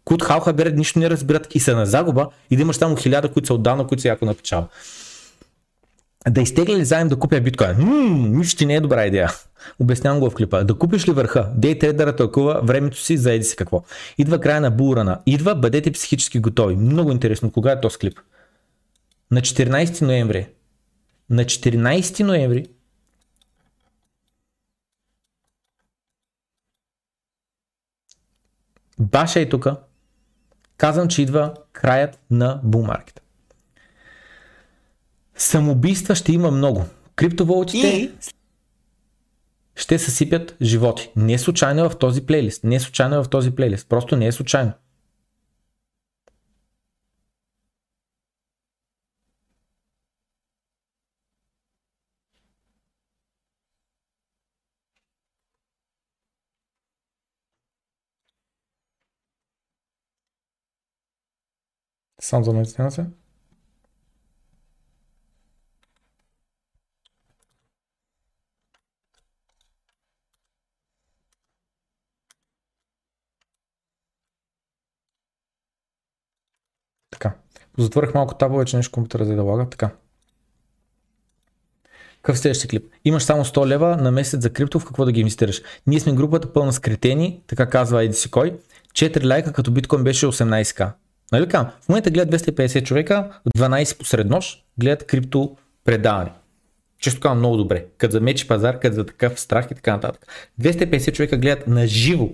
[SPEAKER 1] които халха берат, нищо не разбират и са на загуба и да имаш само 1000, които са отдавна, които са яко на печала да изтегля ли заем да купя биткоин? Ммм, нищо не е добра идея. Обяснявам го в клипа. Да купиш ли върха? Дей трейдера тълкува времето си, заеди си какво. Идва края на бурана. Идва, бъдете психически готови. Много интересно. Кога е този клип? На 14 ноември. На 14 ноември Баша е тук. Казвам, че идва краят на бумаркета. Самоубийства ще има много. Криптовалутите и... ще съсипят животи. Не е случайно в този плейлист. Не е случайно в този плейлист. Просто не е случайно. Само за се. Така. Затворих малко табове, че нещо компютъра да лага. Така. Какъв следващия клип? Имаш само 100 лева на месец за крипто, в какво да ги инвестираш? Ние сме групата пълна с кретени, така казва Еди си кой. 4 лайка, като биткоин беше 18к. Нали кам? В момента гледат 250 човека, 12 посред нощ, гледат крипто предаване. Често казвам много добре. Като за мечи пазар, като за такъв страх и така нататък. 250 човека гледат на живо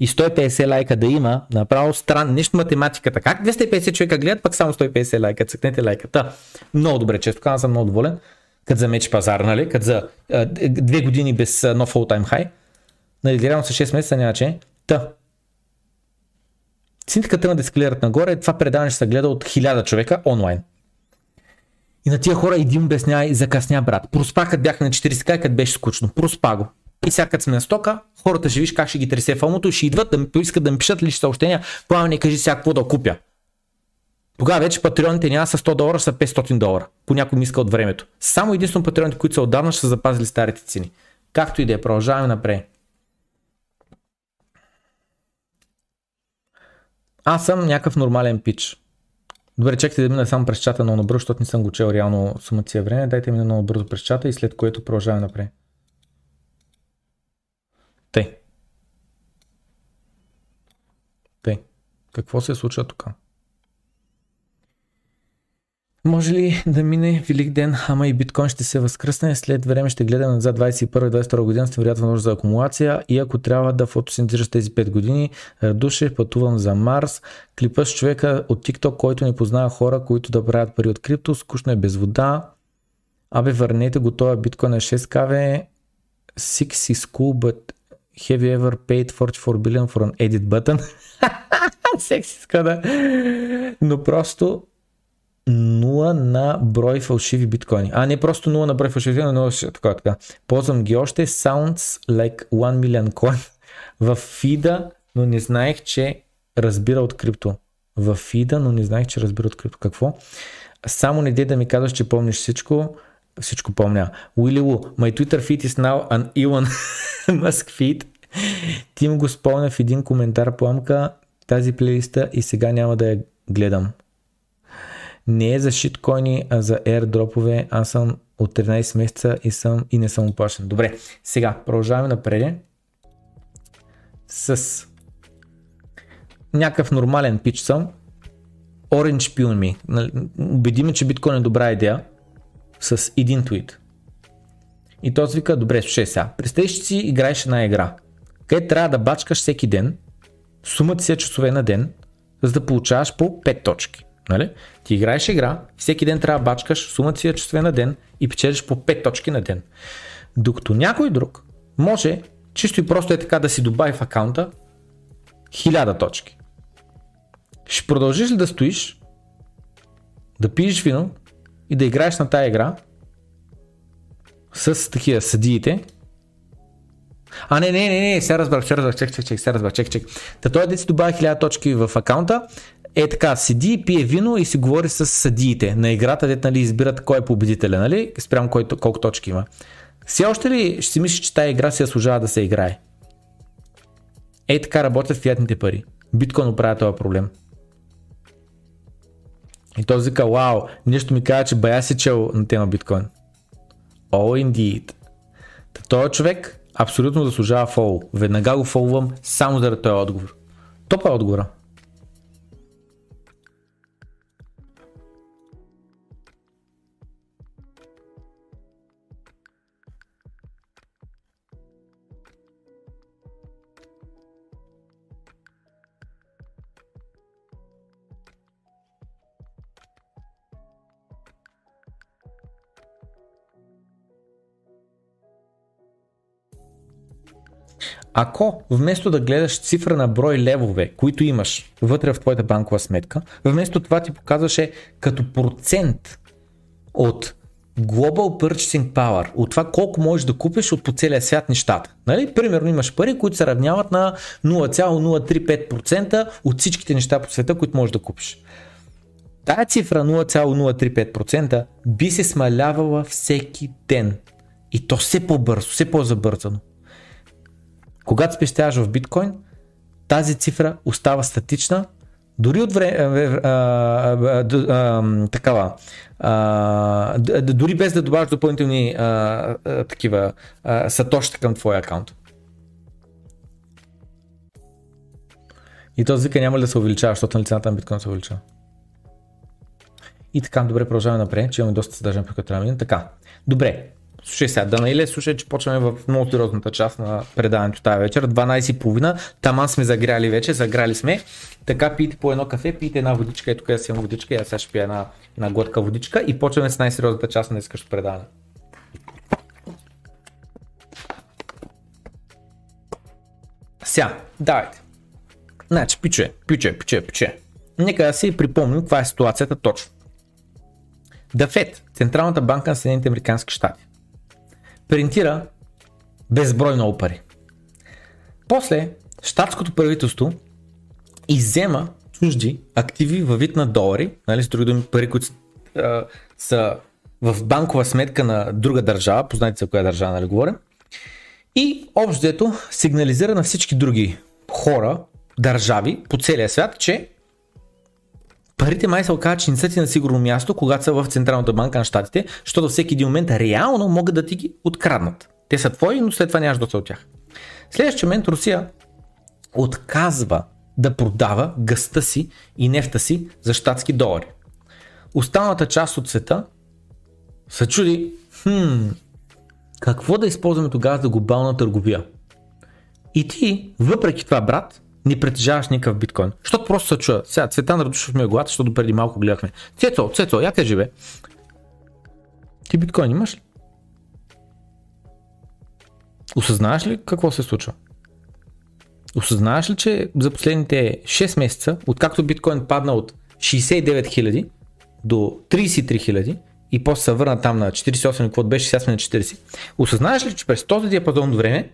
[SPEAKER 1] и 150 лайка да има, направо странно, нещо математиката. Как 250 човека гледат, пък само 150 лайка, цъкнете лайката. Много добре, често казвам, съм много доволен. Като за меч пазар, нали? Като за а, две години без а, нов all time high. Нали, реално са 6 месеца, няма че. Та. Цинтиката тръгна да ескалират нагоре, това предаване ще се гледа от 1000 човека онлайн. И на тия хора един обяснява и закъсня, брат. Проспа, като бяха на 40 като беше скучно. Проспа го. И сега като сме на стока, хората ще виж как ще ги тресе фомото и ще идват да ми поискат да ми пишат лични съобщения, пламен кажи сега какво да купя. Тогава вече патреоните няма са 100 долара, са 500 долара. По някой миска от времето. Само единствено патреоните, които са отдавна, ще са запазили старите цени. Както и да е, продължаваме напред. Аз съм някакъв нормален пич. Добре, чакайте да мина само през чата много набързо, защото не съм го чел реално сумация време. Дайте ми много бързо през чата и след което продължаваме напред. Тъй. Тъй. Какво се случва тук? Може ли да мине Велик ден, ама и биткоин ще се възкръсне, след време ще гледаме назад 21-22 година, сте вероятно нужда за акумулация и ако трябва да фотосинтезираш тези 5 години, душе, пътувам за Марс, клипа с човека от TikTok, който не познава хора, които да правят пари от крипто, скучно е без вода, абе върнете го това биткоин на 6 каве, 6 is cool, but have you ever paid 44 billion for an edit button? Сексистка, да. Но просто 0 на брой фалшиви биткоини. А, не просто 0 на брой фалшиви, но така, така. Ползвам ги още. Sounds like 1 million coin в фида, но не знаех, че разбира от крипто. В фида, но не знаех, че разбира от крипто. Какво? Само не дей да ми казваш, че помниш всичко. Всичко помня. Уили Лу, my Twitter feed is now an Elon Musk feed. Тим го спомня в един коментар пламка тази плейлиста и сега няма да я гледам не е за шиткоини, а за airdroпове. Аз съм от 13 месеца и, съм, и не съм оплашен. Добре, сега продължаваме напред с някакъв нормален пич съм. Orange Pill ми. Убеди ме, че биткоин е добра идея с един твит. И този вика, добре, слушай сега. Представи, че си играеш една игра, където трябва да бачкаш всеки ден, сумата си е часове на ден, за да получаваш по 5 точки. Нали? Ти играеш игра, всеки ден трябва да бачкаш сумата си часове на ден и печелиш по 5 точки на ден. Докато някой друг може чисто и просто е така да си добави в акаунта 1000 точки. Ще продължиш ли да стоиш, да пиеш вино и да играеш на тая игра с такива съдиите, а, не, не, не, не, сега разбрах, сега разбрах, чек, чек, чек, сега разбрах, чек, чек. Та той да си добавя 1000 точки в акаунта, е така, седи, пие вино и си говори с съдиите на играта, дете нали, избират кой е победителя, нали? спрямо кой, колко точки има. Все още ли ще си мислиш, че тази игра си заслужава да се играе? Е така работят фиатните пари. Биткоин оправя този проблем. И този вика, вау, нещо ми казва, че бая си чел на тема биткоин. Oh, indeed. Та този човек абсолютно заслужава фол. Веднага го фолвам само заради този отговор. Топа е отговора. Ако вместо да гледаш цифра на брой левове, които имаш вътре в твоята банкова сметка, вместо това ти показваше като процент от Global Purchasing Power, от това колко можеш да купиш от по целия свят нещата. Нали? Примерно имаш пари, които се равняват на 0,035% от всичките неща по света, които можеш да купиш. Тая цифра 0,035% би се смалявала всеки ден. И то все по-бързо, все по-забързано. Когато спестяваш в биткоин, тази цифра остава статична, дори от време, такава, а, дори без да добавяш допълнителни а, а, такива а, сатоща към твоя акаунт. И този вика няма ли да се увеличава, защото на цената на биткоин се увеличава. И така, добре, продължаваме напред, че имаме доста съдържание, по трябва да Така, добре, Слушай сега, Данаиле, слушай, че почваме в много сериозната част на предаването тази вечер. 12.30. Таман сме загряли вече, заграли сме. Така пийте по едно кафе, пийте една водичка, ето къде си имам водичка, аз сега ще пия една, една глътка водичка и почваме с най-сериозната част на днескашното предаване. Сега, давайте. Значи, пиче, пиче, пиче, пиче. Нека да си припомним каква е ситуацията точно. Fed, Централната банка на Съединените Американски щати, принтира безброй много пари. После, щатското правителство иззема чужди активи във вид на долари, нали, с други думи пари, които са в банкова сметка на друга държава, познайте за коя държава, нали говорим, и общото сигнализира на всички други хора, държави по целия свят, че парите май се оказа, че не са ти на сигурно място, когато са в Централната банка на щатите, защото всеки един момент реално могат да ти ги откраднат. Те са твои, но след това нямаш доста от тях. Следващия момент Русия отказва да продава гъста си и нефта си за щатски долари. Останалата част от света се чуди, хм, какво да използваме тогава за глобална търговия? И ти, въпреки това, брат, не притежаваш никакъв биткоин. Защото просто се чуя. Сега Цветан Радушев ми е главата, защото преди малко гледахме. Цецо, Цецо, я кажи бе. Ти биткоин имаш ли? Осъзнаваш ли какво се случва? Осъзнаваш ли, че за последните 6 месеца, откакто биткоин падна от 69 000 до 33 000 и после се върна там на 48, какво беше, сега сме на 40. Осъзнаваш ли, че през този диапазон време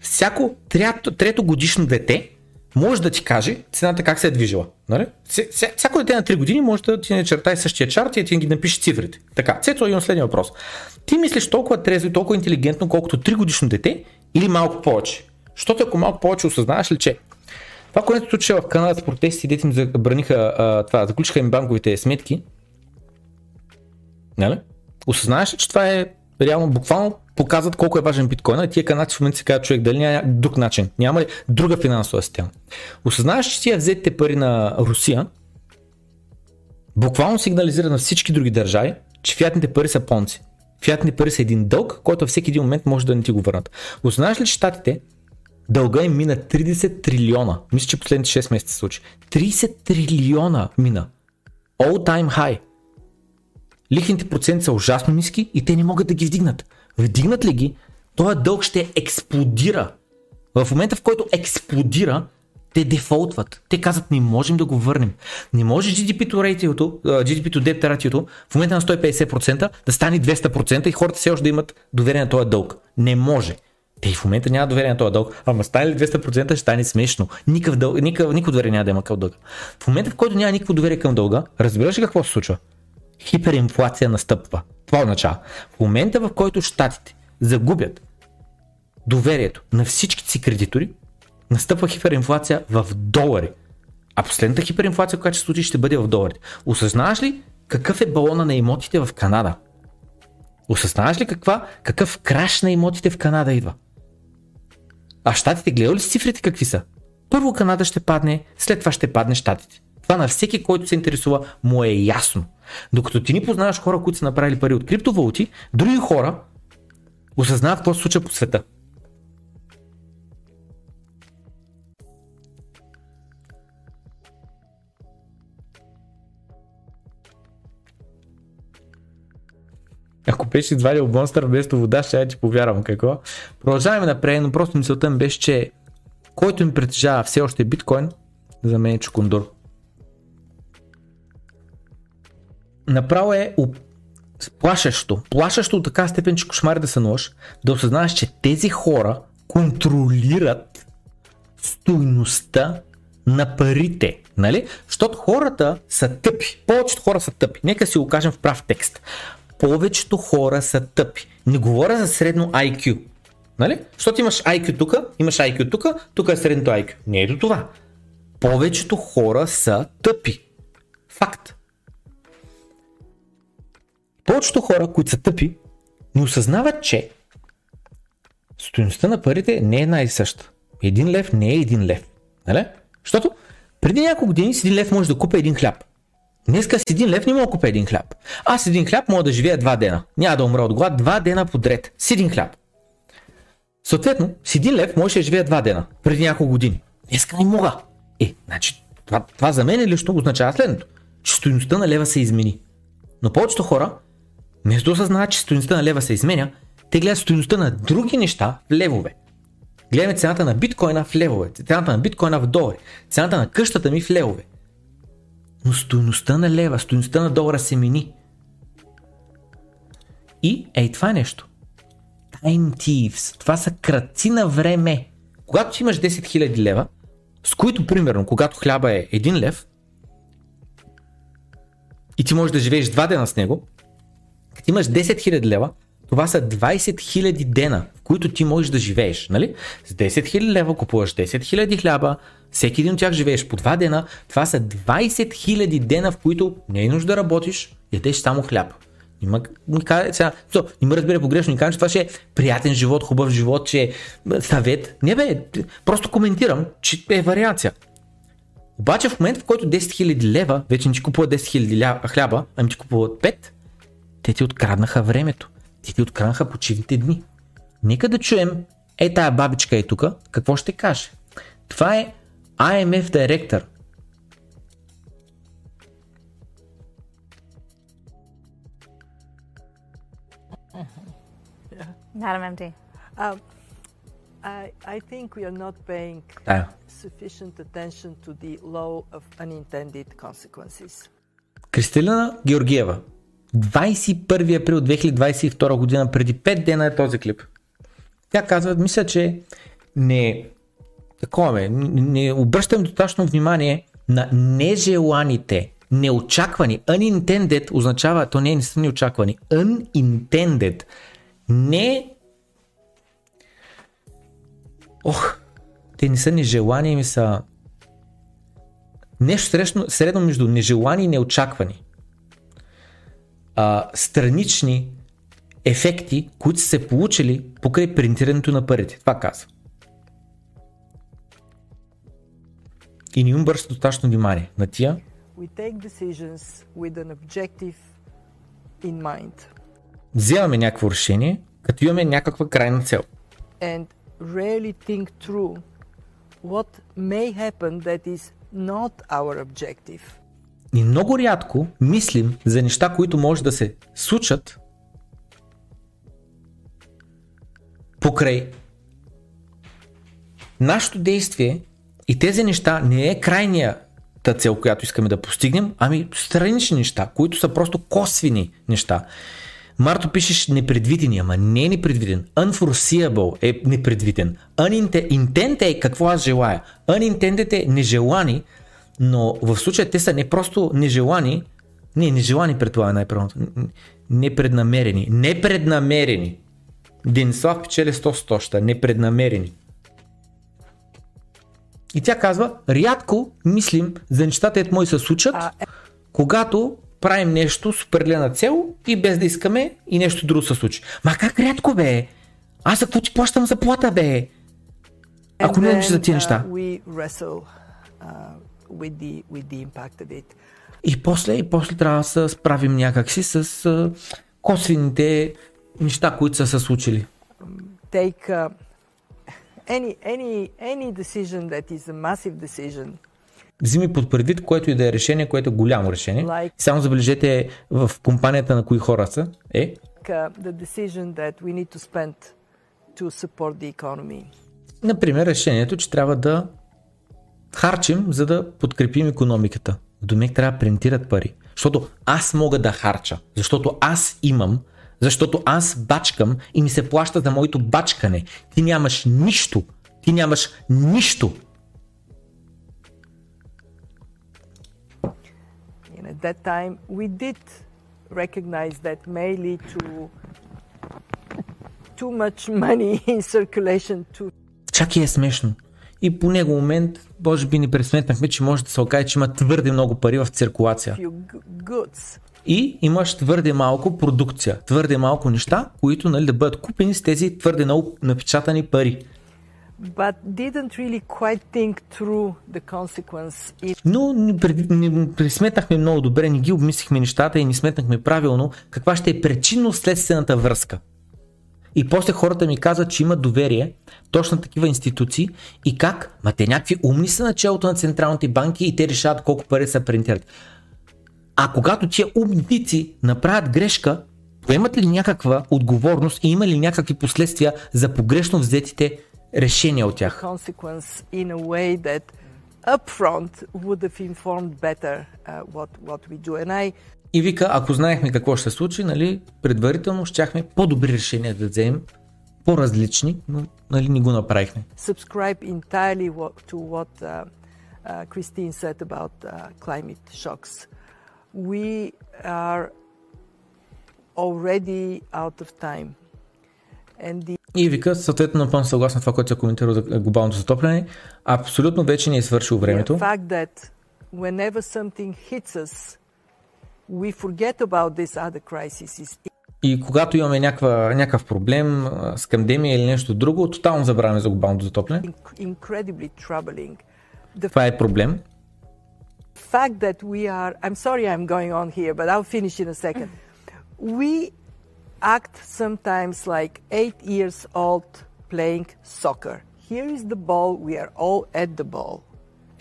[SPEAKER 1] всяко трето, трето годишно дете може да ти каже цената как се е движила. Нали? Всяко дете на 3 години може да ти начертай същия чарт и ти ги напише цифрите. Така, Цецо, имам следния въпрос. Ти мислиш толкова трезво и толкова интелигентно, колкото 3 годишно дете или малко повече? Защото ако малко повече осъзнаваш ли, че това, което се случи в Канада с протести, дете им забраниха това, заключиха им банковите сметки, нали? Осъзнаваш ли, че това е реално буквално показват колко е важен биткоина и тия канадци в момента се казват човек дали няма друг начин, няма ли друга финансова система. Осъзнаваш, че тия взетите пари на Русия буквално сигнализира на всички други държави, че фиатните пари са понци. Фиатните пари са един дълг, който всеки един момент може да не ти го върнат. Осъзнаваш ли, че щатите дълга им мина 30 трилиона. Мисля, че последните 6 месеца се случи. 30 трилиона мина. All time high. Лихвените проценти са ужасно ниски и те не могат да ги вдигнат. Вдигнат ли ги, този дълг ще експлодира. В момента в който експлодира, те дефолтват. Те казват, не можем да го върнем. Не може GDP-то рейтиото, GDP-то debt ratio в момента на 150% да стане 200% и хората все още да имат доверие на този дълг. Не може. Те и в момента няма доверие на този дълг. Ама стане ли 200% ще стане смешно. Никакъв, дълг, никакъв, доверие няма да има към дълга. В момента в който няма никакво доверие към дълга, разбираш ли какво се случва? Хиперинфлация настъпва. Това означава. В момента в който щатите загубят доверието на всички си кредитори, настъпва хиперинфлация в долари. А последната хиперинфлация, която ще случи, ще бъде в доларите. Осъзнаваш ли какъв е балона на имотите в Канада? Осъзнаваш ли каква, какъв краш на имотите в Канада идва? А щатите гледали ли цифрите какви са? Първо Канада ще падне, след това ще падне щатите. Това на всеки, който се интересува, му е ясно. Докато ти ни познаваш хора, които са направили пари от криптовалути, други хора осъзнават какво се случва по света. Ако беше извадил монстър вместо вода, ще я ти повярвам какво. Продължаваме напред, но просто мисълта ми беше, че който им притежава все още биткоин, за мен е чукундур. Направо е плашещо. Плашещо от така степен, че кошмари да се нож, да осъзнаеш, че тези хора контролират стойността на парите. Нали? Защото хората са тъпи. Повечето хора са тъпи. Нека си го кажем в прав текст повечето хора са тъпи. Не говоря за средно IQ. Нали? Защото имаш IQ тук, имаш IQ тук, тук е средното IQ. Не е до това. Повечето хора са тъпи. Факт. Повечето хора, които са тъпи, не осъзнават, че стоеността на парите не е една и съща. Един лев не е един лев. Нали? Защото преди няколко години с един лев може да купя един хляб. Днеска с един лев не мога да купя един хляб. Аз един хляб мога да живея два дена. Няма да умра от глад два дена подред. С един хляб. Съответно, с един лев можеш да живея два дена. Преди няколко години. Днеска не мога. Е, значи, това, това за мен лично означава следното. Че стоеността на лева се измени. Но повечето хора, вместо да осъзнават, че стоеността на лева се изменя, те гледат стоеността на други неща в левове. Гледаме цената на биткоина в левове, цената на биткоина в долари, цената на къщата ми в левове. Но стоеността на лева, стоеността на долара се мини. И ей това е нещо. Time thieves. Това са кръци на време. Когато имаш 10 000 лева, с които примерно, когато хляба е 1 лев, и ти можеш да живееш два дена с него, имаш 10 000 лева, това са 20 000 дена, в които ти можеш да живееш. Нали? С 10 000 лева купуваш 10 000 хляба, всеки един от тях живееш по 2 дена. Това са 20 000 дена, в които не е нужда да работиш, ядеш само хляб. Има, ми каже, сега, то, не ме разбере погрешно, ни каже, че това ще е приятен живот, хубав живот, че е съвет. Не бе, просто коментирам, че е вариация. Обаче в момента, в който 10 000 лева вече не ти купуват 10 000 хляба, ами ти купуват 5, те ти откраднаха времето. Те ти откраднаха почивните дни. Нека да чуем, е тая бабичка е тук, какво ще каже. Това е IMF директор.
[SPEAKER 5] Madam MD.
[SPEAKER 6] Um, I, I think we are not paying
[SPEAKER 1] Да.
[SPEAKER 6] sufficient attention to the law of unintended consequences.
[SPEAKER 1] Кристалина Георгиева. 21 април 2022 година, преди 5 дена е този клип. Тя казва, мисля, че не, такова е, не, не обръщам достатъчно внимание на нежеланите, неочаквани. Unintended означава, то не, не са неочаквани. Unintended. Не Ох, те не са нежелани, ми са нещо средно, средно между нежелани и неочаквани. А, странични ефекти, които са се получили покрай принтирането на парите. Това казва. И не им обръща достатъчно внимание на тия. Вземаме някакво решение, като имаме някаква крайна цел.
[SPEAKER 6] and rarely think through what may happen that is not our objective.
[SPEAKER 1] И много рядко мислим за неща, които може да се случат покрай нашето действие и тези неща не е крайнията цел, която искаме да постигнем, ами странични неща, които са просто косвени неща. Марто пишеш непредвидени, ама не е непредвиден. Unforeseeable е непредвиден. Unintended е какво аз желая. Unintended е нежелани, но в случая те са не просто нежелани, не, нежелани пред това е най-правилното. Непреднамерени. Непреднамерени. Денислав печели 100 стоща. Непреднамерени. И тя казва, рядко мислим за нещата, ето мои се случат,
[SPEAKER 6] А,
[SPEAKER 1] когато правим нещо с определена цел и без да искаме и нещо друго се случи. Ма как рядко бе? Аз какво ти плащам заплата бе? Ако не мислиш за тия неща.
[SPEAKER 6] With, the, with the impact of it.
[SPEAKER 1] И после, и после трябва да се справим някакси с косвените неща, които са се случили.
[SPEAKER 6] Take uh, any, any, any decision that is a massive decision
[SPEAKER 1] Взими под предвид, което и да е решение, което е голямо решение.
[SPEAKER 6] Like-
[SPEAKER 1] Само забележете в компанията на кои хора са. Е,
[SPEAKER 6] the decision that we need to spend to support the economy.
[SPEAKER 1] например, решението, че трябва да харчим, за да подкрепим економиката. Домек трябва да принтират пари. Защото аз мога да харча. Защото аз имам. Защото аз бачкам и ми се плаща за моето бачкане. Ти нямаш нищо. Ти нямаш нищо.
[SPEAKER 6] And at that time, we did recognize that may lead to too much money in circulation to
[SPEAKER 1] Чак и е смешно. И по него момент, може би ни пресметнахме, че може да се окаже, че има твърде много пари в циркулация. И имаш твърде малко продукция, твърде малко неща, които нали, да бъдат купени с тези твърде много напечатани пари.
[SPEAKER 6] but didn't really quite think through the consequence
[SPEAKER 1] Но ни пресметнахме много добре, не ги обмислихме нещата и ни сметнахме правилно каква ще е причинно-следствената връзка. И после хората ми казват, че имат доверие точно такива институции и как, ма те някакви умни са началото на централните банки и те решават колко пари са принтират. А когато тия умници направят грешка, поемат ли някаква отговорност и има ли някакви последствия за погрешно взетите решения от тях?
[SPEAKER 6] upfront would have informed better uh, what, what we do. And I
[SPEAKER 1] И вика, ако знаехме какво ще се случи, нали, предварително щяхме по-добри решения да вземем, по-различни, но нали, не го направихме.
[SPEAKER 6] subscribe entirely to what uh, uh, Christine said about uh, climate shocks. We are already out of time. And the
[SPEAKER 1] И вика, съответно напълно съгласна това, което се коментира за глобалното затопляне. Абсолютно вече не е свършил времето.
[SPEAKER 6] The fact that whenever something hits us, we forget about this other crisis is
[SPEAKER 1] И когато имаме някаква, някакъв проблем а, с пандемия или нещо друго, тотално забравяме за глобалното затопляне.
[SPEAKER 6] inc- incredibly troubling. The
[SPEAKER 1] Това е проблем.
[SPEAKER 6] fact that we are, I'm sorry I'm going on here, but I'll finish in a second. We act sometimes like eight years old playing soccer. Here is the ball, we are all at the ball,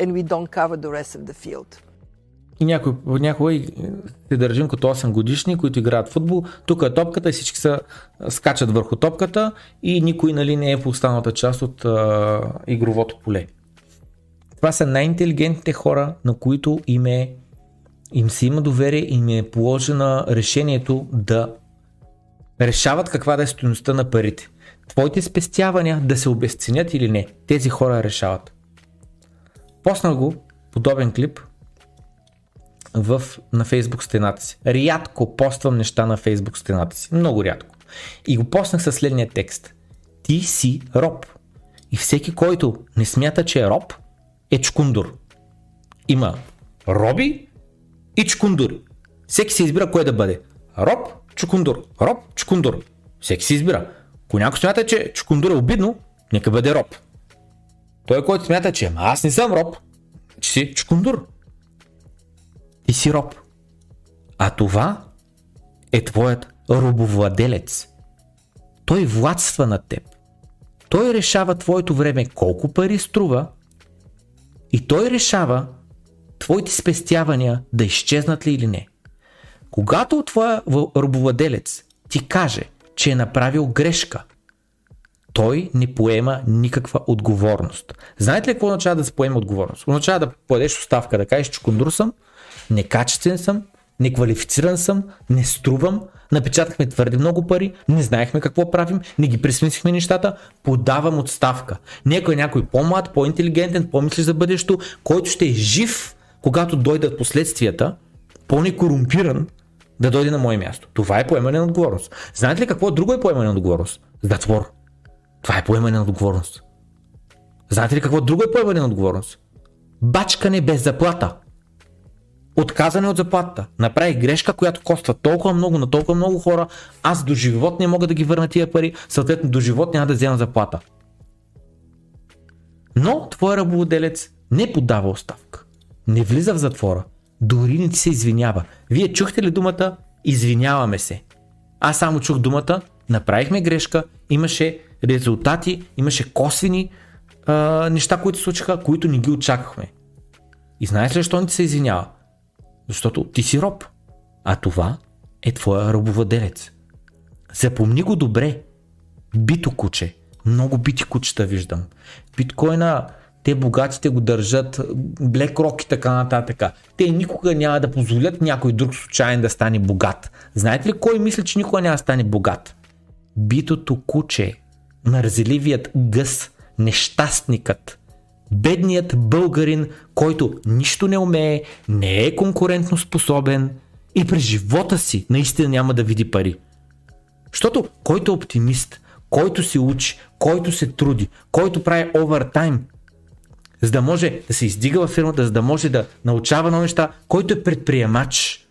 [SPEAKER 6] and we don't cover the rest of the field.
[SPEAKER 1] И някой, някога и се държим като 8 годишни, които играят футбол. Тук е топката и всички са, скачат върху топката и никой нали, не е в останалата част от а, игровото поле. Това са най-интелигентните хора, на които им, е, им се има доверие и им е положено решението да решават каква да е стоеността на парите. Твоите спестявания да се обесценят или не, тези хора решават. Поснах го подобен клип в, на Facebook стената си. Рядко поствам неща на Facebook стената си. Много рядко. И го поснах със следния текст. Ти си роб. И всеки, който не смята, че е роб, е чкундур. Има роби и чкундури. Всеки се избира кое да бъде. Роб, чукундур. Роб, чукундур. Всеки се избира. Ако някой смята, че чукундур е обидно, нека бъде роб. Той, който смята, че «Ама аз не съм роб, че си чукундур. Ти си роб. А това е твоят робовладелец. Той владства над теб. Той решава твоето време колко пари струва и той решава твоите спестявания да изчезнат ли или не. Когато твоя робовладелец ти каже, че е направил грешка, той не поема никаква отговорност. Знаете ли какво означава да се поема отговорност? Означава да подадеш оставка, да кажеш, че кондур съм, некачествен съм, неквалифициран съм, не струвам, напечатахме твърде много пари, не знаехме какво правим, не ги пресмислихме нещата, подавам отставка. Нека е някой по-млад, по-интелигентен, по-мисли за бъдещето, който ще е жив, когато дойдат последствията, по-некорумпиран, да дойде на мое място. Това е поемане на отговорност. Знаете ли какво друго е поемане на отговорност? Затвор. Това е поемане на отговорност. Знаете ли какво друго е поемане на отговорност? Бачкане без заплата. Отказане от заплата. Направих грешка, която коства толкова много на толкова много хора. Аз до живот не мога да ги върна тия пари, съответно до живот няма да взема заплата. Но твой рабовладелец не подава оставка. Не влиза в затвора. Дори не ти се извинява. Вие чухте ли думата извиняваме се? Аз само чух думата, направихме грешка, имаше резултати, имаше косвени а, неща, които се случиха, които не ги очаквахме. И знаеш ли защо не ти се извинява? Защото ти си роб. А това е твоя робовладелец. Запомни го добре. Бито куче. Много бити кучета виждам. Биткоина, те богатите го държат, BlackRock и така нататък. Те никога няма да позволят някой друг случайен да стане богат. Знаете ли кой мисли, че никога няма да стане богат? Битото куче, мързеливият гъс, нещастникът, бедният българин, който нищо не умее, не е конкурентно способен и през живота си наистина няма да види пари. Защото който е оптимист, който се учи, който се труди, който прави овертайм, за да може да се издига във фирмата, за да може да научава нови неща, който е предприемач,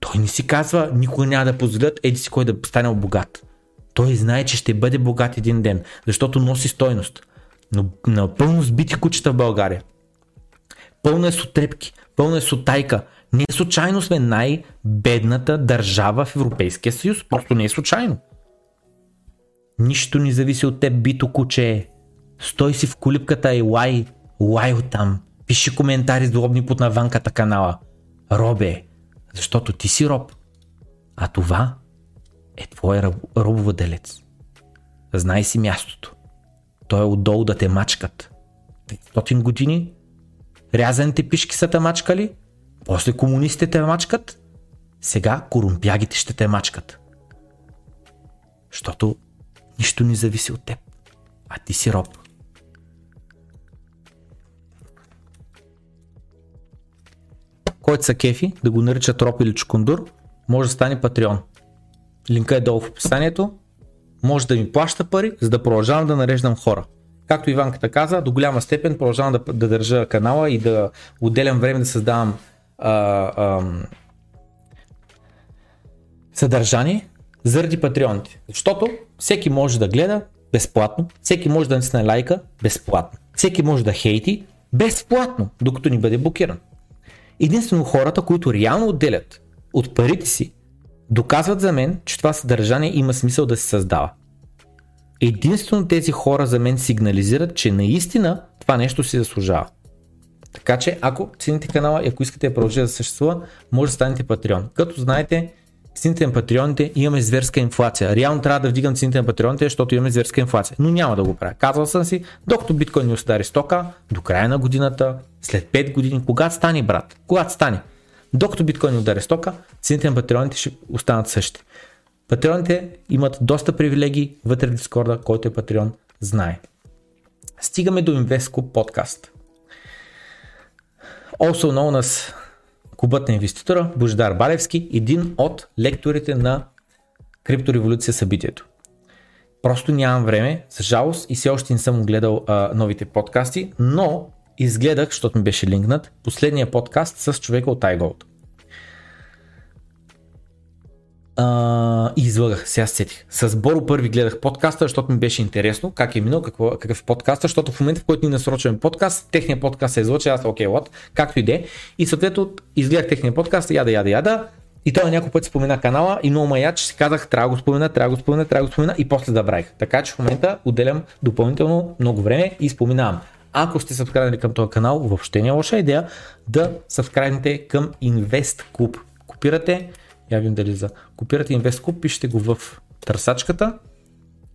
[SPEAKER 1] той не си казва, никога няма да позволят еди си кой да стане богат. Той знае, че ще бъде богат един ден, защото носи стойност. Но напълно сбити кучета в България. Пълно е с отрепки, пълно е с отайка. Не случайно сме най-бедната държава в Европейския съюз. Просто не е случайно. Нищо не зависи от теб, бито куче. Стой си в колипката и лай, лай оттам. Пиши коментари злобни под наванката канала. Робе, защото ти си роб. А това е твой роб. Знай си мястото. Той е отдолу да те мачкат. 500 години рязаните пишки са те мачкали, после комунистите те мачкат, сега корумпягите ще те мачкат. Защото нищо не зависи от теб, а ти си роб. Който са кефи, да го наричат роб или чукундур, може да стане патреон. линка е долу в описанието, може да ми плаща пари, за да продължавам да нареждам хора. Както Иванката каза, до голяма степен продължавам да, да държа канала и да отделям време да създавам а, а, съдържание заради патреоните. Защото всеки може да гледа безплатно, всеки може да натисне лайка безплатно, всеки може да хейти безплатно, докато ни бъде блокиран. Единствено хората, които реално отделят от парите си, доказват за мен, че това съдържание има смисъл да се създава. Единствено тези хора за мен сигнализират, че наистина това нещо си заслужава. Така че, ако цените канала и ако искате да продължи да съществува, може да станете патреон. Като знаете, цените на патреоните имаме зверска инфлация. Реално трябва да вдигам цените на патреоните, защото имаме зверска инфлация. Но няма да го правя. Казал съм си, докато биткоин ни удари стока, до края на годината, след 5 години, когато стане, брат? Когато стане? Докато биткоин удари стока, цените на патреоните ще останат същите. Патреоните имат доста привилегии вътре в Дискорда, който е патреон, знае. Стигаме до InvestClub подкаст. Also known as Клубът на инвеститора, Божидар Балевски, един от лекторите на криптореволюция събитието. Просто нямам време, за жалост и все още не съм гледал а, новите подкасти, но изгледах, защото ми беше линкнат, последния подкаст с човека от iGold. Uh, и излагах, сега сетих. С Боро първи гледах подкаста, защото ми беше интересно как е минал, какво, какъв е подкаста, защото в момента в който ни насрочваме подкаст, техния подкаст се излъча, аз окей, okay, както и де. И съответно изгледах техния подкаст, яда, яда, яда. И той няколко пъти спомена канала и много мая, че си казах, трябва да го спомена, трябва да го спомена, трябва да го спомена и после забравих. Така че в момента отделям допълнително много време и споменавам. Ако сте сабскрайбнали към този канал, въобще не е лоша идея да сабскрайбнете към Invest Club. Копирате я видим дали за копирате InvestCube, пишете го в търсачката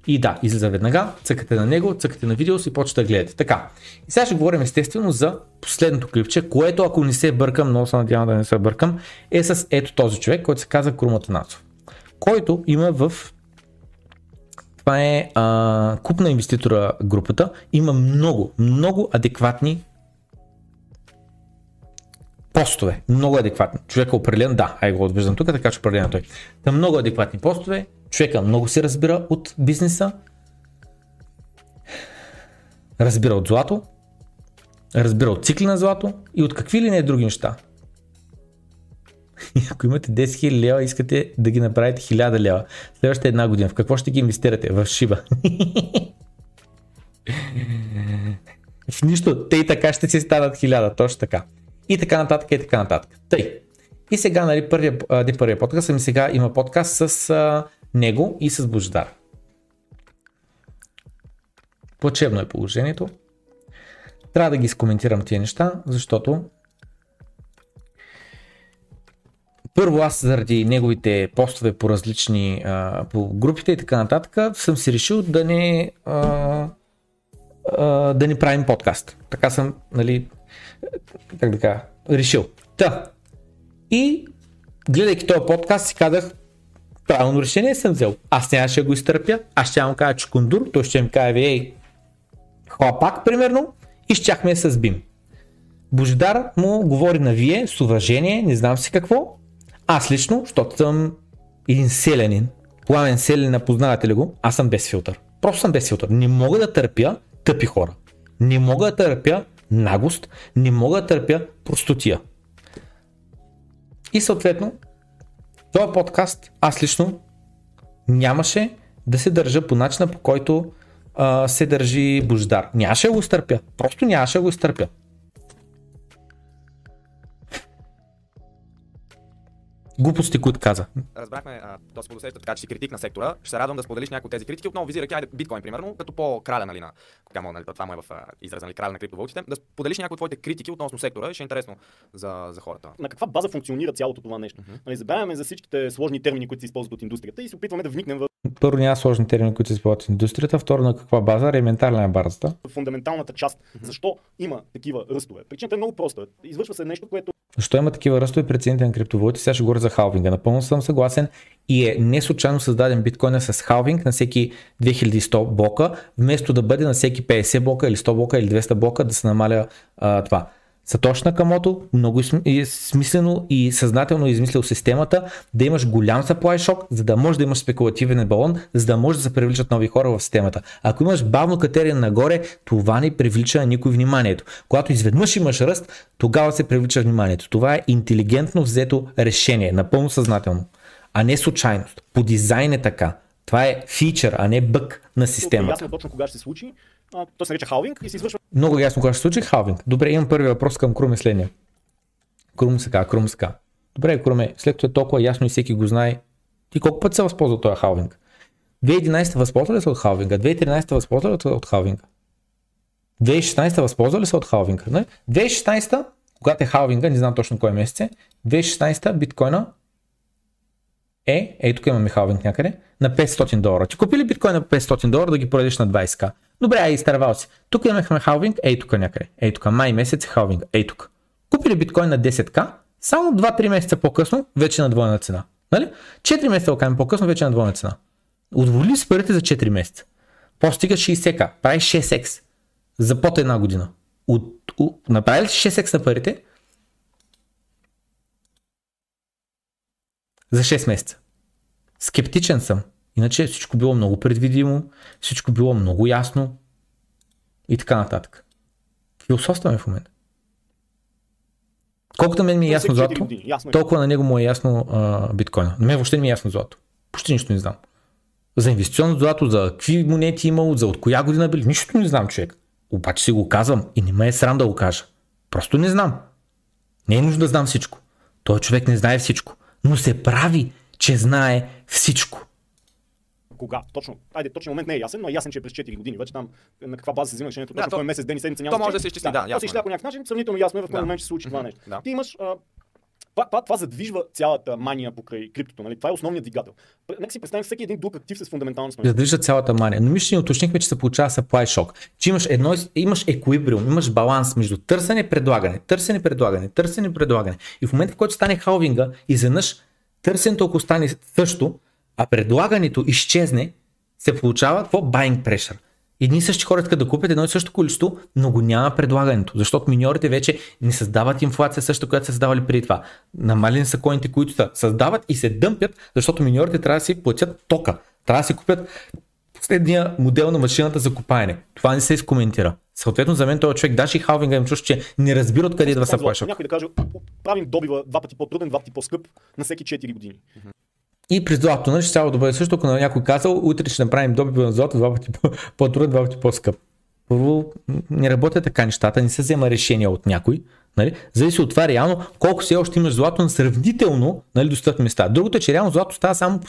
[SPEAKER 1] и да, излиза веднага, цъкате на него, цъкате на видео и почвате да гледате. Така. И сега ще говорим естествено за последното клипче, което ако не се бъркам, много се надявам да не се бъркам, е с ето този човек, който се казва Крумата Нацов. Който има в това е а, куп на инвеститора групата. Има много, много адекватни постове, много адекватни. Човека определен, да, ай го отвиждам тук, така че определен той. Та много адекватни постове, човека много се разбира от бизнеса, разбира от злато, разбира от цикли на злато и от какви ли не други неща. И ако имате 10 000 лева, искате да ги направите 1000 лева. Следващата една година. В какво ще ги инвестирате? В шиба. В нищо. Те и така ще си станат 1000. Точно така и така нататък и така нататък. Тъй. И сега, нали, първия, не първия подкаст, ами сега има подкаст с а, него и с Бождар. Плачевно е положението. Трябва да ги скоментирам тия неща, защото първо аз заради неговите постове по различни а, по групите и така нататък съм си решил да не а, а, да не правим подкаст. Така съм, нали, как да кажа, решил. Та. И гледайки този подкаст си казах, правилно решение съм взел. Аз нямаше да го изтърпя, аз ще му кажа чукундур, той ще ми каже, ей, хлапак, примерно, и щяхме да се сбим. Божидар му говори на вие с уважение, не знам си какво. Аз лично, защото съм един селянин, пламен селянин, познавате ли го? Аз съм без филтър. Просто съм без филтър. Не мога да търпя тъпи хора. Не мога да търпя нагост, не мога да търпя простотия. И съответно, този подкаст аз лично нямаше да се държа по начина по който а, се държи Бождар. Нямаше да го изтърпя. Просто нямаше да го изтърпя. Глупости, които каза.
[SPEAKER 3] Разбрахме, то се подосеща така, че си критик на сектора. Ще се радвам да споделиш някои от тези критики. Отново визирайки, айде, биткоин, примерно, като по-краля, нали, на, така мога, нали, това му е в израза, нали, краля на криптовалутите. Да споделиш някои от твоите критики относно сектора, ще е интересно за, за хората.
[SPEAKER 5] На каква база функционира цялото това нещо? Mm-hmm. Нали, забравяме за всичките сложни термини, които се използват от индустрията и се опитваме да вникнем в.
[SPEAKER 1] Първо няма сложни термини, които се използват от индустрията. Второ на каква база? Елементарна е базата.
[SPEAKER 5] Фундаменталната част. Защо има такива ръстове? Причината е много проста. Извършва се нещо, което
[SPEAKER 1] защо има такива ръстове при цените на криптовалути? Сега ще говоря за халвинга. Напълно съм съгласен и е не случайно създаден биткоина с халвинг на всеки 2100 блока, вместо да бъде на всеки 50 блока или 100 блока или 200 блока да се намаля а, това. Сатош Накамото много и смислено и съзнателно е измислил системата да имаш голям supply шок, за да можеш да имаш спекулативен балон, за да може да се привличат нови хора в системата. Ако имаш бавно катерие нагоре, това не привлича на никой вниманието. Когато изведнъж имаш ръст, тогава се привлича вниманието. Това е интелигентно взето решение, напълно съзнателно, а не случайност. По дизайн е така. Това е фичър, а не бък на
[SPEAKER 5] е
[SPEAKER 1] системата.
[SPEAKER 5] ясно точно кога ще се случи. А, той се нарича халвинг и се извършва
[SPEAKER 1] Много ясно кога ще случи халвинг. Добре, имам първи въпрос към Крум следния. Крум сега, Крум сега. Добре, Круме, след като е толкова ясно и всеки го знае, ти колко път се възползва този халвинг? 2011 възползва ли се от халвинга? 2013 възползва ли се от халвинга? 2016 възползва ли се от халвинга? Не? 2016, когато е халвинга, не знам точно кой месец е, 2016 биткоина е, ей тук имаме халвинг някъде, на 500 долара. Ти купи ли биткоин на 500 долара да ги продадеш на 20к? Добре, ай, изтървал си. Тук имахме халвинг, ей тук някъде. Ей тук, май месец е халвинг, ей тук. Купи ли биткоин на 10к? Само 2-3 месеца по-късно вече на двойна цена. Нали? 4 месеца, окажем по-късно, вече на двойна цена. Удоволи си парите за 4 месеца. Постига 60к, прави 6x за под една година. От, у, направи ли си 6x на парите? За 6 месеца. Скептичен съм. Иначе всичко било много предвидимо, всичко било много ясно и така нататък. Философстваме в момента. Колкото мен ми е ясно
[SPEAKER 5] всеки 4
[SPEAKER 1] злато,
[SPEAKER 5] е.
[SPEAKER 1] толкова на него му е ясно а, биткоина. На мен въобще не ми е ясно злато. Почти нищо не знам. За инвестиционно злато, за какви монети имало, за от коя година били, нищо не знам човек. Обаче си го казвам и не ме е срам да го кажа. Просто не знам. Не е нужно да знам всичко. Той човек не знае всичко, но се прави, че знае всичко.
[SPEAKER 5] Кога? Точно. Айде, точно момент не е ясен, но е ясен, че е през 4 години. Вече там на каква база се взима решението,
[SPEAKER 2] Да,
[SPEAKER 5] точно
[SPEAKER 2] то-
[SPEAKER 5] кой месец, ден и седмица няма.
[SPEAKER 2] то може да се изчисли, да,
[SPEAKER 5] То
[SPEAKER 2] ясно
[SPEAKER 5] се
[SPEAKER 2] е.
[SPEAKER 5] изчислява по някакъв начин, сравнително ясно е в кой
[SPEAKER 2] Да.
[SPEAKER 5] момент ще се случи това нещо.
[SPEAKER 2] да.
[SPEAKER 5] Ти имаш а, това, това, това задвижва цялата мания покрай криптото. Нали? Това е основният двигател. Нека си представим всеки един друг актив с фундаментална стойност.
[SPEAKER 1] Задвижа цялата мания. Но мисля, уточнихме, че се получава supply шок. Че имаш едно, имаш еквилибриум, имаш баланс между търсене и предлагане, търсене, предлагане, търсене, предлагане. И в момента, в който стане халвинга, изведнъж търсенето, ако стане също, а предлагането изчезне, се получава какво? Buying pressure. Едни и същи хора искат да купят едно и също количество, но го няма предлагането, защото миньорите вече не създават инфлация същата, която са създавали преди това. Намалени са коините, които се създават и се дъмпят, защото миньорите трябва да си платят тока. Трябва да си купят последния модел на машината за копаене. Това не се изкоментира. Съответно, за мен този човек, даже и халвинга им чуш, че не разбира откъде идва supply shock.
[SPEAKER 5] Някой да каже, правим добива два пъти по-труден, два пъти по-скъп на всеки 4 години.
[SPEAKER 1] И при злато, нали, ще трябва да бъде също, ако на някой казал, утре ще направим добива на злато два пъти по- по-труден, два пъти по-скъп. Първо, не работят така нещата, не се взема решение от някой. Нали? Зависи от това реално колко все още имаш злато на сравнително нали, достъпни места. Другото е, че реално злато става само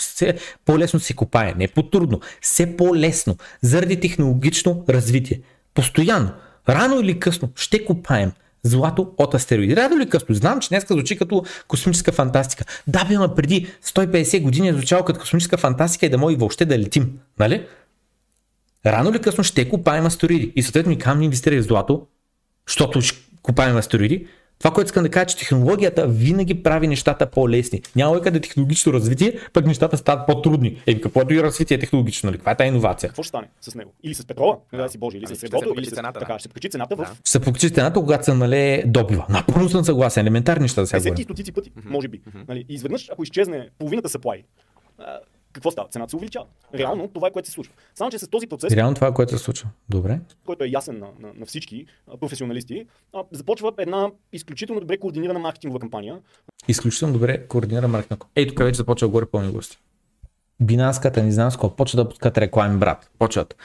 [SPEAKER 1] по-лесно се копае, не по-трудно, все по-лесно, заради технологично развитие. Постоянно, рано или късно ще копаем злато от астероиди. Рано или късно. Знам, че днес звучи като космическа фантастика. Да, бе, ама преди 150 години е звучало като космическа фантастика и да може въобще да летим. Нали? Рано или късно ще купаем астероиди. И съответно и камни инвестирали в злато, защото купаем астероиди. Това, което искам да кажа, че технологията винаги прави нещата по-лесни. Няма лойка да е технологично развитие, пък нещата стават по-трудни. Е, каквото и развитие е технологично, нали? Каква е тази иновация?
[SPEAKER 5] Какво ще стане с него? Или с петрола, не да си Боже, или
[SPEAKER 2] Ами,
[SPEAKER 5] с
[SPEAKER 2] се
[SPEAKER 5] среброто, или с
[SPEAKER 2] цената, да.
[SPEAKER 5] така, ще се покачи цената в.
[SPEAKER 1] Ще се покачи цената, когато се налее добива. Напълно съм съгласен. Елементарни неща да сега
[SPEAKER 5] десетки стотици пъти, може би. Нали? И изведнъж, ако изчезне половината supply, а, какво става? Цената се увеличава. Реално това е което се случва. Само, че с този процес,
[SPEAKER 1] Реално това, е което се случва. Добре.
[SPEAKER 5] който е ясен на, на, на всички професионалисти, а, започва една изключително добре координирана маркетингова кампания,
[SPEAKER 1] Изключително добре координира маркетинг. Ей, тук вече започва да горе пълни гости. Бинанската, не знам с какво, почва да пускат реклами, брат. Почват.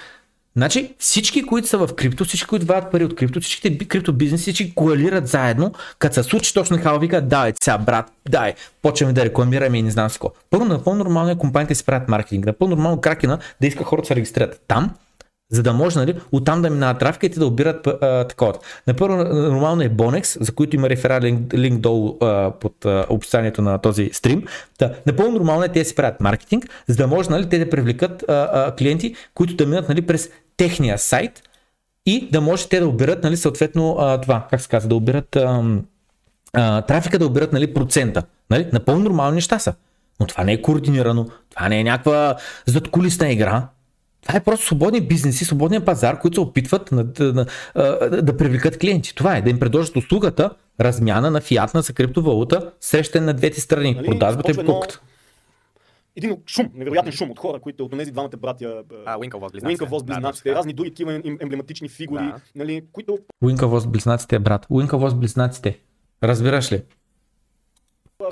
[SPEAKER 1] Значи всички, които са в крипто, всички, които вадят пари от крипто, всичките би- крипто бизнеси, всички коалират заедно, като се случи точно така, вика, дай, сега, брат, дай, почваме да рекламираме и не знам с какво. Първо, напълно нормално е компаниите си правят маркетинг, напълно нормално кракена да иска хората да се регистрират там, за да може нали, оттам да минава трафика и те да обират а, такова. Напърво нормално е Bonex, за които има реферален линк долу а, под а, описанието на този стрим. Та, напълно нормално е те да си правят маркетинг, за да може нали, те да привлекат а, а, клиенти, които да минат нали, през техния сайт и да може те да обират нали, съответно а, това, как се казва, да обират ам, а, трафика да обират нали, процента. Нали? Напълно нормални неща са. Но това не е координирано, това не е някаква задкулисна игра. Това е просто свободни бизнеси, свободния пазар, които се опитват на, да, на, да, да привлекат клиенти. Това е да им предложат услугата, размяна на фиатна за криптовалута, срещане на двете страни,
[SPEAKER 5] Нали?
[SPEAKER 1] продажбата и
[SPEAKER 5] Започва едно-
[SPEAKER 1] покупката.
[SPEAKER 5] Един шум, невероятен шум от хора, които от тези двамата братя,
[SPEAKER 7] А, Уинкълвоз близнаците.
[SPEAKER 5] Уинкавоз близнаците, разни други такива емблематични фигури,
[SPEAKER 7] Да.
[SPEAKER 5] нали, които
[SPEAKER 1] Уинкавоз близнаците, брат. Уинкавоз близнаците. Разбираш ли?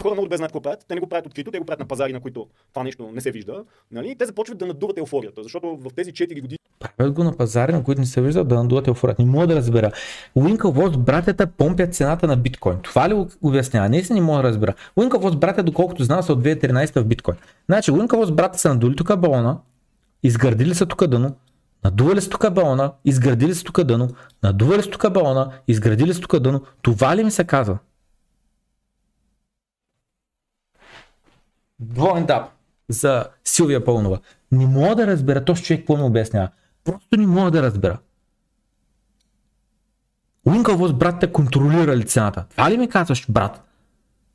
[SPEAKER 5] хора много добре знаят какво правят. Те не го правят открито, те го правят на пазари, на които това нещо не се вижда. Нали? И те започват да надуват еуфорията, защото в тези 4 години
[SPEAKER 1] Правят го на пазари, на които не се виждат да надуват еуфорията. Не мога да разбера. Уинкавоз братята помпят цената на биткоин. Това ли обяснява? Не не мога да разбера. Уинкавоз братя, доколкото знам, са от 2013 в биткоин. Значи Уинкавоз братя са надули тук балона, изградили са тук дъно, надували са тук балона, изградили са тук дъно, надували са тук балона, изградили са тук дъно. Това ли ми се казва? Двоен дап за Силвия Пълнова. Не мога да разбера този човек какво ми обяснява. Просто не мога да разбера. Уинкълвоз брат те контролирали цената. Това ли ми казваш, брат?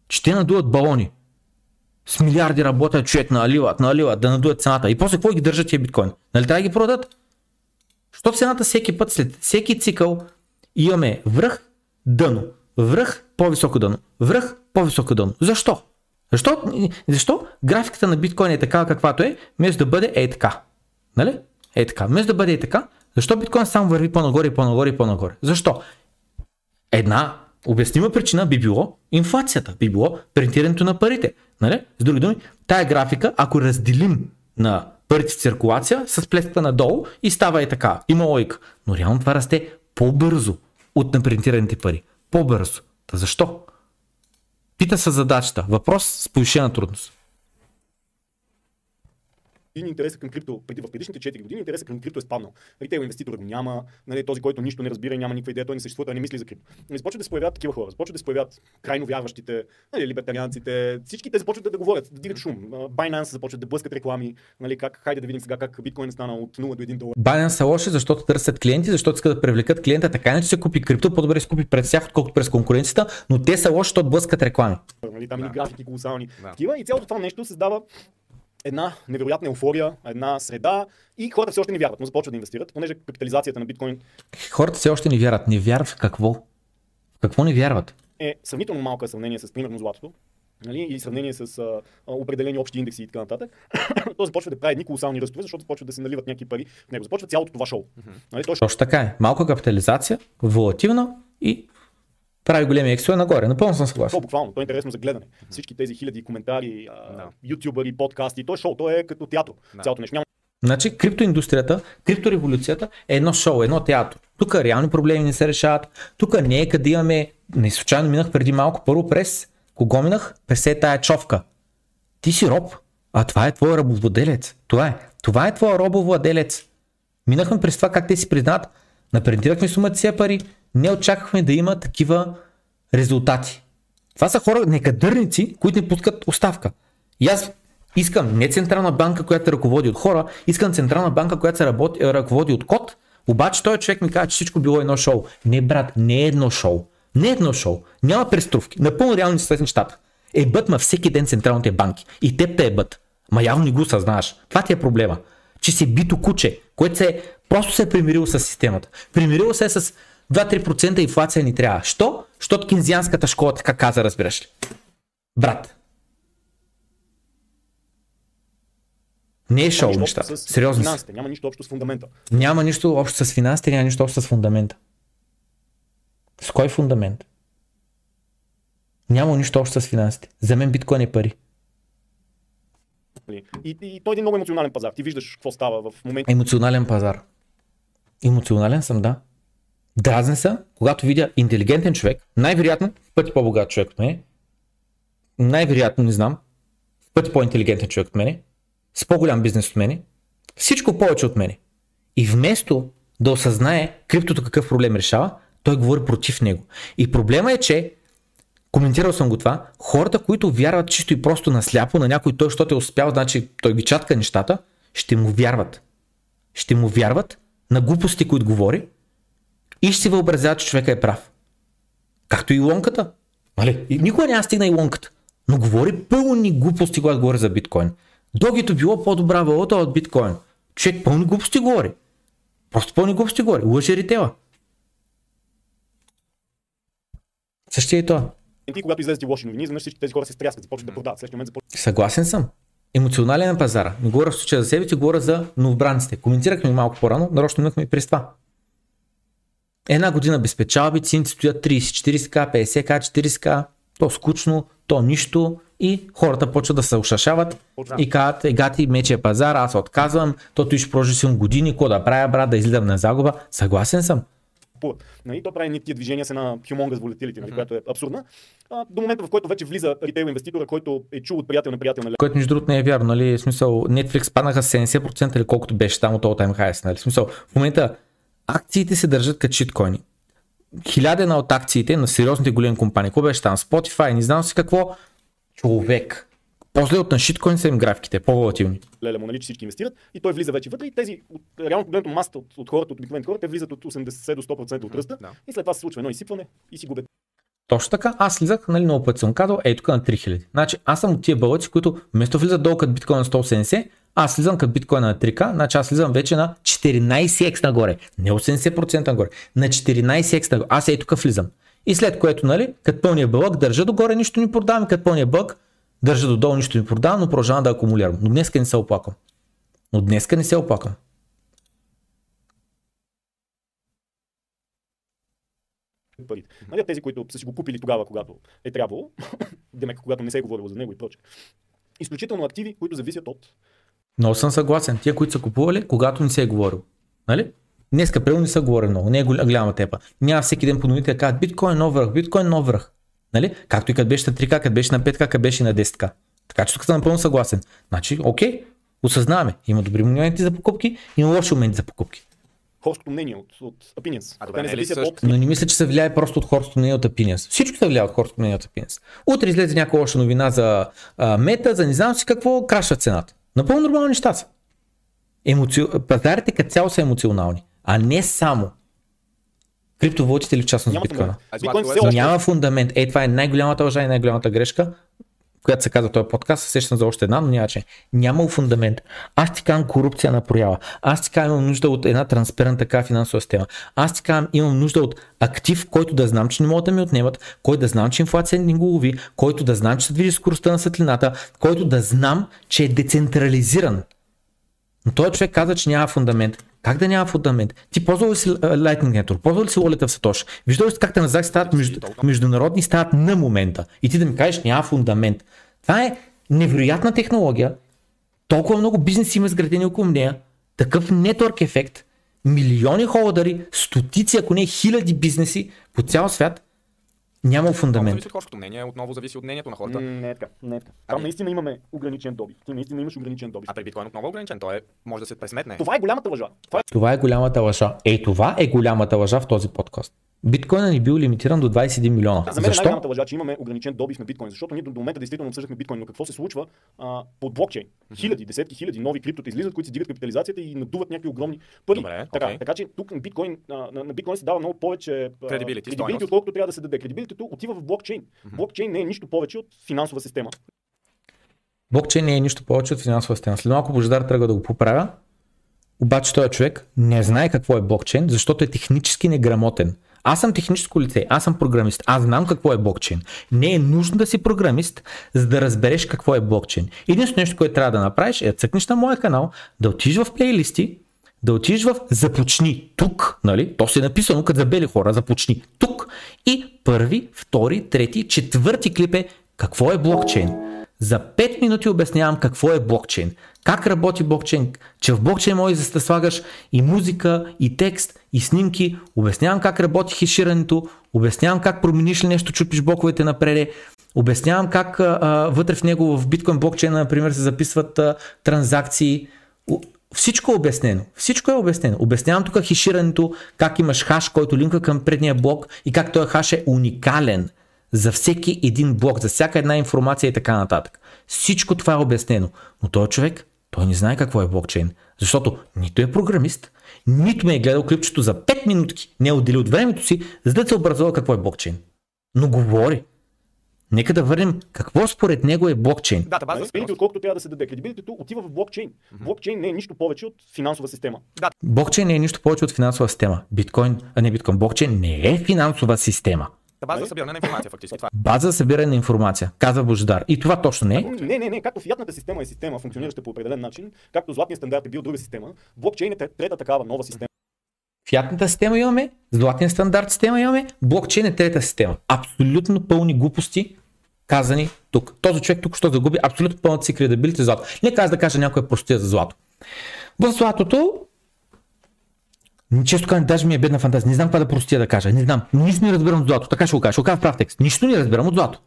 [SPEAKER 1] Че те надуват балони. С милиарди работят човек, наливат, наливат, да надуят цената. И после какво ги държат тия биткоин? Нали трябва да ги продадат? Що цената всеки път, след всеки цикъл, имаме връх, дъно, връх, по-високо дъно, връх, по-високо дъно. Защо? Защо, защо графиката на биткоин е такава каквато е, вместо да бъде е така? Нали? Е така. Вместо да бъде е така, защо биткоин само върви по-нагоре и по-нагоре и по-нагоре? Защо? Една обяснима причина би било инфлацията, би било принтирането на парите. Нали? С други думи, тая графика, ако разделим на парите в циркулация, с плеската надолу и става и така. Има логика. Но реално това расте по-бързо от напринтираните пари. По-бързо. Та защо? Пита се задачата. Въпрос с повишена трудност.
[SPEAKER 5] Интереса към крипто, преди в предишните 4 години интереса към крипто е спаднал. Ритейл инвеститор го няма, нали, този, който нищо не разбира и няма никаква идея, той не съществува, той не мисли за крипто. Нали, започват да се появяват такива хора, започват да се появяват крайно вярващите, нали, либертарианците, всички те започват да, да говорят, да дигат шум. Binance започват да блъскат реклами, нали, как, хайде да видим сега как биткоин е станал от 0 до 1 долар.
[SPEAKER 1] Binance са лоши, защото търсят клиенти, защото искат да привлекат клиента, така иначе се купи крипто, по-добре се купи през тях, отколкото през конкуренцията, но те са лоши, защото блъскат реклами.
[SPEAKER 5] Нали, там да.
[SPEAKER 7] Да.
[SPEAKER 5] графики колосални.
[SPEAKER 7] Да.
[SPEAKER 5] Такива, и цялото това нещо създава една невероятна еуфория, една среда и хората все още не вярват, но започват да инвестират, понеже капитализацията на биткоин
[SPEAKER 1] Хората все още не вярват. Не вярват в какво? В какво не вярват?
[SPEAKER 5] е сравнително малка в сравнение с, примерно, златото. Нали, и сравнение с а, а, определени общи индекси и така нататък, то започва да прави едни колосални ръстове, защото започва да се наливат някакви пари в него. Започва цялото това шоу. Нали, то
[SPEAKER 1] Точно така е. Малка капитализация, волативна и прави големи ексове нагоре. Напълно съм съгласен.
[SPEAKER 5] шоу буквално, то е интересно за гледане. Всички тези хиляди коментари,
[SPEAKER 7] Да.
[SPEAKER 5] ютубъри, подкасти, то е шоу, то е като театър.
[SPEAKER 7] Да.
[SPEAKER 5] Цялото нещо. Няма
[SPEAKER 1] Значи криптоиндустрията, криптореволюцията е едно шоу, едно театро. Тук реални проблеми не се решават. Тук не е къде имаме... Не случайно минах преди малко първо през... Кого минах? През е тая човка. Ти си роб, а това е твой рабовладелец. Това е. Това е твой робовладелец. Минахме през това как те си признат, напринтирахме сумата си пари, не очаквахме да има такива резултати. Това са хора, некадърници, които не пускат оставка. И аз искам не централна банка, която се ръководи от хора, искам централна банка, която се работи, ръководи от код, обаче той човек ми казва, че всичко било едно шоу. Не, брат, не е едно шоу. Не е едно шоу. Няма преструвки. Напълно реални са нещата. Е бът ма всеки ден централните банки. И теб те е бът. Ма явно не го съзнаваш. Това ти е проблема. Че си бито куче, което се е, просто се е примирило с системата. Примирило се е с 2-3% инфлация ни трябва. Що? Защото кинзианската школа така каза, разбираш ли. Брат. Не е шоу нещата.
[SPEAKER 5] с
[SPEAKER 1] Сериозно.
[SPEAKER 5] Финансите, няма нищо общо с фундамента.
[SPEAKER 1] Няма нищо общо с финансите, няма нищо общо с фундамента. С кой фундамент? Няма нищо общо с финансите. За мен биткоин е пари.
[SPEAKER 5] Нали. И, и, той е един много емоционален пазар. Ти виждаш какво става в момента.
[SPEAKER 1] Емоционален пазар. Емоционален съм, да. Дразен съм, когато видя интелигентен човек, най-вероятно в пъти по-богат човек от мене, най-вероятно, не знам, в пъти по-интелигентен човек от мене, с по-голям бизнес от мене, всичко повече от мене. И вместо да осъзнае криптото какъв проблем решава, той говори против него. И проблема е, че коментирал съм го това, хората, които вярват чисто и просто насляпо на някой той, защото е успял, значи той ги чатка нещата, ще му вярват. Ще му вярват на глупости, които говори и ще си въобразяват, че човека е прав. Както и лонката. Нали? И никога няма стигна и лонката. Но говори пълни глупости, когато говори за биткоин. Догито било по-добра валута от биткоин. Човек пълни глупости говори. Просто пълни глупости говори. Лъже ритела. Същия е това.
[SPEAKER 5] И когато излезе лоши новини, изведнъж всички тези хора се стряскат, започват да продават. Следващия момент започват
[SPEAKER 1] Съгласен съм. Емоционален на пазара. Не говоря в случая за себе си, говоря за новобранците. Коментирахме малко по-рано, нарочно минахме и през това. Една година без печалби, цените стоят 30, 40к, 50к, 40к, то скучно, то нищо и хората почват да се ушашават и казват, е гати мечия пазар, аз отказвам, то ще прожи години, какво да правя брат, да излизам на загуба. Съгласен съм.
[SPEAKER 5] купуват. Нали, то прави тия движения с една humongous volatility, нали, която е абсурдна. А, до момента, в който вече влиза ритейл инвеститора, който е чул от приятел на приятел на
[SPEAKER 1] Което между другото не е вярно, нали? В смисъл, Netflix паднаха 70% или колкото беше там от all time highs, нали? В смисъл, в момента акциите се държат като шиткоини. Хилядена от акциите на сериозните големи компании, какво беше там, Spotify, не знам си какво, човек. После от на шиткоин са им графиките, по-волатилни.
[SPEAKER 5] леля му, нали, че всички инвестират, и той влиза вече вътре и тези, от, реално погледнато масата от, от хората, от обикновените хора, те влизат от 80 до 100% от ръста
[SPEAKER 2] Да.
[SPEAKER 5] и след това се случва едно изсипване и си губят.
[SPEAKER 1] Точно така, аз слизах, нали, много пъти съм казал, ей тук на 3000. Значи аз съм от тия бълъци, които вместо влизат долу като биткоин на 180, аз слизам като биткоин на 3К, значи аз слизам вече на 14x нагоре. Не 80% нагоре, на 14x нагоре. Аз ей тук влизам. И след което, нали, като пълния бълък, държа догоре, нищо не продавам, като пълния бълък, държа додолу, нищо не продавам, но продължавам да акумулирам. Но днеска не се оплаквам. Но днеска не се оплаквам.
[SPEAKER 5] парите. Нали, тези, които са си го купили тогава, когато е трябвало, демек, когато не се е говорило за него и прочее. Изключително активи, които зависят от
[SPEAKER 1] Много съм съгласен. Тия, които са купували, когато не се е говорил. Нали? Днеска примерно не са говорили много, не е голям- голяма тепа. Няма всеки ден по новините да кажат биткоин нов връх, биткоин нов връх. Нали? Както и като беше на 3К, като беше на 5К, като беше на 10К. Така че тук съм напълно съгласен. Значи, окей, осъзнаваме. Има добри моменти за покупки, има лоши моменти за покупки.
[SPEAKER 5] хорското мнение, от, от opinions.
[SPEAKER 2] А добре,
[SPEAKER 5] не
[SPEAKER 2] е ли също-
[SPEAKER 5] от
[SPEAKER 1] Но не мисля, че се влияе просто от хорското мнение от Opinions. Всичко се влияе от хорското мнение от Opinions. Утре излезе някаква лоша новина за а, мета, за не знам си какво, крашва цената. Напълно нормални неща са. Емоци... Пазарите като цяло са емоционални, а не само. Криптовалутите или в частност биткоина.
[SPEAKER 2] е
[SPEAKER 1] Няма фундамент. Е, това е най-голямата лъжа и най-голямата грешка, която се казва този подкаст. Сещам за още една, но няма че. Няма фундамент. Аз ти казвам корупция на проява. Аз ти казвам имам нужда от една транспарентна така финансова система. Аз ти казвам имам нужда от актив, който да знам, че не могат да ми отнемат, който да знам, че инфлация не го лови, който да знам, че се движи скоростта на светлината, който да знам, че е децентрализиран. Но този човек каза, че няма фундамент. Как да няма фундамент? Ти ползвал ли си Lightning Network? Ползвал ли си Wallet в Satoshi? Виждал ли си как Транзакции стават между, международни стават на момента? И ти да ми кажеш няма фундамент. Това е невероятна технология. Толкова много бизнеси има изградени около нея. Такъв нетворк ефект. Милиони холдари, стотици, ако не хиляди бизнеси по цял свят. Няма фундамент.
[SPEAKER 2] зависи от хорското мнение, отново зависи от мнението на хората.
[SPEAKER 5] Не е така. Не е така. Там
[SPEAKER 2] Ами-
[SPEAKER 5] наистина имаме ограничен добив. Ти наистина имаш ограничен добив.
[SPEAKER 2] А при биткоин отново е ограничен, той е, може да се пресметне.
[SPEAKER 5] Това е голямата лъжа. Това е
[SPEAKER 1] Това е голямата лъжа. Ей, това е голямата лъжа в този подкаст. Биткоинът ни бил лимитиран до 21 милиона.
[SPEAKER 5] За мен е
[SPEAKER 1] Защо?
[SPEAKER 5] най-голямата лъжа, че имаме ограничен добив на биткоин, защото ние до до момента действително обсъждахме биткоин, но какво се случва а, под блокчейн? Хиляди, десетки хиляди нови криптота излизат, които си дигат капитализацията и надуват някакви огромни пари.
[SPEAKER 2] Добре,
[SPEAKER 5] така,
[SPEAKER 2] окей.
[SPEAKER 5] така че тук на биткоин, а, на, на биткоин се дава много повече
[SPEAKER 2] стойност.
[SPEAKER 5] отколкото трябва да се даде. Кредибилитето отива в блокчейн. Блокчейн не е нищо повече от финансова система.
[SPEAKER 1] Блокчейн не е нищо повече от финансова система. След малко Божидар тръгва да го поправя. Обаче този човек не знае какво е блокчейн, защото е технически неграмотен. Аз съм техническо лице, аз съм програмист, аз знам какво е блокчейн. Не е нужно да си програмист, за да разбереш какво е блокчейн. Единственото нещо, което трябва да направиш е да цъкнеш на моя канал, да отидеш в плейлисти, да отидеш в започни тук, нали? То си е написано като за бели хора, започни тук. И първи, втори, трети, четвърти клип е какво е блокчейн. За 5 минути обяснявам какво е блокчейн. Как работи блокчейн, че в блокчейн можеш да слагаш и музика, и текст, и снимки. Обяснявам как работи хеширането, обяснявам как промениш ли нещо, чупиш блоковете напред. Обяснявам как а, а, вътре в него в биткоин блокчейна, например, се записват а, транзакции. Всичко е обяснено. Всичко е обяснено. Обяснявам тук хеширането, как имаш хаш, който линква към предния блок и как този хаш е уникален за всеки един блок, за всяка една информация и така нататък. Всичко това е обяснено. Но този човек, той не знае какво е блокчейн. Защото нито е програмист, нито ме е гледал клипчето за 5 минутки, не е отделил от времето си, за да се образува какво е блокчейн. Но говори. Нека да върнем какво според него е блокчейн.
[SPEAKER 5] Дата база е отколкото трябва да се даде. Кредибилитето отива в блокчейн. Блокчейн не е нищо повече от финансова система. Да.
[SPEAKER 1] Блокчейн не е нищо повече от финансова система. Биткоин, а не биткоин, блокчейн не е финансова система.
[SPEAKER 5] База за събиране на информация, фактически. Това.
[SPEAKER 1] База за събиране на информация, казва Божидар. И това точно не е.
[SPEAKER 5] Не, не, не. Както фиатната система е система, функционираща по определен начин, както златният стандарт е бил друга система, блокчейн е трета такава нова система.
[SPEAKER 1] Фиатната система имаме, златния стандарт система имаме, блокчейн е трета система. Абсолютно пълни глупости, казани тук. Този човек тук ще загуби абсолютно пълната си кредабилите злато. Нека аз да кажа някоя простия за злато. В златото често казвам, даже ми е бедна фантазия. Не знам какво да простия да кажа. Не знам. Нищо не разбирам от злато. Така ще го кажа. Ще го кажа в прав текст. Нищо не разбирам от злато.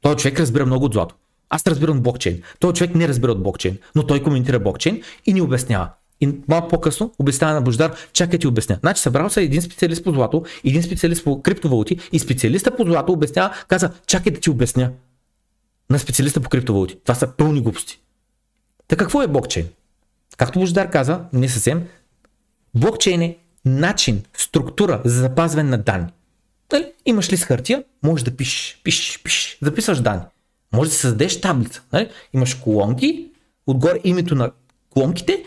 [SPEAKER 1] Той човек разбира много от злато. Аз разбирам от блокчейн. Той човек не разбира от блокчейн, но той коментира блокчейн и ни обяснява. И малко по-късно обяснява на Бождар, чакай ти обясня. Значи събрал се един специалист по злато, един специалист по криптовалути и специалиста по злато обяснява, каза, чакай да ти обясня на специалиста по криптовалути. Това са пълни глупости. Та какво е блокчейн? Както Бождар каза, не съвсем, блокчейн е начин, структура за запазване на данни. Дали? Имаш ли с хартия, можеш да пишеш, пишеш, пишеш, записваш данни. Може да създадеш таблица. Нали? Имаш колонки, отгоре името на колонките,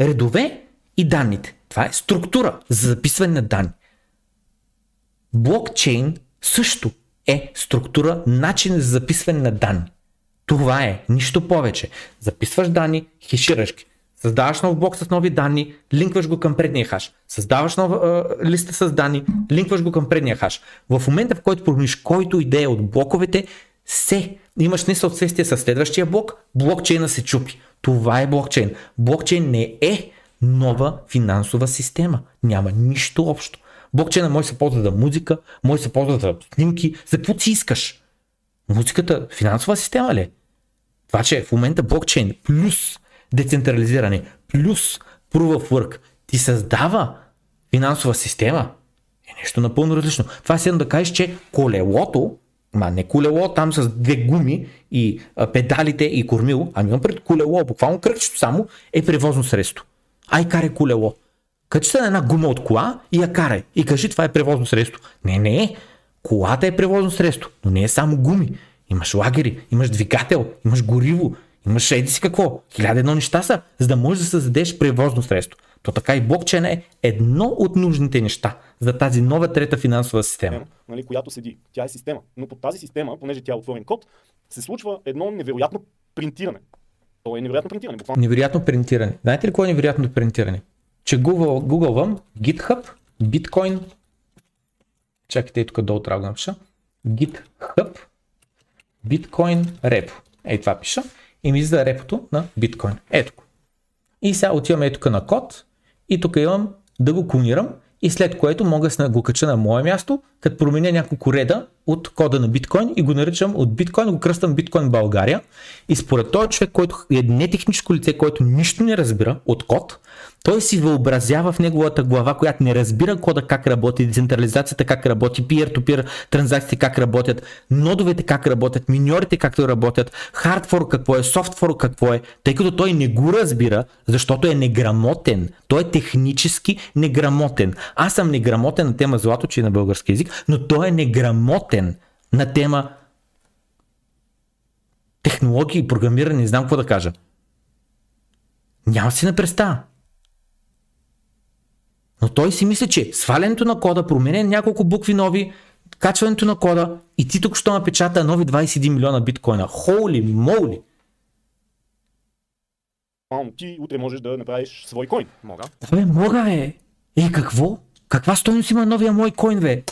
[SPEAKER 1] редове и данните. Това е структура за записване на данни. Блокчейн също е структура, начин за записване на данни. Това е, нищо повече. Записваш данни, хешираш ги. Създаваш нов блок с нови данни, линкваш го към предния хаш. Създаваш нова е, листа с данни, линкваш го към предния хаш. В момента, в който промениш който идея от блоковете, се имаш несъответствие с следващия блок, блокчейна се чупи. Това е блокчейн. Блокчейн не е нова финансова система. Няма нищо общо. Блокчейна може да се ползва за музика, може да се ползва за снимки, за какво си искаш. Музиката финансова система ли? е? Това, че в момента блокчейн плюс децентрализиране, плюс proof of work ти създава финансова система, е нещо напълно различно. Това е да кажеш, че колелото, ма не колело там с две гуми и а, педалите и кормило, ами имам пред колело, буквално кръгчето само е превозно средство. Ай карай колело. Качи се на една гума от кола и я карай. И кажи това е превозно средство. Не, не е. Колата е превозно средство, но не е само гуми. Имаш лагери, имаш двигател, имаш гориво, Имаш еди си какво? Хиляда едно неща са, за да можеш да създадеш превозно средство. То така и блокчейн е едно от нужните неща за тази нова трета финансова система.
[SPEAKER 5] Нали, която седи. Тя е система. Но под тази система, понеже тя е отворен код, се случва едно невероятно принтиране. То е невероятно принтиране. Буквално.
[SPEAKER 1] Невероятно принтиране. Знаете ли кое е невероятно принтиране? Че Google, Googleвам GitHub, Bitcoin, чакайте тук долу трябва да напиша, GitHub, Bitcoin Repo. Ей това пиша и ми излиза репото на биткоин. Ето го. И сега отивам ето тук на код и тук имам да го клонирам и след което мога да го кача на мое място, като променя няколко реда от кода на биткоин и го наричам от биткоин, го кръстам биткоин България. И според този човек, който е не техническо лице, който нищо не разбира от код, той си въобразява в неговата глава, която не разбира кода как работи, децентрализацията как работи, peer-to-peer транзакциите как работят, нодовете как работят, миньорите как работят, хардфор какво е, софтфор какво е, тъй като той не го разбира, защото е неграмотен. Той е технически неграмотен. Аз съм неграмотен на тема злато, че е на български язик, но той е неграмотен на тема технологии, програмиране, не знам какво да кажа. Няма си на представа. Но той си мисли, че свалянето на кода, променя няколко букви нови, качването на кода и ти тук що напечата нови 21 милиона биткоина. Холи моли!
[SPEAKER 5] Ти утре можеш да направиш свой койн. Мога.
[SPEAKER 1] Да бе, мога бе. Е, какво? Каква стойност има новия мой койн, бе?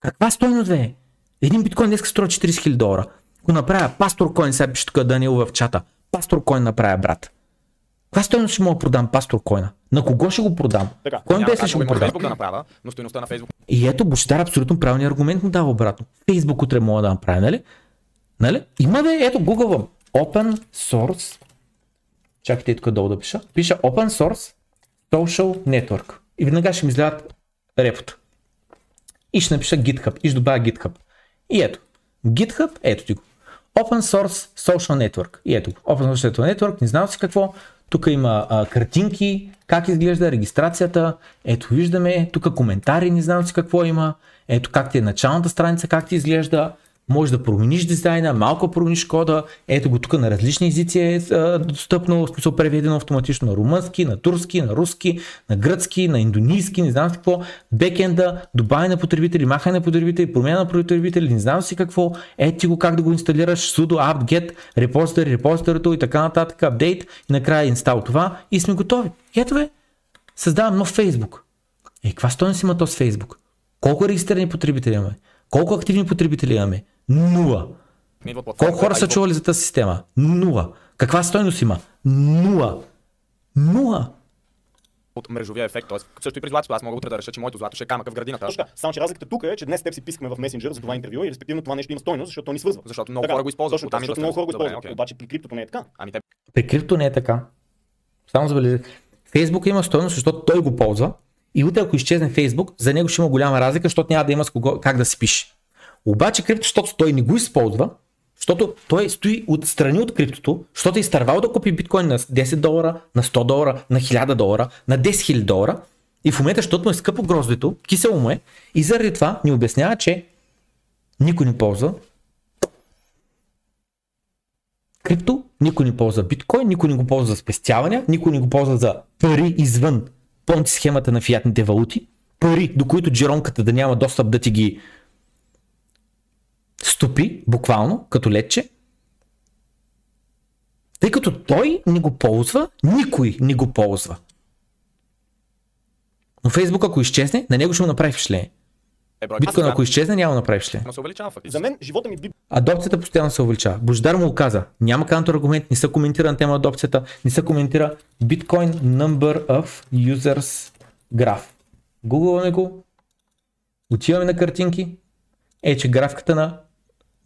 [SPEAKER 1] Каква стойност, бе? Един биткоин днес струва 40 000 долара. Го направя пастор койн, сега пише тук Данил в чата. Пастор койн направя, брат. Каква стоеност ще мога да продам пастор койна? На кого ще го продам?
[SPEAKER 5] Така,
[SPEAKER 1] Кой без ще го продам?
[SPEAKER 5] да направя, но стоеността на Фейсбук.
[SPEAKER 1] И ето Бощар абсолютно правилния аргумент му дава обратно. Фейсбук утре мога да направя, нали? Нали? Има да, ето гугълвам. Open source. Чакайте тук долу да пиша. Пиша Open source social network. И веднага ще ми излядат репото. И ще напиша GitHub. И ще добавя GitHub. И ето. GitHub, ето ти го. Open Source Social Network. И ето, Open Source Social Network, не знам си какво, тук има а, картинки, как изглежда регистрацията. Ето виждаме, тук коментари, не знам си какво има. Ето как ти е началната страница, как ти изглежда. Може да промениш дизайна, малко промениш кода. Ето го тук на различни езици е а, достъпно, в смисъл преведено автоматично на румънски, на турски, на руски, на гръцки, на индонийски, не знам си какво. Бекенда, добавяне на потребители, махане на потребители, промяна на потребители, не знам си какво. Ето ти го как да го инсталираш, sudo apt-get, репозитори, репозиторито и така нататък, апдейт и накрая инстал това и сме готови. Ето бе, създавам нов Facebook. Е, каква стойност има този Facebook? Колко регистрирани потребители имаме? Колко активни потребители имаме? Нула. Колко хора са чували за тази система? Нула. Каква стойност има? Нула. Нула.
[SPEAKER 7] от мрежовия ефект. Тоест, също и при златото, аз мога утре да реша, че моето злато ще е камъка в градината.
[SPEAKER 5] Точно. Само, че разликата тук е, че днес теб си пискаме в месенджер за това интервю и респективно това нещо има стойност, защото то ни свързва.
[SPEAKER 7] Защото много
[SPEAKER 5] Така,
[SPEAKER 7] хора го използват.
[SPEAKER 5] Точно, защото много хора го използват.
[SPEAKER 7] Окей.
[SPEAKER 5] Обаче при криптото не е така.
[SPEAKER 7] Ами те
[SPEAKER 1] При крипто не е така. Само забележи. Фейсбук има стойност, защото той го ползва и утре ако изчезне Фейсбук, за него ще има голяма разлика, защото няма да има с кого, как да си пише. Обаче крипто, защото той не го използва, защото той стои отстрани от криптото, защото е изтървал да купи биткоин на 10 долара, на 100 долара, на 1000 долара, на 10 000 долара. И в момента, защото му е скъпо гроздето, кисело му е и заради това ни обяснява, че никой не ползва крипто, никой не ползва биткоин, никой не го ползва за спестявания, никой не го ползва за пари извън понти схемата на фиатните валути, пари, до които джеронката да няма достъп да ти ги стопи, буквално, като летче. Тъй като той не го ползва, никой не го ползва. Но Фейсбук, ако изчезне, на него ще му направи впечатление.
[SPEAKER 7] е.
[SPEAKER 1] Биткоин, ако изчезне, няма да направи впечатление.
[SPEAKER 7] Но се увеличава фактически.
[SPEAKER 5] За мен живота ми би
[SPEAKER 1] Адопцията постоянно се увеличава. Божидар му го каза. Няма аргумент, не се коментира на тема адопцията, не се коментира Bitcoin Number of Users Graph. Гугълваме го, отиваме на картинки, е, че графиката на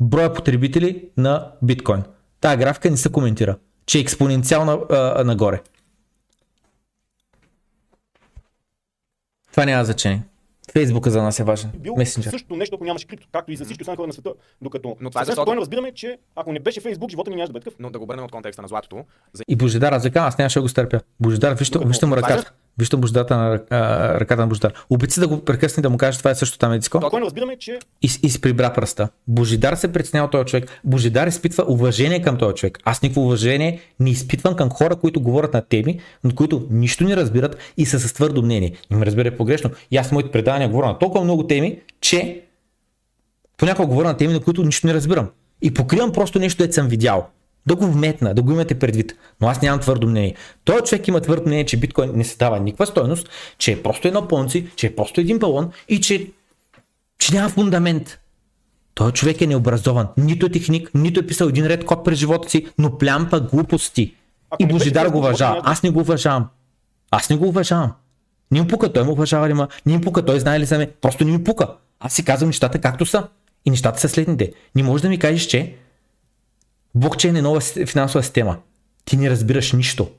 [SPEAKER 1] броя потребители на биткоин. Тая графика не се коментира, че е експоненциална а, нагоре. Това няма значение. Фейсбука за нас е важен.
[SPEAKER 5] бил
[SPEAKER 1] Месенджер.
[SPEAKER 5] същото нещо, ако нямаше крипто, както и за всички останали хора на света. Докато
[SPEAKER 7] Но това е защото-
[SPEAKER 5] спокойно разбираме, че ако не беше Фейсбук, живота ми нямаше да бъде такъв.
[SPEAKER 7] Но да го обърнем от контекста на златото. За...
[SPEAKER 1] И Божидар, аз аз нямаше да го стърпя. Божидар, вижте, вижте му ръката. Вижте Божидата на а, ръката на Божидар. Опити да го прекъсне да му каже, това е също там едиско.
[SPEAKER 5] Спокойно разбираме, че
[SPEAKER 1] И, и си прибра пръста. Божидар се преценява този човек. Божидар изпитва уважение към този човек. Аз никакво уважение не изпитвам към хора, които говорят на теми, от които нищо не разбират и са с твърдо мнение. Не ме разбере погрешно. И аз моите предавания говоря на толкова много теми, че понякога говоря на теми, на които нищо не разбирам. И покривам просто нещо, което съм видял. Да го вметна, да го имате предвид. Но аз нямам твърдо мнение. Той човек има твърдо мнение, че биткоин не се дава никаква стойност, че е просто едно понци, че е просто един балон и че, че няма фундамент. Той човек е необразован. Нито е техник, нито е писал един ред код през живота си, но плямпа глупости.
[SPEAKER 5] Ако
[SPEAKER 1] и Божидар го уважава. Аз не го уважавам. Аз не го уважавам. Не ми пука, той му уважава ли ма, не ми пука, той знае ли за мен, просто не ми пука. Аз си казвам нещата както са. И нещата са следните. Не можеш да ми кажеш, че блокчейн е нова финансова система. Ти не разбираш нищо.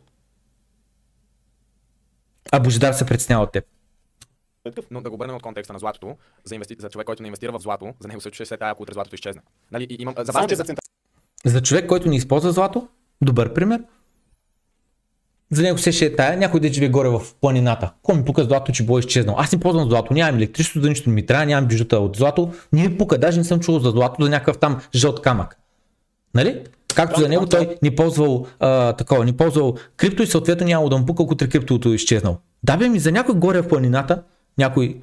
[SPEAKER 1] А Божидар се преценява от теб.
[SPEAKER 7] Но да го обърнем от контекста на златото, за, инвести... за човек, който не инвестира в злато, за него също ще се тая, ако утре златото изчезне. Нали, и имам... За
[SPEAKER 5] Само,
[SPEAKER 7] вас
[SPEAKER 5] че за център...
[SPEAKER 1] За човек, който не използва злато, добър пример. За него се ще е тая, някой да живее горе в планината. Кой ми пука злато, че било изчезнал? Аз не ползвам злато, нямам електричество, за нищо не ми трябва, нямам бижута от злато. Не ми пука, даже не съм чувал за злато, за някакъв там жълт камък. Нали? Както за него той не ползвал а, такова, не ползвал крипто и съответно няма да му пука, ако криптото е изчезнал. Да бе ми, за някой горе в планината, някой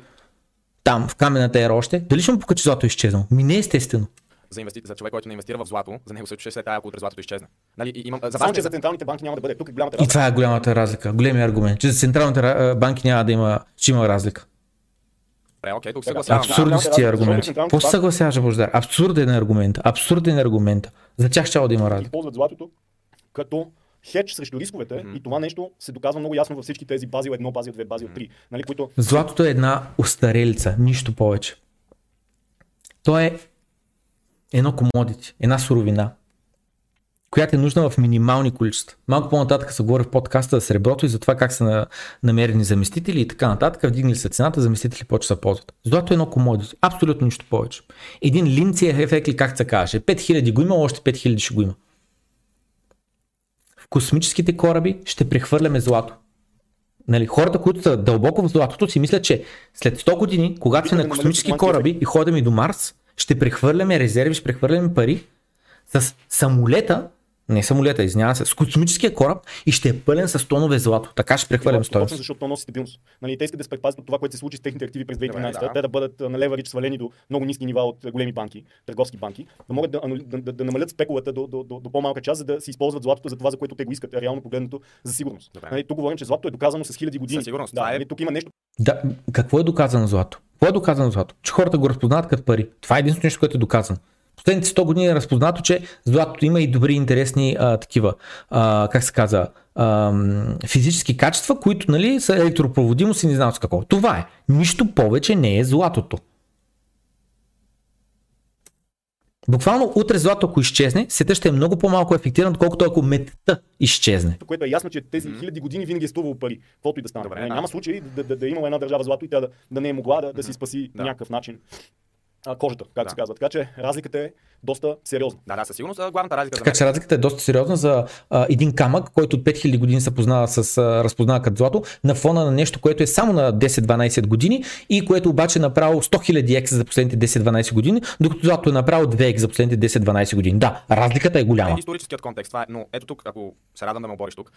[SPEAKER 1] там в камената ера още, дали ще му пука, че злато е изчезнал? Ми не е естествено.
[SPEAKER 7] За, инвести... за човек, който не инвестира в злато, за него също ще се тая, ако утре златото изчезне. Нали, и имам... За
[SPEAKER 5] Само, че за централните банки няма да бъде. Тук е голямата
[SPEAKER 1] И
[SPEAKER 5] разлика.
[SPEAKER 1] това е голямата разлика, големия аргумент, че за централните банки няма да има, че има разлика.
[SPEAKER 7] Добре, окей, тук съгласявам.
[SPEAKER 1] Абсурдни си аргументи. Какво се съгласяваш, Бождар? Абсурден е аргумент. Абсурден е аргумент. За тях ще да има разлика.
[SPEAKER 5] Използват златото като хедж срещу рисковете
[SPEAKER 7] Мгм.
[SPEAKER 5] и това нещо се доказва много ясно във всички тези базил 1, базил 2, базил 3, нали, които
[SPEAKER 1] Златото е една устарелица, нищо повече. То е едно комодити, една суровина, която е нужна в минимални количества. Малко по-нататък се говори в подкаста за среброто и за това как са на, намерени заместители и така нататък. Вдигнали се цената, заместители да се ползват. Злато е едно комодити, абсолютно нищо повече. Един линциев ефект ли как се каже, 5000 го има, още 5000 ще го има. В космическите кораби ще прехвърляме злато. Нали, хората, които са дълбоко в златото, си мислят, че след 100 години, когато сме на космически кораби и ходим и до Марс, ще прехвърляме резерви, ще прехвърляме пари с самолета, не самолета, извинявам се, с космическия кораб и ще е пълен с тонове злато. Така ще прехвърлям стоеност.
[SPEAKER 5] защото то носи стабилност. Нали, те искат да се предпазят от това, което се случи с техните активи през 2013,
[SPEAKER 7] Добре, да.
[SPEAKER 5] те да бъдат на леверидж свалени до много ниски нива от големи банки, търговски банки, да могат да, да, да, да намалят спекулата до, до, до, до, по-малка част, за да си използват златото за това, за което те го искат, реално погледнато за сигурност.
[SPEAKER 7] Добре.
[SPEAKER 5] Нали, тук говорим, че златото е доказано с хиляди години.
[SPEAKER 7] Със сигурност.
[SPEAKER 5] Да,
[SPEAKER 7] е-
[SPEAKER 5] нали, тук има нещо,
[SPEAKER 1] Да, какво е доказано злато? Какво е доказано злато? Че хората го разпознават като пари. Това е единственото нещо, което е доказано. Последните 100 години е разпознато, че златото има и добри, интересни а, такива, а, как се каза, а, физически качества, които нали, са електропроводимост и не знам с какво. Това е. Нищо повече не е златото. Буквално утре злато, ако изчезне, светът ще е много по-малко ефективен, отколкото ако метта изчезне.
[SPEAKER 5] което е ясно, че тези хиляди години винаги е струвало пари, каквото и да стане.
[SPEAKER 7] Добре, да.
[SPEAKER 5] Няма случай да, да, да, е имала една държава злато и тя да, да не е могла да, да си спаси
[SPEAKER 7] Да.
[SPEAKER 5] някакъв начин а, кожата, как
[SPEAKER 7] Да.
[SPEAKER 5] се казва. Така че разликата е доста сериозна.
[SPEAKER 7] Да, да, със сигурност. Главната разлика
[SPEAKER 1] Така че разликата е доста сериозна за а, един камък, който от 5000 години се познава с, а, разпознава като злато, на фона на нещо, което е само на 10-12 години и което обаче е направило 100 000 екс за последните 10-12 години, докато злато е направило 2 екс за последните 10-12 години. Да, разликата е голяма.
[SPEAKER 7] историческият контекст. Това е, но ето тук, ако се радвам да ме обориш тук,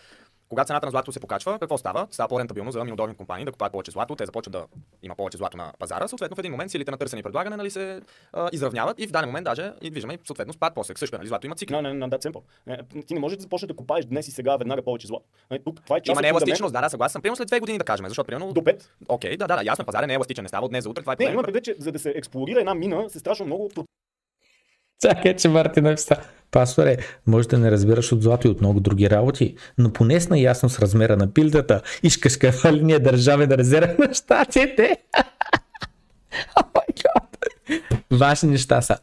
[SPEAKER 7] когато цената на злато се покачва, какво става? Става по-рентабилно за минодорни компании да купуват повече злато, те започват да има повече злато на пазара, съответно в един момент силите на търсене и предлагане нали, се а, изравняват и в даден момент даже и виждаме съответно спад после. Също е, нали, злато има
[SPEAKER 5] на that simple. Не, Ти не можеш да започнеш да купаеш днес и сега веднага повече злато. Нали, Тук това е част
[SPEAKER 7] Има нееластичност, да, да, съгласен съм. Примерно след две години да кажем, защото примерно.
[SPEAKER 5] До 5.
[SPEAKER 7] Окей, да, да, да, ясно, пазарът не е еластичен, не става от днес за утре, това е
[SPEAKER 5] Не, има предвид, че за да се експлорира една мина, се страшно много
[SPEAKER 1] Чакай, че Марти написа. Пасторе, може да не разбираш от злато и от много други работи, но поне с наясно с размера на пилдата. Искаш каква линия държавен резерв на щатите. Важни неща са.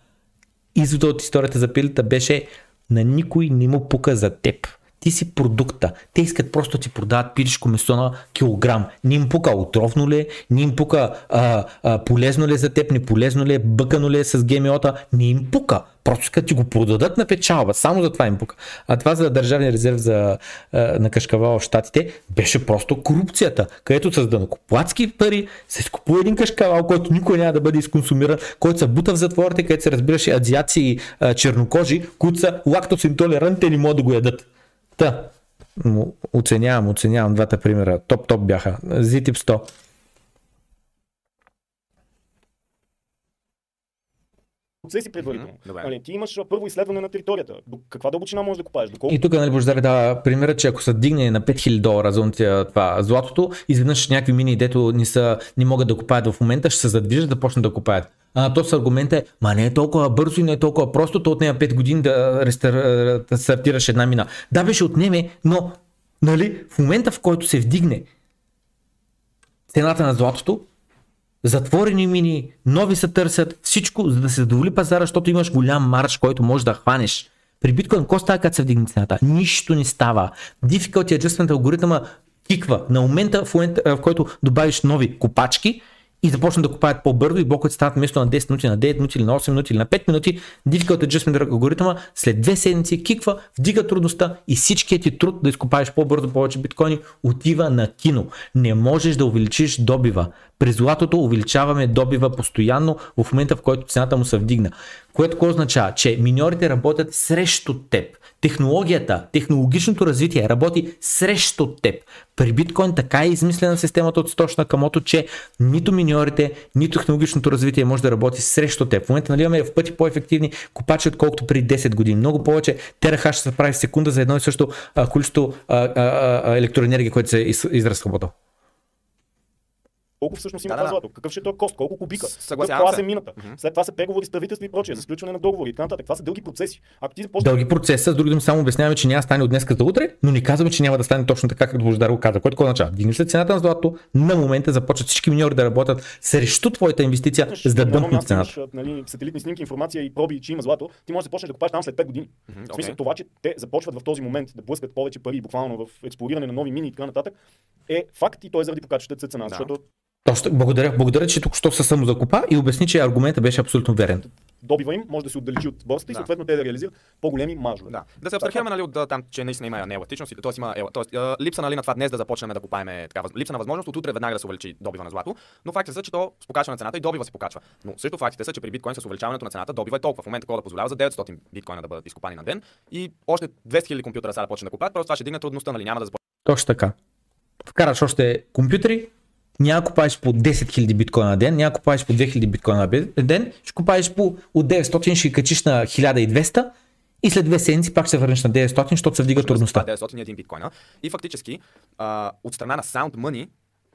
[SPEAKER 1] Извода от историята за пилата беше на никой не му пука за теб. Ти си продукта. Те искат просто да ти продават пилешко месо на килограм. Не им пука отровно ли, е, не им пука а, а, полезно ли е за теб, не полезно ли е, бъкано ли с ГМО-та, не им пука. Просто искат ти го продадат на печалба. Само за това им пука. А това за държавния резерв за, а, на кашкавал в Штатите беше просто корупцията, където с данокоплатски пари се изкупува един кашкавал, който никой няма да бъде изконсумиран, който се бута в затворите, където се разбираше азиаци и чернокожи, които са лактос интолерантни и не могат да го ядат. Та, оценявам, оценявам двата примера. Топ-топ бяха. Зитип 100.
[SPEAKER 5] Процеси предварително.
[SPEAKER 7] Мгм, добре.
[SPEAKER 5] Нали, ти имаш първо изследване на територията. До каква дълбочина можеш да купаеш? Доколко
[SPEAKER 1] И тук, нали, Бождар дава примера, че ако се дигне на 5000 долара за онтия, това златото, изведнъж някакви мини, дето не, са, не могат да купаят в момента, ще се задвижат да почнат да купаят. А то с аргумента е, ма не е толкова бързо и не е толкова просто, то отнема 5 години да, рестар, да стартираш една мина. Да, беше отнеме, но нали, в момента в който се вдигне цената на златото, затворени мини, нови се търсят, всичко, за да се задоволи пазара, защото имаш голям марш, който можеш да хванеш. При биткоин, какво става, като се вдигне цената? Нищо не става. Difficulty Adjustment алгоритъма киква. На момента, в, момента, в който добавиш нови копачки и започнат да купаят по-бързо и блоковете стават вместо на 10 минути, на 9 минути или на 8 минути или на 5 минути, Difficult Adjustment алгоритъма след две седмици киква, вдига трудността и всичкият ти труд да изкопаеш по-бързо повече биткоини отива на кино. Не можеш да увеличиш добива. При златото увеличаваме добива постоянно в момента, в който цената му се вдигна. Което означава? Че миньорите работят срещу теб. Технологията, технологичното развитие работи срещу теб. При биткоин така е измислена системата от Сточна Камото, че нито миньорите, нито технологичното развитие може да работи срещу теб. В момента нали, имаме в пъти по-ефективни копачи, отколкото при 10 години. Много повече терахаш ще се прави секунда за едно и също количество електроенергия, което се из, изразходва.
[SPEAKER 5] Колко всъщност има
[SPEAKER 7] Да,
[SPEAKER 5] това
[SPEAKER 7] да,
[SPEAKER 5] злато? Какъв ще е този кост? Колко кубика?
[SPEAKER 7] С-
[SPEAKER 5] Какъв
[SPEAKER 7] съгласявам
[SPEAKER 5] клас
[SPEAKER 7] се.
[SPEAKER 5] мината?
[SPEAKER 7] Мгм.
[SPEAKER 5] След това са преговори с правителство и прочее, за сключване на договори и така нататък. Това са дълги процеси. Ако ти започнеш
[SPEAKER 1] Дълги процеса, с други думи само обясняваме, че няма да стане от днес за утре, но ни казваме, че няма да стане точно така, както Бождар го каза. Което какво означава? Дигне се цената на злато, на момента започват всички миньори да работят срещу твоята инвестиция, за да дъмпнат цената.
[SPEAKER 5] нали, сателитни снимки, информация и проби, че има злато, ти можеш да започнеш да купаш там след 5 години.
[SPEAKER 7] Мгм,
[SPEAKER 5] В смисъл това, че те започват в този момент да блъскат повече пари, буквално в експлориране на нови мини и така нататък, е факт и той е заради покачващата цена.
[SPEAKER 7] Да.
[SPEAKER 5] Защото
[SPEAKER 1] Точно, благодаря, благодаря, че тук що се самозакупа и обясни, че аргументът беше абсолютно верен.
[SPEAKER 5] Добива им може да се отдалечи от борсата и
[SPEAKER 7] Да.
[SPEAKER 5] съответно те да реализират по-големи маржове.
[SPEAKER 7] Да. Да се абстрахираме нали, от да, там, че наистина има нееластичност, т.е. има ела, т.е. а, липса нали, на това днес да започнем да купаем така, липса на възможност от утре веднага да се увеличи добива на злато, но фактите са, че то с покачване на цената и добива се покачва. Но също фактите са, че при биткоин с увеличаването на цената добива е толкова. В момента колко да позволява за 900 биткоина да бъдат изкопани на ден и още 200 000 компютъра сега да почнат да купуват, просто това ще дигне трудността, нали, няма да започне
[SPEAKER 1] Точно така. Вкараш още компютри, няма купаеш по 10 000 биткоина на ден, няма купаеш по 2000 биткоина на ден, ще купаеш по от 900, ще качиш на 1200 и след две седмици пак ще се върнеш на 900, защото се вдига трудността.
[SPEAKER 7] 901 биткоина. И фактически, а, от страна на Sound Money,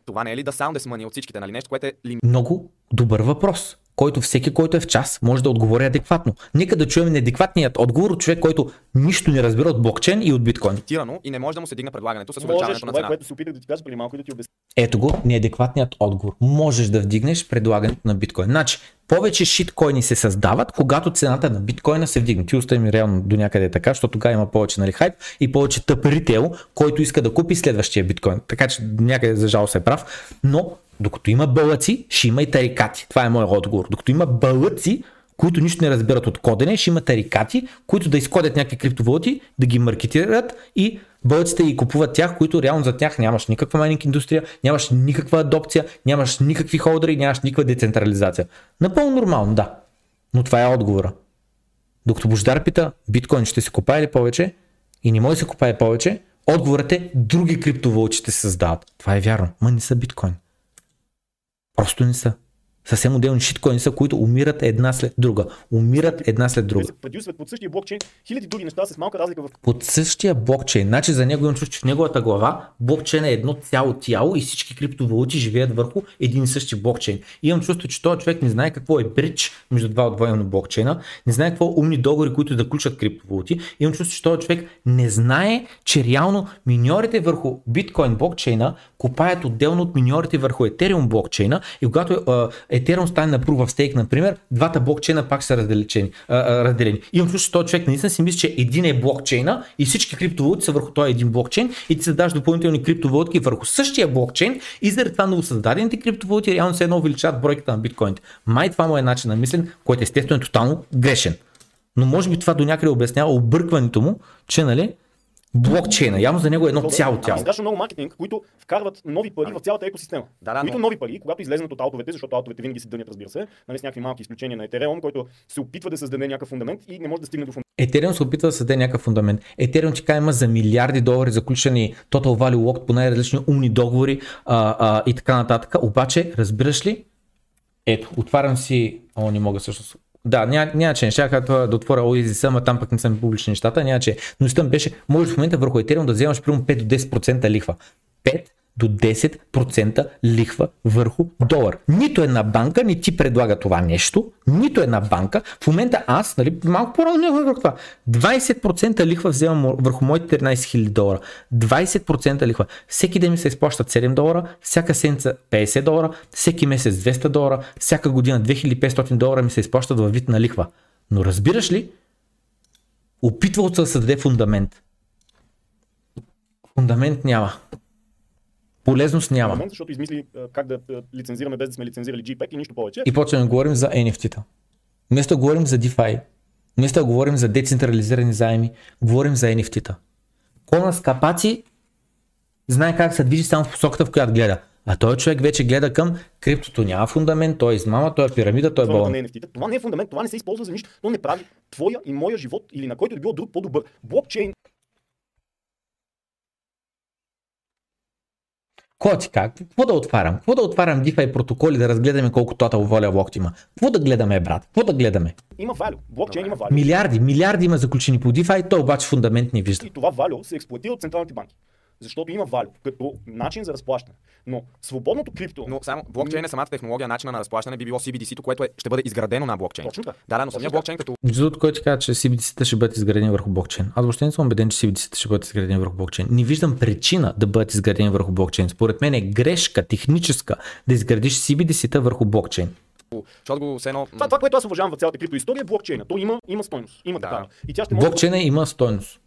[SPEAKER 7] това не е ли да Soundest Money от всичките, нали? Нещо, което е
[SPEAKER 1] Много добър въпрос, който всеки, който е в час, може да отговори адекватно. Нека да чуем неадекватният отговор от човек, който нищо не разбира от блокчейн и от биткоин.
[SPEAKER 7] и не може да му се дигне предлагането с
[SPEAKER 5] Можеш,
[SPEAKER 7] увеличаването на
[SPEAKER 5] това е
[SPEAKER 7] цената.
[SPEAKER 5] което се опитах да ти кажа преди малко и да ти обясня.
[SPEAKER 1] Ето го, неадекватният отговор. Можеш да вдигнеш предлагането на биткоин. Значи, повече шиткоини се създават, когато цената на биткоина се вдигне. Ти остави ми реално до някъде така, защото тогава има повече нали, хайп и повече тъп ритейл, който иска да купи следващия биткоин. Така че някъде за жал се е прав. Но докато има бълъци, ще има и тарикати. Това е моят отговор. Докато има бълъци, които нищо не разбират от кодене, ще има тарикати, които да изкодят някакви криптовалути, да ги маркетират и бълъците ги купуват тях, които реално за тях нямаш никаква майнинг индустрия, нямаш никаква адопция, нямаш никакви холдери, нямаш никаква децентрализация. Напълно нормално, да. Но това е отговора. Докато Бождар пита, биткоин ще се копае ли повече и не може да се копае повече, отговорът е други криптовалути ще се създават. Това е вярно, ма не са биткоин. Просто не са. Съвсем отделни шиткоини са, които умират една след друга. Умират една след друга.
[SPEAKER 5] продюсват под същия блокчейн хиляди други неща с малка разлика в
[SPEAKER 1] Под същия блокчейн, значи за него имам чувство, че в неговата глава блокчейн е едно цяло тяло и всички криптовалути живеят върху един и същи блокчейн. И имам чувство, че този човек не знае какво е бридж между два отвоени блокчейна, не знае какво са умни договори, които да включат криптовалути. Имам чувство, че този човек не знае, че реално миньорите върху биткоин блокчейна купаят отделно от миньорите върху Ethereum блокчейна и когато е, Ethereum стане на Proof of Stake, например, двата блокчейна пак са разделени. Разделени. Имам чувство, че този човек наистина си мисли, че един е блокчейна и всички криптовалути са върху този един блокчейн и ти създаваш допълнителни криптовалутки върху същия блокчейн и заради това новосъздадените криптовалути реално се едно увеличават бройката на биткоините. Май това му е начин на мислене, който естествено е тотално грешен. Но може би това до някъде обяснява объркването му, че нали, блокчейна, явно за него е едно
[SPEAKER 5] Добре,
[SPEAKER 1] цяло тяло.
[SPEAKER 5] Страшно много маркетинг, които вкарват нови пари в цялата екосистема.
[SPEAKER 7] Да, да,
[SPEAKER 5] които
[SPEAKER 7] но-
[SPEAKER 5] нови пари, когато излезнат от аутовете, защото аутовете винаги се дънят, разбира се, нали, с някакви малки изключения на Ethereum, който се опитва да създаде някакъв фундамент и не може да стигне до фундамент.
[SPEAKER 1] Ethereum се опитва да създаде някакъв фундамент. Ethereum ти има за милиарди долари заключени Total Value Locked по най-различни умни договори а, а, и така нататък. Обаче, разбираш ли? Ето, отварям си... О, не мога всъщност. Да, няма, няма че не ще да отворя OESS, ама там пък не са ми публични нещата, няма че. Но там беше, можеш в момента върху Ethereum да вземаш примерно 5 до 10% лихва. 5 до 10% лихва върху долар. Нито една банка не ти предлага това нещо, нито една банка. В момента аз, нали, малко по-рано не това, 20% лихва вземам върху моите 13 000 долара. 20% лихва. Всеки ден ми се изплащат 7 долара, всяка седмица 50 долара, всеки месец 200 долара, всяка година 2500 долара ми се изплащат във вид на лихва. Но разбираш ли, опитвал се да създаде фундамент. Фундамент няма. Полезност няма.
[SPEAKER 5] Момент, защото измисли как да лицензираме без да сме лицензирали JPEG и нищо повече.
[SPEAKER 1] И почваме да говорим за NFT-та. Вместо да говорим за DeFi, вместо да говорим за децентрализирани заеми, говорим за NFT-та. Конас Капаци знае как се движи само в посоката, в която гледа. А той човек вече гледа към криптото. Няма фундамент, той е измама, той е пирамида, той е балон.
[SPEAKER 5] Това не е фундамент, това не се използва за нищо, то не прави твоя и моя живот или на който е било друг по-добър. Блокчейн
[SPEAKER 1] Кой ти как? Какво да отварям? Какво да отварям DeFi протоколи да разгледаме колко total воля блок има? Какво да гледаме, брат? Какво да гледаме?
[SPEAKER 5] има валю. Блокчейн има валю.
[SPEAKER 1] Милиарди, милиарди има заключени по DeFi, той обаче фундамент не вижда.
[SPEAKER 5] И това валю се експлуатира от централните банки. Защото има валю като начин за разплащане. Но свободното крипто.
[SPEAKER 7] Но само блокчейн е самата технология, начина на разплащане би било CBDC-то, което е, ще бъде изградено на блокчейн.
[SPEAKER 5] Точно така.
[SPEAKER 7] Да, да, но самия блокчейн като
[SPEAKER 1] Между другото, който ти казва, че CBDC-та ще бъдат изградени върху блокчейн. Аз въобще не съм убеден, че CBDC-та ще бъдат изградени върху блокчейн. Не виждам причина да бъдат изградени върху блокчейн. Според мен е грешка техническа да изградиш CBDC-та върху блокчейн.
[SPEAKER 7] защото го все едно...
[SPEAKER 5] Това, това, което аз уважавам в цялата крипто история е блокчейна. То има, има стойност. Има
[SPEAKER 7] Да.
[SPEAKER 5] такава. И тя ще може
[SPEAKER 1] Блокчейна има стойност.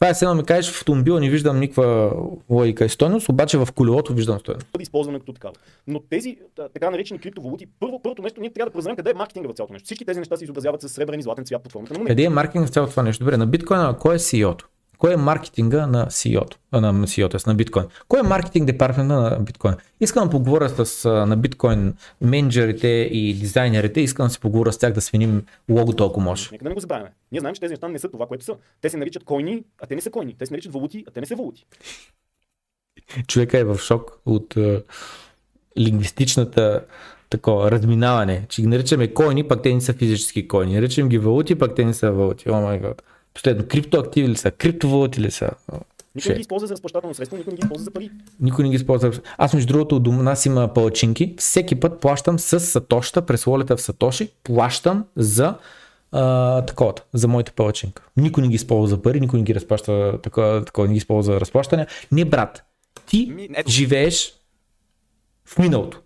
[SPEAKER 1] Това е едно ми кажеш, в автомобила не виждам никаква логика и стойност, обаче в колелото виждам стойност.
[SPEAKER 5] бъде използвана като такава. Но тези така наречени криптовалути, първо, първото нещо, ние трябва да прозрем къде е маркетинга в цялото нещо. Всички тези неща се изобразяват с сребърен и златен цвят под формата на монети.
[SPEAKER 1] Къде е маркетинг в цялото това нещо? Добре, на биткоина, кой е CEO-то? Кой е маркетинга на CEO-то? А, на CEO-то, т.е. на биткоин. Кой е маркетинг департамента на биткоин? Искам да поговоря с, на биткоин менеджерите и дизайнерите, искам да си поговоря с тях да свиним логото, ако може.
[SPEAKER 5] Нека да не го забравяме. Ние знаем, че тези неща не са това, което са. Те се наричат койни, а те не са койни. Те се наричат валути, а те не са валути.
[SPEAKER 1] Човека е в шок от а, лингвистичната такова разминаване, че ги наричаме койни, пък те не са физически койни. Наричам ги валути, пък те не са валути. О май гад. Последно, криптоактиви ли са, криптовалути ли са?
[SPEAKER 5] Никой
[SPEAKER 1] ще.
[SPEAKER 5] не ги използва за разплащателно средство, никой не ги използва за пари.
[SPEAKER 1] Никой не ги използва. Аз между другото у дома нас има палачинки. Всеки път плащам с Сатошта, през волета в Сатоши, плащам за а, такова, за моята палачинка. Никой не ги използва за пари, никой не ги разплаща, такова, такова не ги използва за разплащане. Не, брат, ти
[SPEAKER 7] Ми,
[SPEAKER 1] живееш в миналото.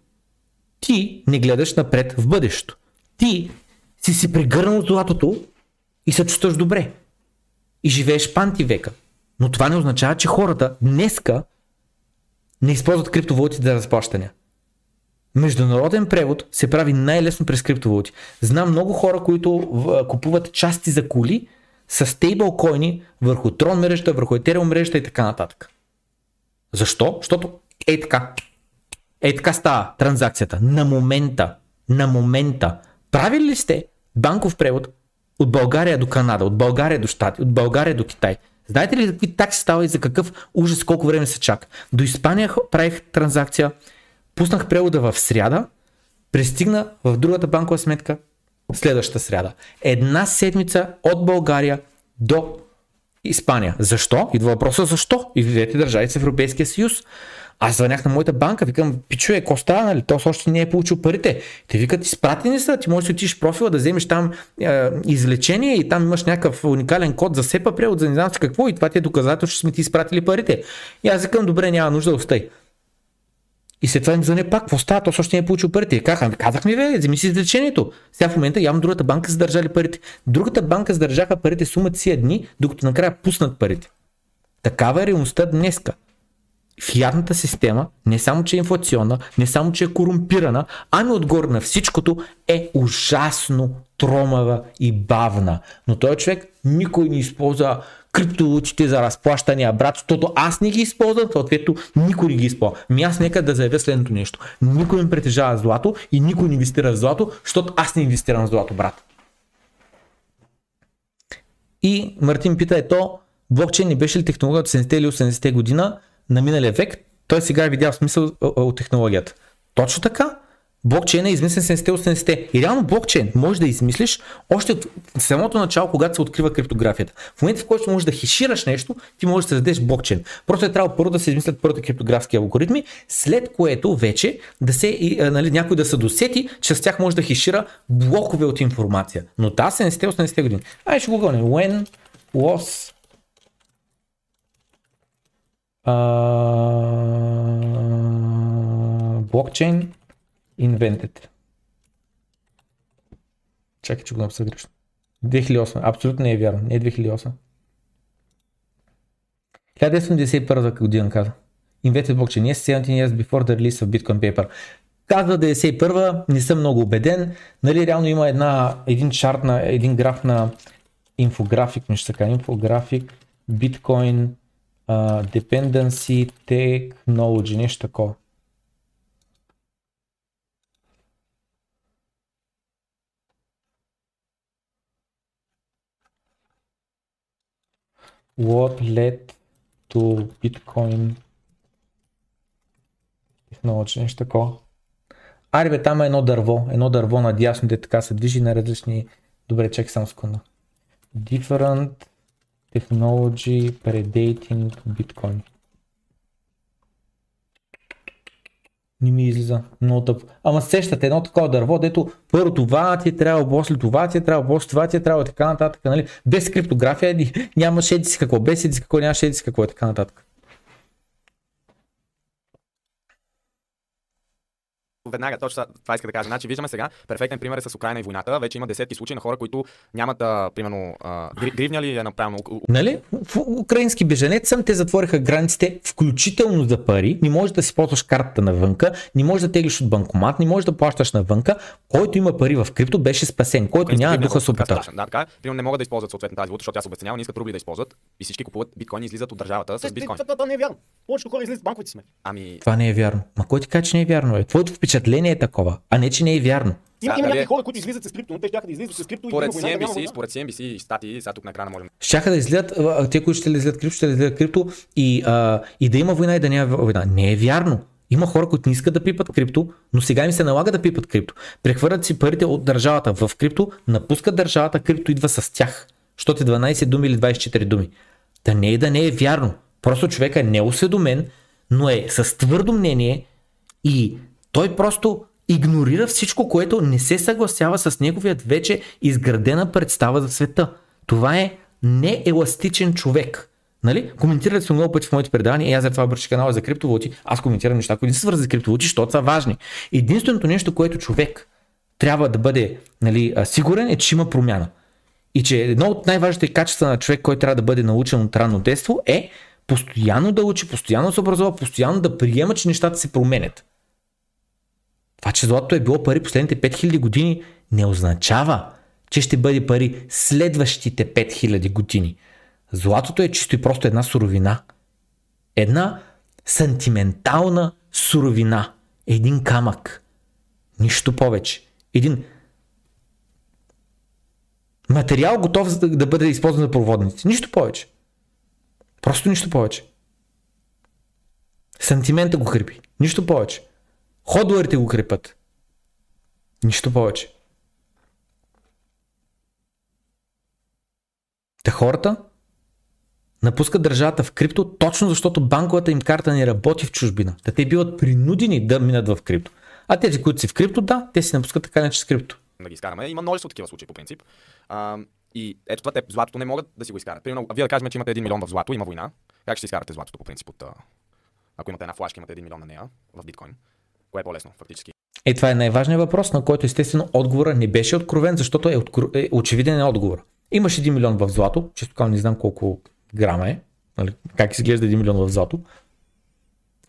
[SPEAKER 1] Ти не гледаш напред в бъдещето. Ти си си прегърнал златото и се чувстваш добре. И живееш в антивека. Но това не означава, че хората днеска не използват криптовалути за разплащания. Международен превод се прави най-лесно през криптовалути. Знам много хора, които купуват части за коли с стейблкоини върху Tron мрежата, върху Ethereum мрежата и така нататък. Защо? Защото е така. Е така става транзакцията. На момента. На момента. Правили ли сте банков превод от България до Канада, от България до Штати, от България до Китай? Знаете ли какви такси става и за какъв ужас, колко време се чака? До Испания правих транзакция, пуснах превода в сряда, пристигна в другата банкова сметка следващата сряда. Една седмица от България до Испания. Защо? Идва въпроса защо? И в двете държави с Европейския съюз. Аз звънях на моята банка, викам, пичуе, става, нали? То още не е получил парите. Те викат, изпратени са, ти можеш да отидеш профила, да вземеш там е, извлечение и там имаш някакъв уникален код за СЕПА превод, за не знам какво и това ти е доказателство, че сме ти изпратили парите. И аз викам, добре, няма нужда, остай. И след това им звъня пак, какво става, то още не е получил парите. Казах, ами казах ми, бе, вземи си извлечението. Сега в момента явно другата банка са държали парите. Другата банка задържаха парите сумата си дни, докато накрая пуснат парите. Такава е реалността днеска. Фиатната система не само, че е инфлационна, не само, че е корумпирана, ами отгоре на всичкото е ужасно тромава и бавна. Но той човек никой не използва криптовалутите за разплащания, брат, защото аз не ги използвам, съответно никой не ги използва. Ми аз нека да заявя следното нещо. Никой не притежава злато и никой не инвестира в злато, защото аз не инвестирам в злато, брат. И Мартин пита, ето, блокчейн не беше ли технология от 70 или 80 година на миналия век? Той сега е видял смисъл от технологията. Точно така. Блокчейн е измислен 70-80. И реално блокчейн може да измислиш още от самото начало, когато се открива криптографията. В момента, в който можеш да хешираш нещо, ти можеш да създадеш блокчейн. Просто е трябва първо да се измислят първите криптографски алгоритми, след което вече да се, нали, някой да се досети, че с тях може да хешира блокове от информация. Но да, 70-80 години. Ай, ще го. When was blockchain invented. Чакай, че го написах грешно. 2008. Абсолютно не е вярно. Не е 2008. 1991 година каза. Invented blockchain. Yes, 17 years before the release of Bitcoin paper. Казва 91 не съм много убеден. Нали, реално има една, един чарт на, един граф на инфографик, нещо така, инфографик, Bitcoin, uh, Dependency Technology, нещо такова. What led to Bitcoin Technology, нещо такова. Аре бе, там е едно дърво, едно дърво надясно, де така се движи на различни... Добре, чакай само секунда. Different technology predating Bitcoin. Не ми излиза. Много тъп. Ама сещате едно такова дърво, дето първо това ти е трябва, после това ти е трябва, после това ти е трябва така нататък. Нали? Без криптография еди, няма шеди си какво, без еди си какво, няма шеди си какво и така нататък.
[SPEAKER 7] Веднага, точно това- иска да кажа. Значи, виждаме сега, перфектен пример е с Украина и войната. Вече има десетки случаи на хора, които нямат, а, примерно, а, гри- гривня ли е направено.
[SPEAKER 1] Нали? В украински беженец съм те затвориха границите, включително за пари. Не можеш да си ползваш картата навънка, не можеш да теглиш от банкомат, не можеш да плащаш навънка. Който има пари в крипто, беше спасен. Който
[SPEAKER 7] Украински
[SPEAKER 1] няма
[SPEAKER 7] е
[SPEAKER 1] духа супата.
[SPEAKER 7] Да, така е. Примерно не могат да използват съответно тази валута, защото тя се обесценява, не искат рубли да използват и всички купуват биткоини излизат от държавата с биткоин.
[SPEAKER 5] Това, не е вярно. Повечето хора излизат банковите сметки.
[SPEAKER 7] Ами,
[SPEAKER 1] Това не е вярно. Ма кой ти каже, че не е вярно? Е? Твоето впечатление е такова, а не, че не е вярно.
[SPEAKER 5] Има, има някакви хора, които излизат с крипто, но те ще да излизат с крипто и
[SPEAKER 7] според CNBC, според CNBC и статии, сега тук на екрана можем
[SPEAKER 1] Щяха да излизат, те, които ще излизат крипто, ще излизат крипто и, а, и да има война и да няма война. Не е вярно. Има хора, които не искат да пипат крипто, но сега им се налага да пипат крипто. Прехвърлят си парите от държавата в крипто, напускат държавата, крипто идва с тях. Защото е 12 думи или 24 думи. Да не е да не е вярно. Просто човека е неосведомен, но е с твърдо мнение и той просто игнорира всичко, което не се съгласява с неговият вече изградена представа за света. Това е нееластичен човек. Нали? Коментирали сме много пъти в моите предавания, и аз за това обръщам канала за криптовалути, аз коментирам неща, които не са свързани с криптовалути, защото са важни. Единственото нещо, което човек трябва да бъде нали, сигурен е, че има промяна. И че едно от най-важните качества на човек, който трябва да бъде научен от ранно детство е постоянно да учи, постоянно да се образува, постоянно да приема, че нещата се променят. Това, че златото е било пари последните 5000 години, не означава, че ще бъде пари следващите 5000 години. Златото е чисто и просто една суровина. Една сантиментална суровина. Един камък. Нищо повече. Един материал готов за да, да бъде използван за проводници. Нищо повече. Просто нищо повече. Сантимента го крепи. Нищо повече. Ходуарите го крепят. Нищо повече. Та хората напускат държавата в крипто, точно защото банковата им карта не работи в чужбина. Та те биват принудени да минат в крипто. А тези, които си в крипто, да, те си напускат така иначе с крипто.
[SPEAKER 7] да ги изкараме. Има множество такива случаи по принцип. А, и ето това, те златото не могат да си го изкарат. Примерно, вие да кажем, че имате 1 милион в злато, има война. Как ще изкарате златото по принцип от... Ако имате една флашка, имате 1 милион на нея в биткоин. Кое е по-лесно, фактически?
[SPEAKER 1] Е, това е най-важният въпрос, на който естествено отговора не беше откровен, защото е, откро... е очевиден е отговор. Имаш 1 милион в злато, често казвам не знам колко грама е, нали, как изглежда 1 милион в злато,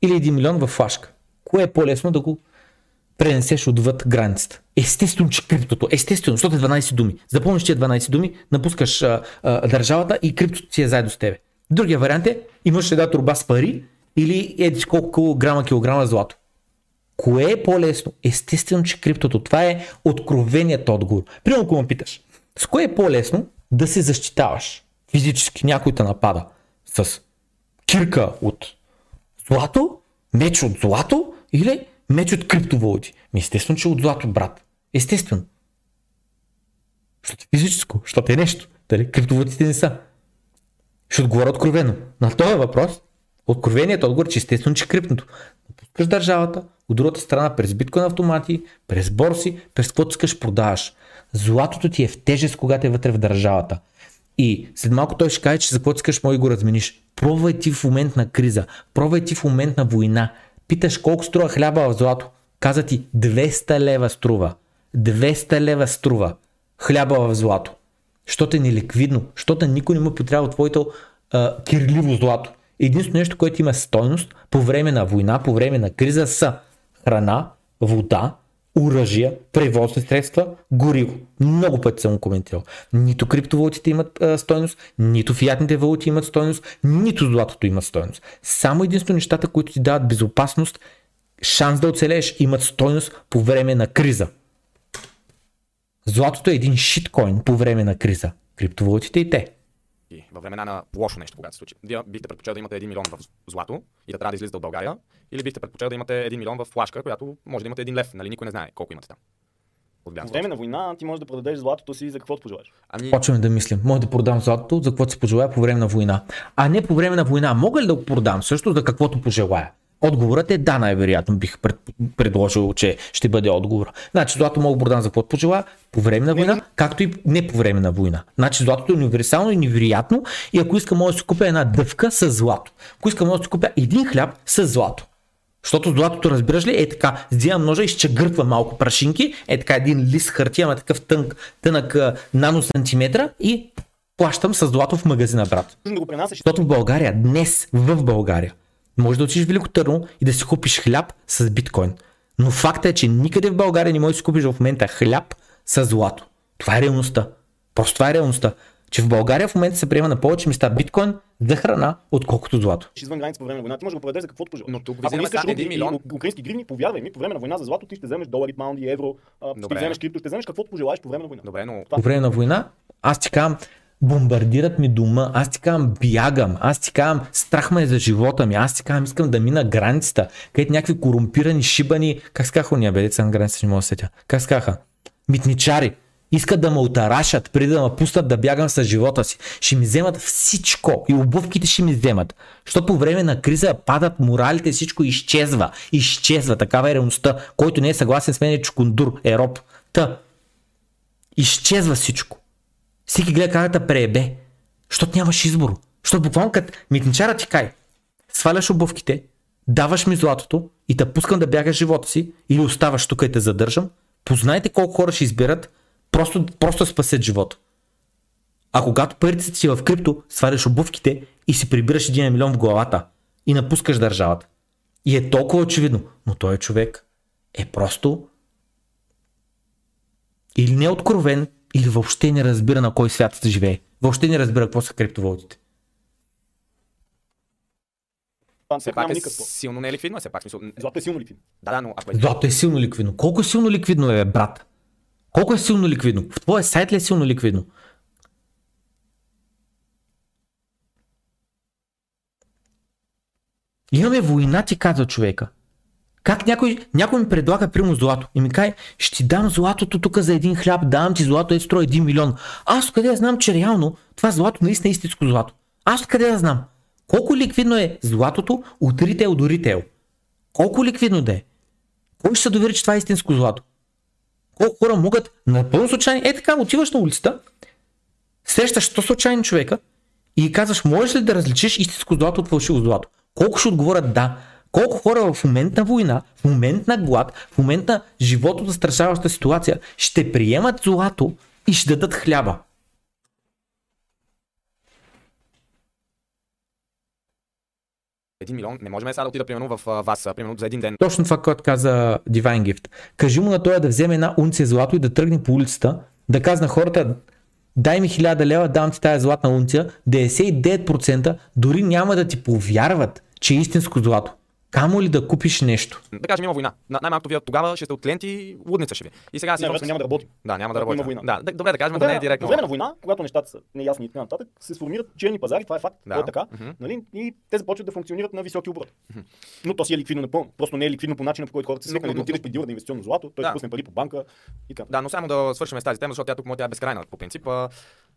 [SPEAKER 1] или 1 милион в флашка. Кое е по-лесно да го пренесеш отвъд границата? Естествено, че криптото, естествено, защото е 12 думи. Запомниш тия 12 думи, напускаш а, а, държавата и криптото си е заедно с тебе. Другия вариант е, имаш една турба с пари или еди колко грама, килограма злато. Кое е по-лесно? Естествено, че криптото. Това е откровеният отговор. Примерно, ако ме питаш, с кое е по-лесно да се защитаваш физически, някой те напада с кирка от злато, меч от злато или меч от криптовалути? Естествено, че от злато, брат. Естествено. Защото е физическо, защото е нещо. Дали? Криптовалутите не са. Ще отговоря откровено. На този въпрос, откровеният отговор, е, че естествено, че криптото. Напускаш държавата, от другата страна през биткоин автомати, през борси, през каквото искаш продаваш. Златото ти е в тежест, когато е вътре в държавата. И след малко той ще каже, че за каквото искаш, може го размениш. Пробвай ти в момент на криза, пробвай ти в момент на война. Питаш колко струва хляба в злато. Каза ти 200 лева струва. 200 лева струва хляба в злато. Защото е неликвидно, защото никой не му потрябва твоето кирливо злато. Единственото нещо, което има стойност по време на война, по време на криза са храна, вода, оръжия, превозни средства, гориво. Много пъти съм коментирал. Нито криптовалутите имат а, стойност, нито фиатните валути имат стойност, нито златото имат стойност. Само единствено нещата, които ти дават безопасност, шанс да оцелееш, имат стойност по време на криза. Златото е един шиткоин по време на криза. Криптовалутите и те.
[SPEAKER 7] И във времена на лошо нещо, когато се случи. Вие бихте предпочели да имате 1 милион в злато и да трябва да излизате от България, или бихте предпочели да имате 1 милион в флашка, която може да имате 1 лев, нали? Никой не знае колко имате там. От
[SPEAKER 5] В време на война ти можеш да продадеш златото си за каквото пожелаеш.
[SPEAKER 7] Ами,
[SPEAKER 1] Почваме да мислим. Мога да продам златото за каквото си пожелая по време на война. А не по време на война. Мога ли да го продам също за каквото пожелая? Отговорът е да, най-вероятно бих пред, предложил, че ще бъде отговор. Значи злато да продам за каквото пожелая по време на война, както и не по време на война. Значи златото е универсално и невероятно и ако искам мога да си купя една дъвка с злато. Ако искам мога да си купя един хляб с злато. Защото златото, разбираш ли, е така, взимам ножа, изчегъртва малко прашинки, е така един лист хартия, ама такъв тънк, тънък наносантиметра и плащам с злато в магазина, брат. Защото в България, днес в България, може да отидеш в Велико Търно и да си купиш хляб с биткоин. Но факта е, че никъде в България не можеш да си купиш в момента хляб с злато. Това е реалността. Просто това е реалността. Че в България в момента се приема на повече места биткоин за храна, отколкото злато.
[SPEAKER 5] извън граница по време на войната. Ти можеш да го продадеш за каквото пожелаш.
[SPEAKER 7] Но тук
[SPEAKER 5] Ако рубли
[SPEAKER 7] един милион.
[SPEAKER 5] украински гривни, повярвай ми, по време на война за злато ти ще вземеш долари, паунди, евро, а, ще
[SPEAKER 7] Добре.
[SPEAKER 5] вземеш крипто, ще вземеш каквото пожелаеш по време на война.
[SPEAKER 7] Добре, но
[SPEAKER 1] По време на война, аз ти казвам, бомбардират ми дома, аз ти казвам, бягам, аз ти казвам, страх ме е за живота ми, аз ти казвам, искам да мина границата, където някакви корумпирани, шибани, как скаха уния, бе, деца на границата, не мога да се сетя. Как скаха? Митничари. Искат да ме отарашат, преди да ме пуснат да бягам с живота си. Ще ми вземат всичко и обувките ще ми вземат. Защото по време на криза падат моралите, всичко изчезва. Изчезва. Такава е реалността. Който не е съгласен с мен е чукундур, е роб. Та. Изчезва всичко. Всеки гледа как да преебе. Защото нямаш избор. Защото буквално като митничара ти кай, сваляш обувките, даваш ми златото и те пускам да бягаш живота си или оставаш тук и те задържам, познайте колко хора ще изберат просто, просто спасят живота. А когато парите си в крипто, сваляш обувките и си прибираш един милион в главата и напускаш държавата. И е толкова очевидно, но той е човек е просто или не е или въобще не разбира на кой свят се живее. Въобще не разбира какво са криптовалутите.
[SPEAKER 7] Все пак е силно неликвидно, е все пак смисъл.
[SPEAKER 5] Злато е силно ликвидно.
[SPEAKER 7] Да, да, но ако е
[SPEAKER 1] Злато е силно ликвидно. Колко е силно ликвидно е, брат? Колко е силно ликвидно? В твоя сайт ли е силно ликвидно? Имаме война, ти казва човека. Как някой, някой ми предлага прямо злато и ми каже, ще ти дам златото тук за един хляб, давам ти злато, е строй един милион. Аз къде да знам, че реално това злато наистина е истинско злато? Аз къде да знам? Колко ликвидно е златото от ритейл до ритейл? Колко ликвидно да е? Кой ще се довери, че това е истинско злато? Колко хора могат напълно случайни, е така, отиваш на улицата, срещаш 100 случайни човека и казваш, можеш ли да различиш истинско злато от фалшиво злато? Колко ще отговорят да? Колко хора в момент на война, в момент на глад, в момент на живото застрашаваща ситуация ще приемат злато и ще дадат хляба?
[SPEAKER 7] един милион, не можем сега да отида примерно в вас, примерно за един ден.
[SPEAKER 1] Точно това, което каза Divine Gift. Кажи му на той да вземе една унция злато и да тръгне по улицата, да казва на хората, дай ми 1000 лева, дам ти тази златна унция, 99% дори няма да ти повярват, че е истинско злато. Камо ли да купиш нещо?
[SPEAKER 7] Да кажем, има война. На- Най-малкото вие тогава ще сте от клиенти, лудница ще ви. И сега аз
[SPEAKER 5] Не,
[SPEAKER 7] идвам
[SPEAKER 5] вероятно
[SPEAKER 7] с-
[SPEAKER 5] няма да работи.
[SPEAKER 7] Да, няма да работя.
[SPEAKER 5] война.
[SPEAKER 7] Да, добре да кажем, да не е директно.
[SPEAKER 5] по време на война, когато нещата са неясни и така нататък, се сформират черни пазари, това е факт,
[SPEAKER 7] Да.
[SPEAKER 5] то е така,
[SPEAKER 7] Мгм.
[SPEAKER 5] нали? и те започват да функционират на високи обороти. Но то си е ликвидно напълно. Просто не е ликвидно по начина, по който хората се свикнали да отидеш при дилър да инвестиционно злато, той
[SPEAKER 7] Да.
[SPEAKER 5] да. пусне пари по банка и така.
[SPEAKER 7] Да, но само да свършим с тази тема, защото тя тук може тя е безкрайна по принцип.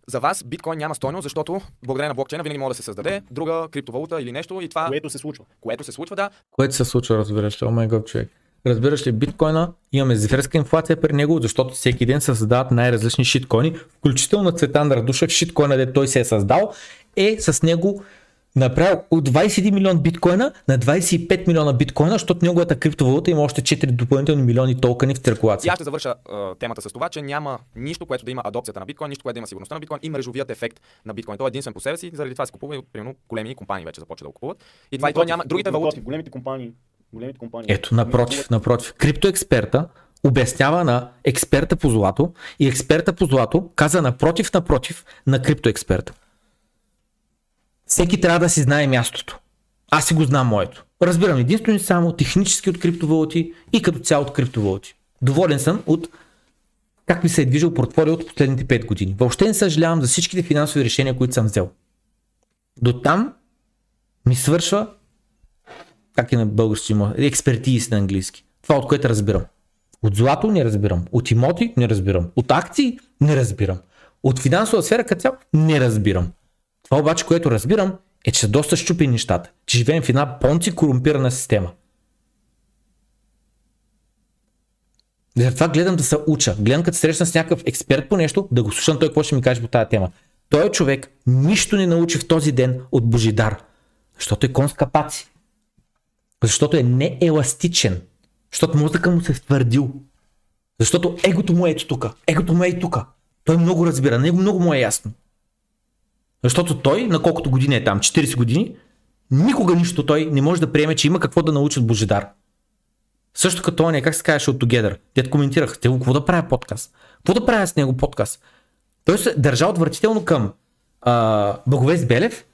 [SPEAKER 7] За вас биткоин няма стойност, защото благодарение на блокчейна винаги може да се създаде друга криптовалута или нещо и това,
[SPEAKER 5] Което се случва.
[SPEAKER 7] което се случва, да,
[SPEAKER 1] Което се случва, разбираш ли, о май гот, човек. Разбираш ли, биткоина, имаме зверска инфлация при него, защото всеки ден се създават най-различни шиткоини, включително Цветан Радушев, шиткоина, де той се е създал, е с него направил от 21 милион биткоина на 25 милиона биткоина, защото неговата криптовалута има още 4 допълнителни милиони токени в
[SPEAKER 7] И
[SPEAKER 1] циркулация.
[SPEAKER 7] аз ще завърша а, темата с това, че няма нищо, което да има адопцията на биткоин, нищо, което да има сигурността на биткоин и мрежовият ефект на биткоин. Той е единствен по себе си, заради това се купува и от примерно големи компании вече започват да го купуват. И това и то няма. Другите
[SPEAKER 5] напротив,
[SPEAKER 7] валути.
[SPEAKER 5] Големите компании. Големите компании.
[SPEAKER 1] Ето, напротив, напротив. Криптоексперта обяснява на експерта по злато и експерта по злато каза напротив, напротив на криптоексперта. Всеки трябва да си знае мястото. Аз си го знам моето. Разбирам единствено и само технически от криптовалути и като цяло от криптовалути. Доволен съм от как ми се е движил портфолио от последните 5 години. Въобще не съжалявам за всичките финансови решения, които съм взел. До там ми свършва как е на български има, експертиз на английски. Това от което разбирам. От злато не разбирам. От имоти не разбирам. От акции не разбирам. От финансова сфера като цяло не разбирам. Това обаче, което разбирам, е, че са доста щупи нещата. Че живеем в една понци корумпирана система. Затова гледам да се уча. Гледам като срещна с някакъв експерт по нещо, да го слушам той какво ще ми каже по тази тема. Той човек нищо не научи в този ден от Божидар. Защото е конска паци. Защото е нееластичен. Защото мозъка му се е втвърдил. Защото егото му е ето тук. Егото му е и тук. Той много разбира. Него много му е ясно. Защото той, на колкото години е там, 40 години, никога нищо той не може да приеме, че има какво да научи от Божидар. Също като он е, как се казваше от Together. Те коментирах, те какво да правя подкаст? Какво да правя с него подкаст? Той се държа отвратително към а, Благовест Белев,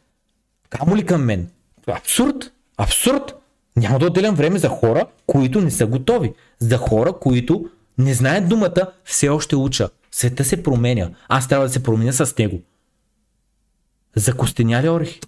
[SPEAKER 1] камо ли към мен? Абсурд! Абсурд! Няма да отделям време за хора, които не са готови. За хора, които не знаят думата, все още уча. Света се променя. Аз трябва да се променя с него. Закостеняли орехи.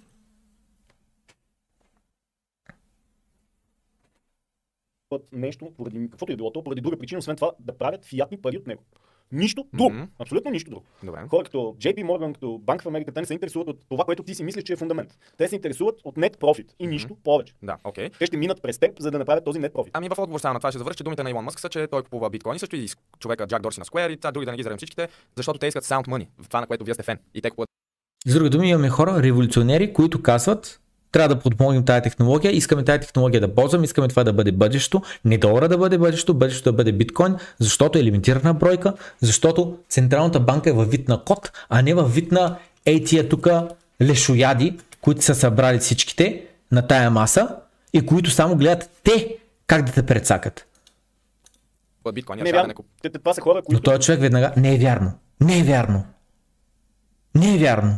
[SPEAKER 5] нещо, поради каквото е било то, поради друга причина, освен това да правят фиатни пари от него. Нищо друго. Mm-hmm. Абсолютно нищо друго.
[SPEAKER 7] Добре.
[SPEAKER 5] Хора като JP Morgan, като Банк в Америка, те не се интересуват от това, което ти си мислиш, че е фундамент. Те се интересуват от net profit и нищо mm-hmm. повече.
[SPEAKER 7] Да, окей. Okay.
[SPEAKER 5] Те ще минат през теб, за да направят този net profit.
[SPEAKER 7] Ами в отговор само на това ще завърши, че думите на Илон Мъск са, че той купува биткоини, също и човека Джак Дорси на Square и това други да не ги зарем всичките, защото те искат sound money, това на което вие сте фен. И те купуват.
[SPEAKER 1] С други думи, имаме хора, революционери, които казват, трябва да подпомогнем тази технология, искаме тази технология да ползваме, искаме това да бъде бъдещето, не долара да бъде бъдещето, бъдещето да бъде биткоин, защото е лимитирана бройка, защото Централната банка е във вид на код, а не във вид на ей тия тук лешояди, които са събрали всичките на тая маса и които само гледат те как да те прецакат.
[SPEAKER 7] Биткоин,
[SPEAKER 5] не, вярно. Те, това са хора, които...
[SPEAKER 1] Но този човек веднага... Не е вярно. Не е вярно. Не е вярно.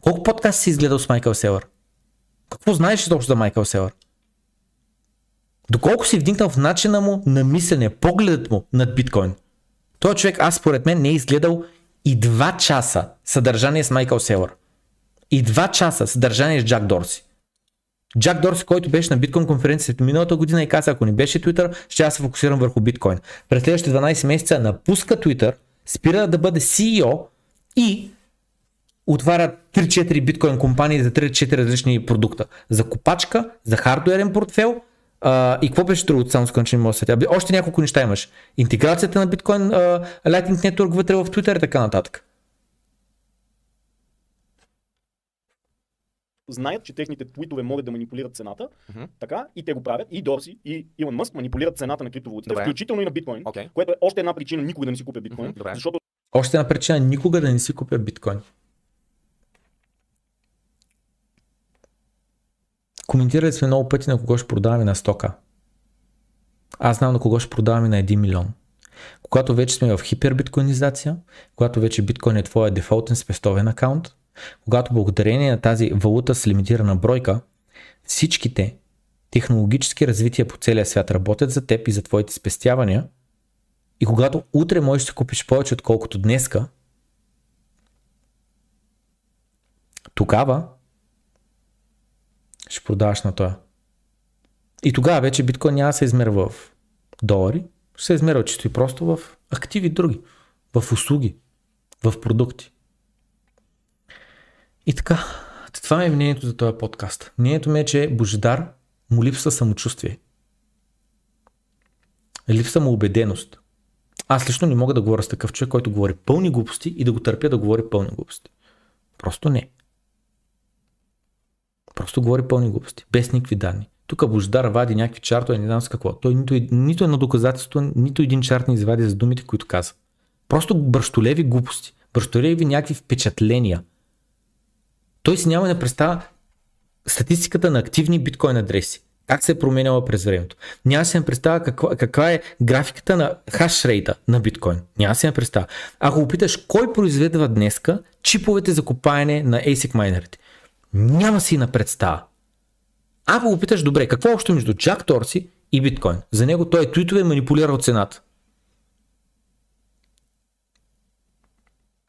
[SPEAKER 1] Колко подкаст си изгледал с Майкъл Селър? Какво знаеш изобщо за Майкъл Селър? Доколко си вдигнал в начина му на мислене, погледът му над биткоин? Той човек, аз според мен, не е изгледал и два часа съдържание с Майкъл Селър. И два часа съдържание с Джак Дорси. Джак Дорси, който беше на биткоин конференцията миналата година и каза, ако не беше Twitter, ще аз се фокусирам върху биткоин. През следващите 12 месеца напуска Twitter, спира да бъде CEO и отварят 3-4 биткоин компании за 3-4 различни продукта. За копачка, за хардуерен портфел а, и какво беше другото, само скъм, че не мога да сетя. Още няколко неща имаш. Интеграцията на биткоин, а, Lightning Network вътре в Twitter и така нататък.
[SPEAKER 5] знаят, че техните твитове могат да манипулират цената, uh-huh. така, и те го правят. И Дорси, и Илон Мъск манипулират цената на криптовалутите, включително и на биткоин, okay. което е още една причина никога да не си купя биткоин, uh-huh. защото...
[SPEAKER 1] Още една причина никога да не си купя биткоин. Коментирали сме много пъти на кого ще продаваме на стока. Аз знам на кого ще продаваме на 1 милион. Когато вече сме в хипербиткоинизация, когато вече биткоин е твоя дефолтен спестовен акаунт, когато благодарение на тази валута с лимитирана бройка, всичките технологически развития по целия свят работят за теб и за твоите спестявания, и когато утре можеш да купиш повече отколкото днеска, тогава ще продаваш на това. И тогава вече биткоин няма да се измерва в долари, ще се измерва чисто и просто в активи други, в услуги, в продукти. И така, това е мнението за този подкаст. Мнението ми е, че Божидар му липсва самочувствие. Липсва му убеденост. Аз лично не мога да говоря с такъв човек, който говори пълни глупости и да го търпя да говори пълни глупости. Просто не. Просто говори пълни глупости, без никакви данни. Тук Бождар вади някакви чартове, не знам с какво. Той нито, нито едно доказателство, нито един чарт не извади за думите, които каза. Просто бръщолеви глупости. Бръщолеви някакви впечатления. Той си няма да представя статистиката на активни биткоин адреси. Как се е променяла през времето. Няма си да представя каква, каква е графиката на хашрейта на биткоин. Няма си да представя. Ако опиташ кой произведва днеска чиповете за копаене на ASIC майнерите, няма си на представа. Ако го питаш, добре, какво е общо между Джак Торси и биткоин? За него той е твитове манипулирал цената.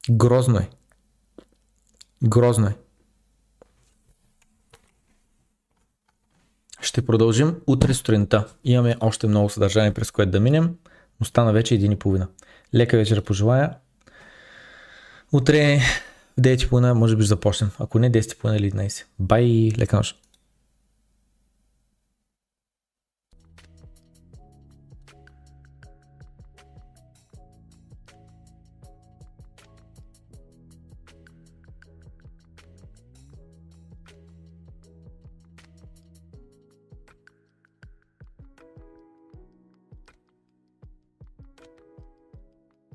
[SPEAKER 1] Грозно е. Грозно е. Ще продължим утре сутринта. Имаме още много съдържание, през което да минем, но стана вече един и половина. Лека вечер пожелая. Утре в 9.30 може би започнем. Ако не 10.30 или 11. Бай, лека нощ.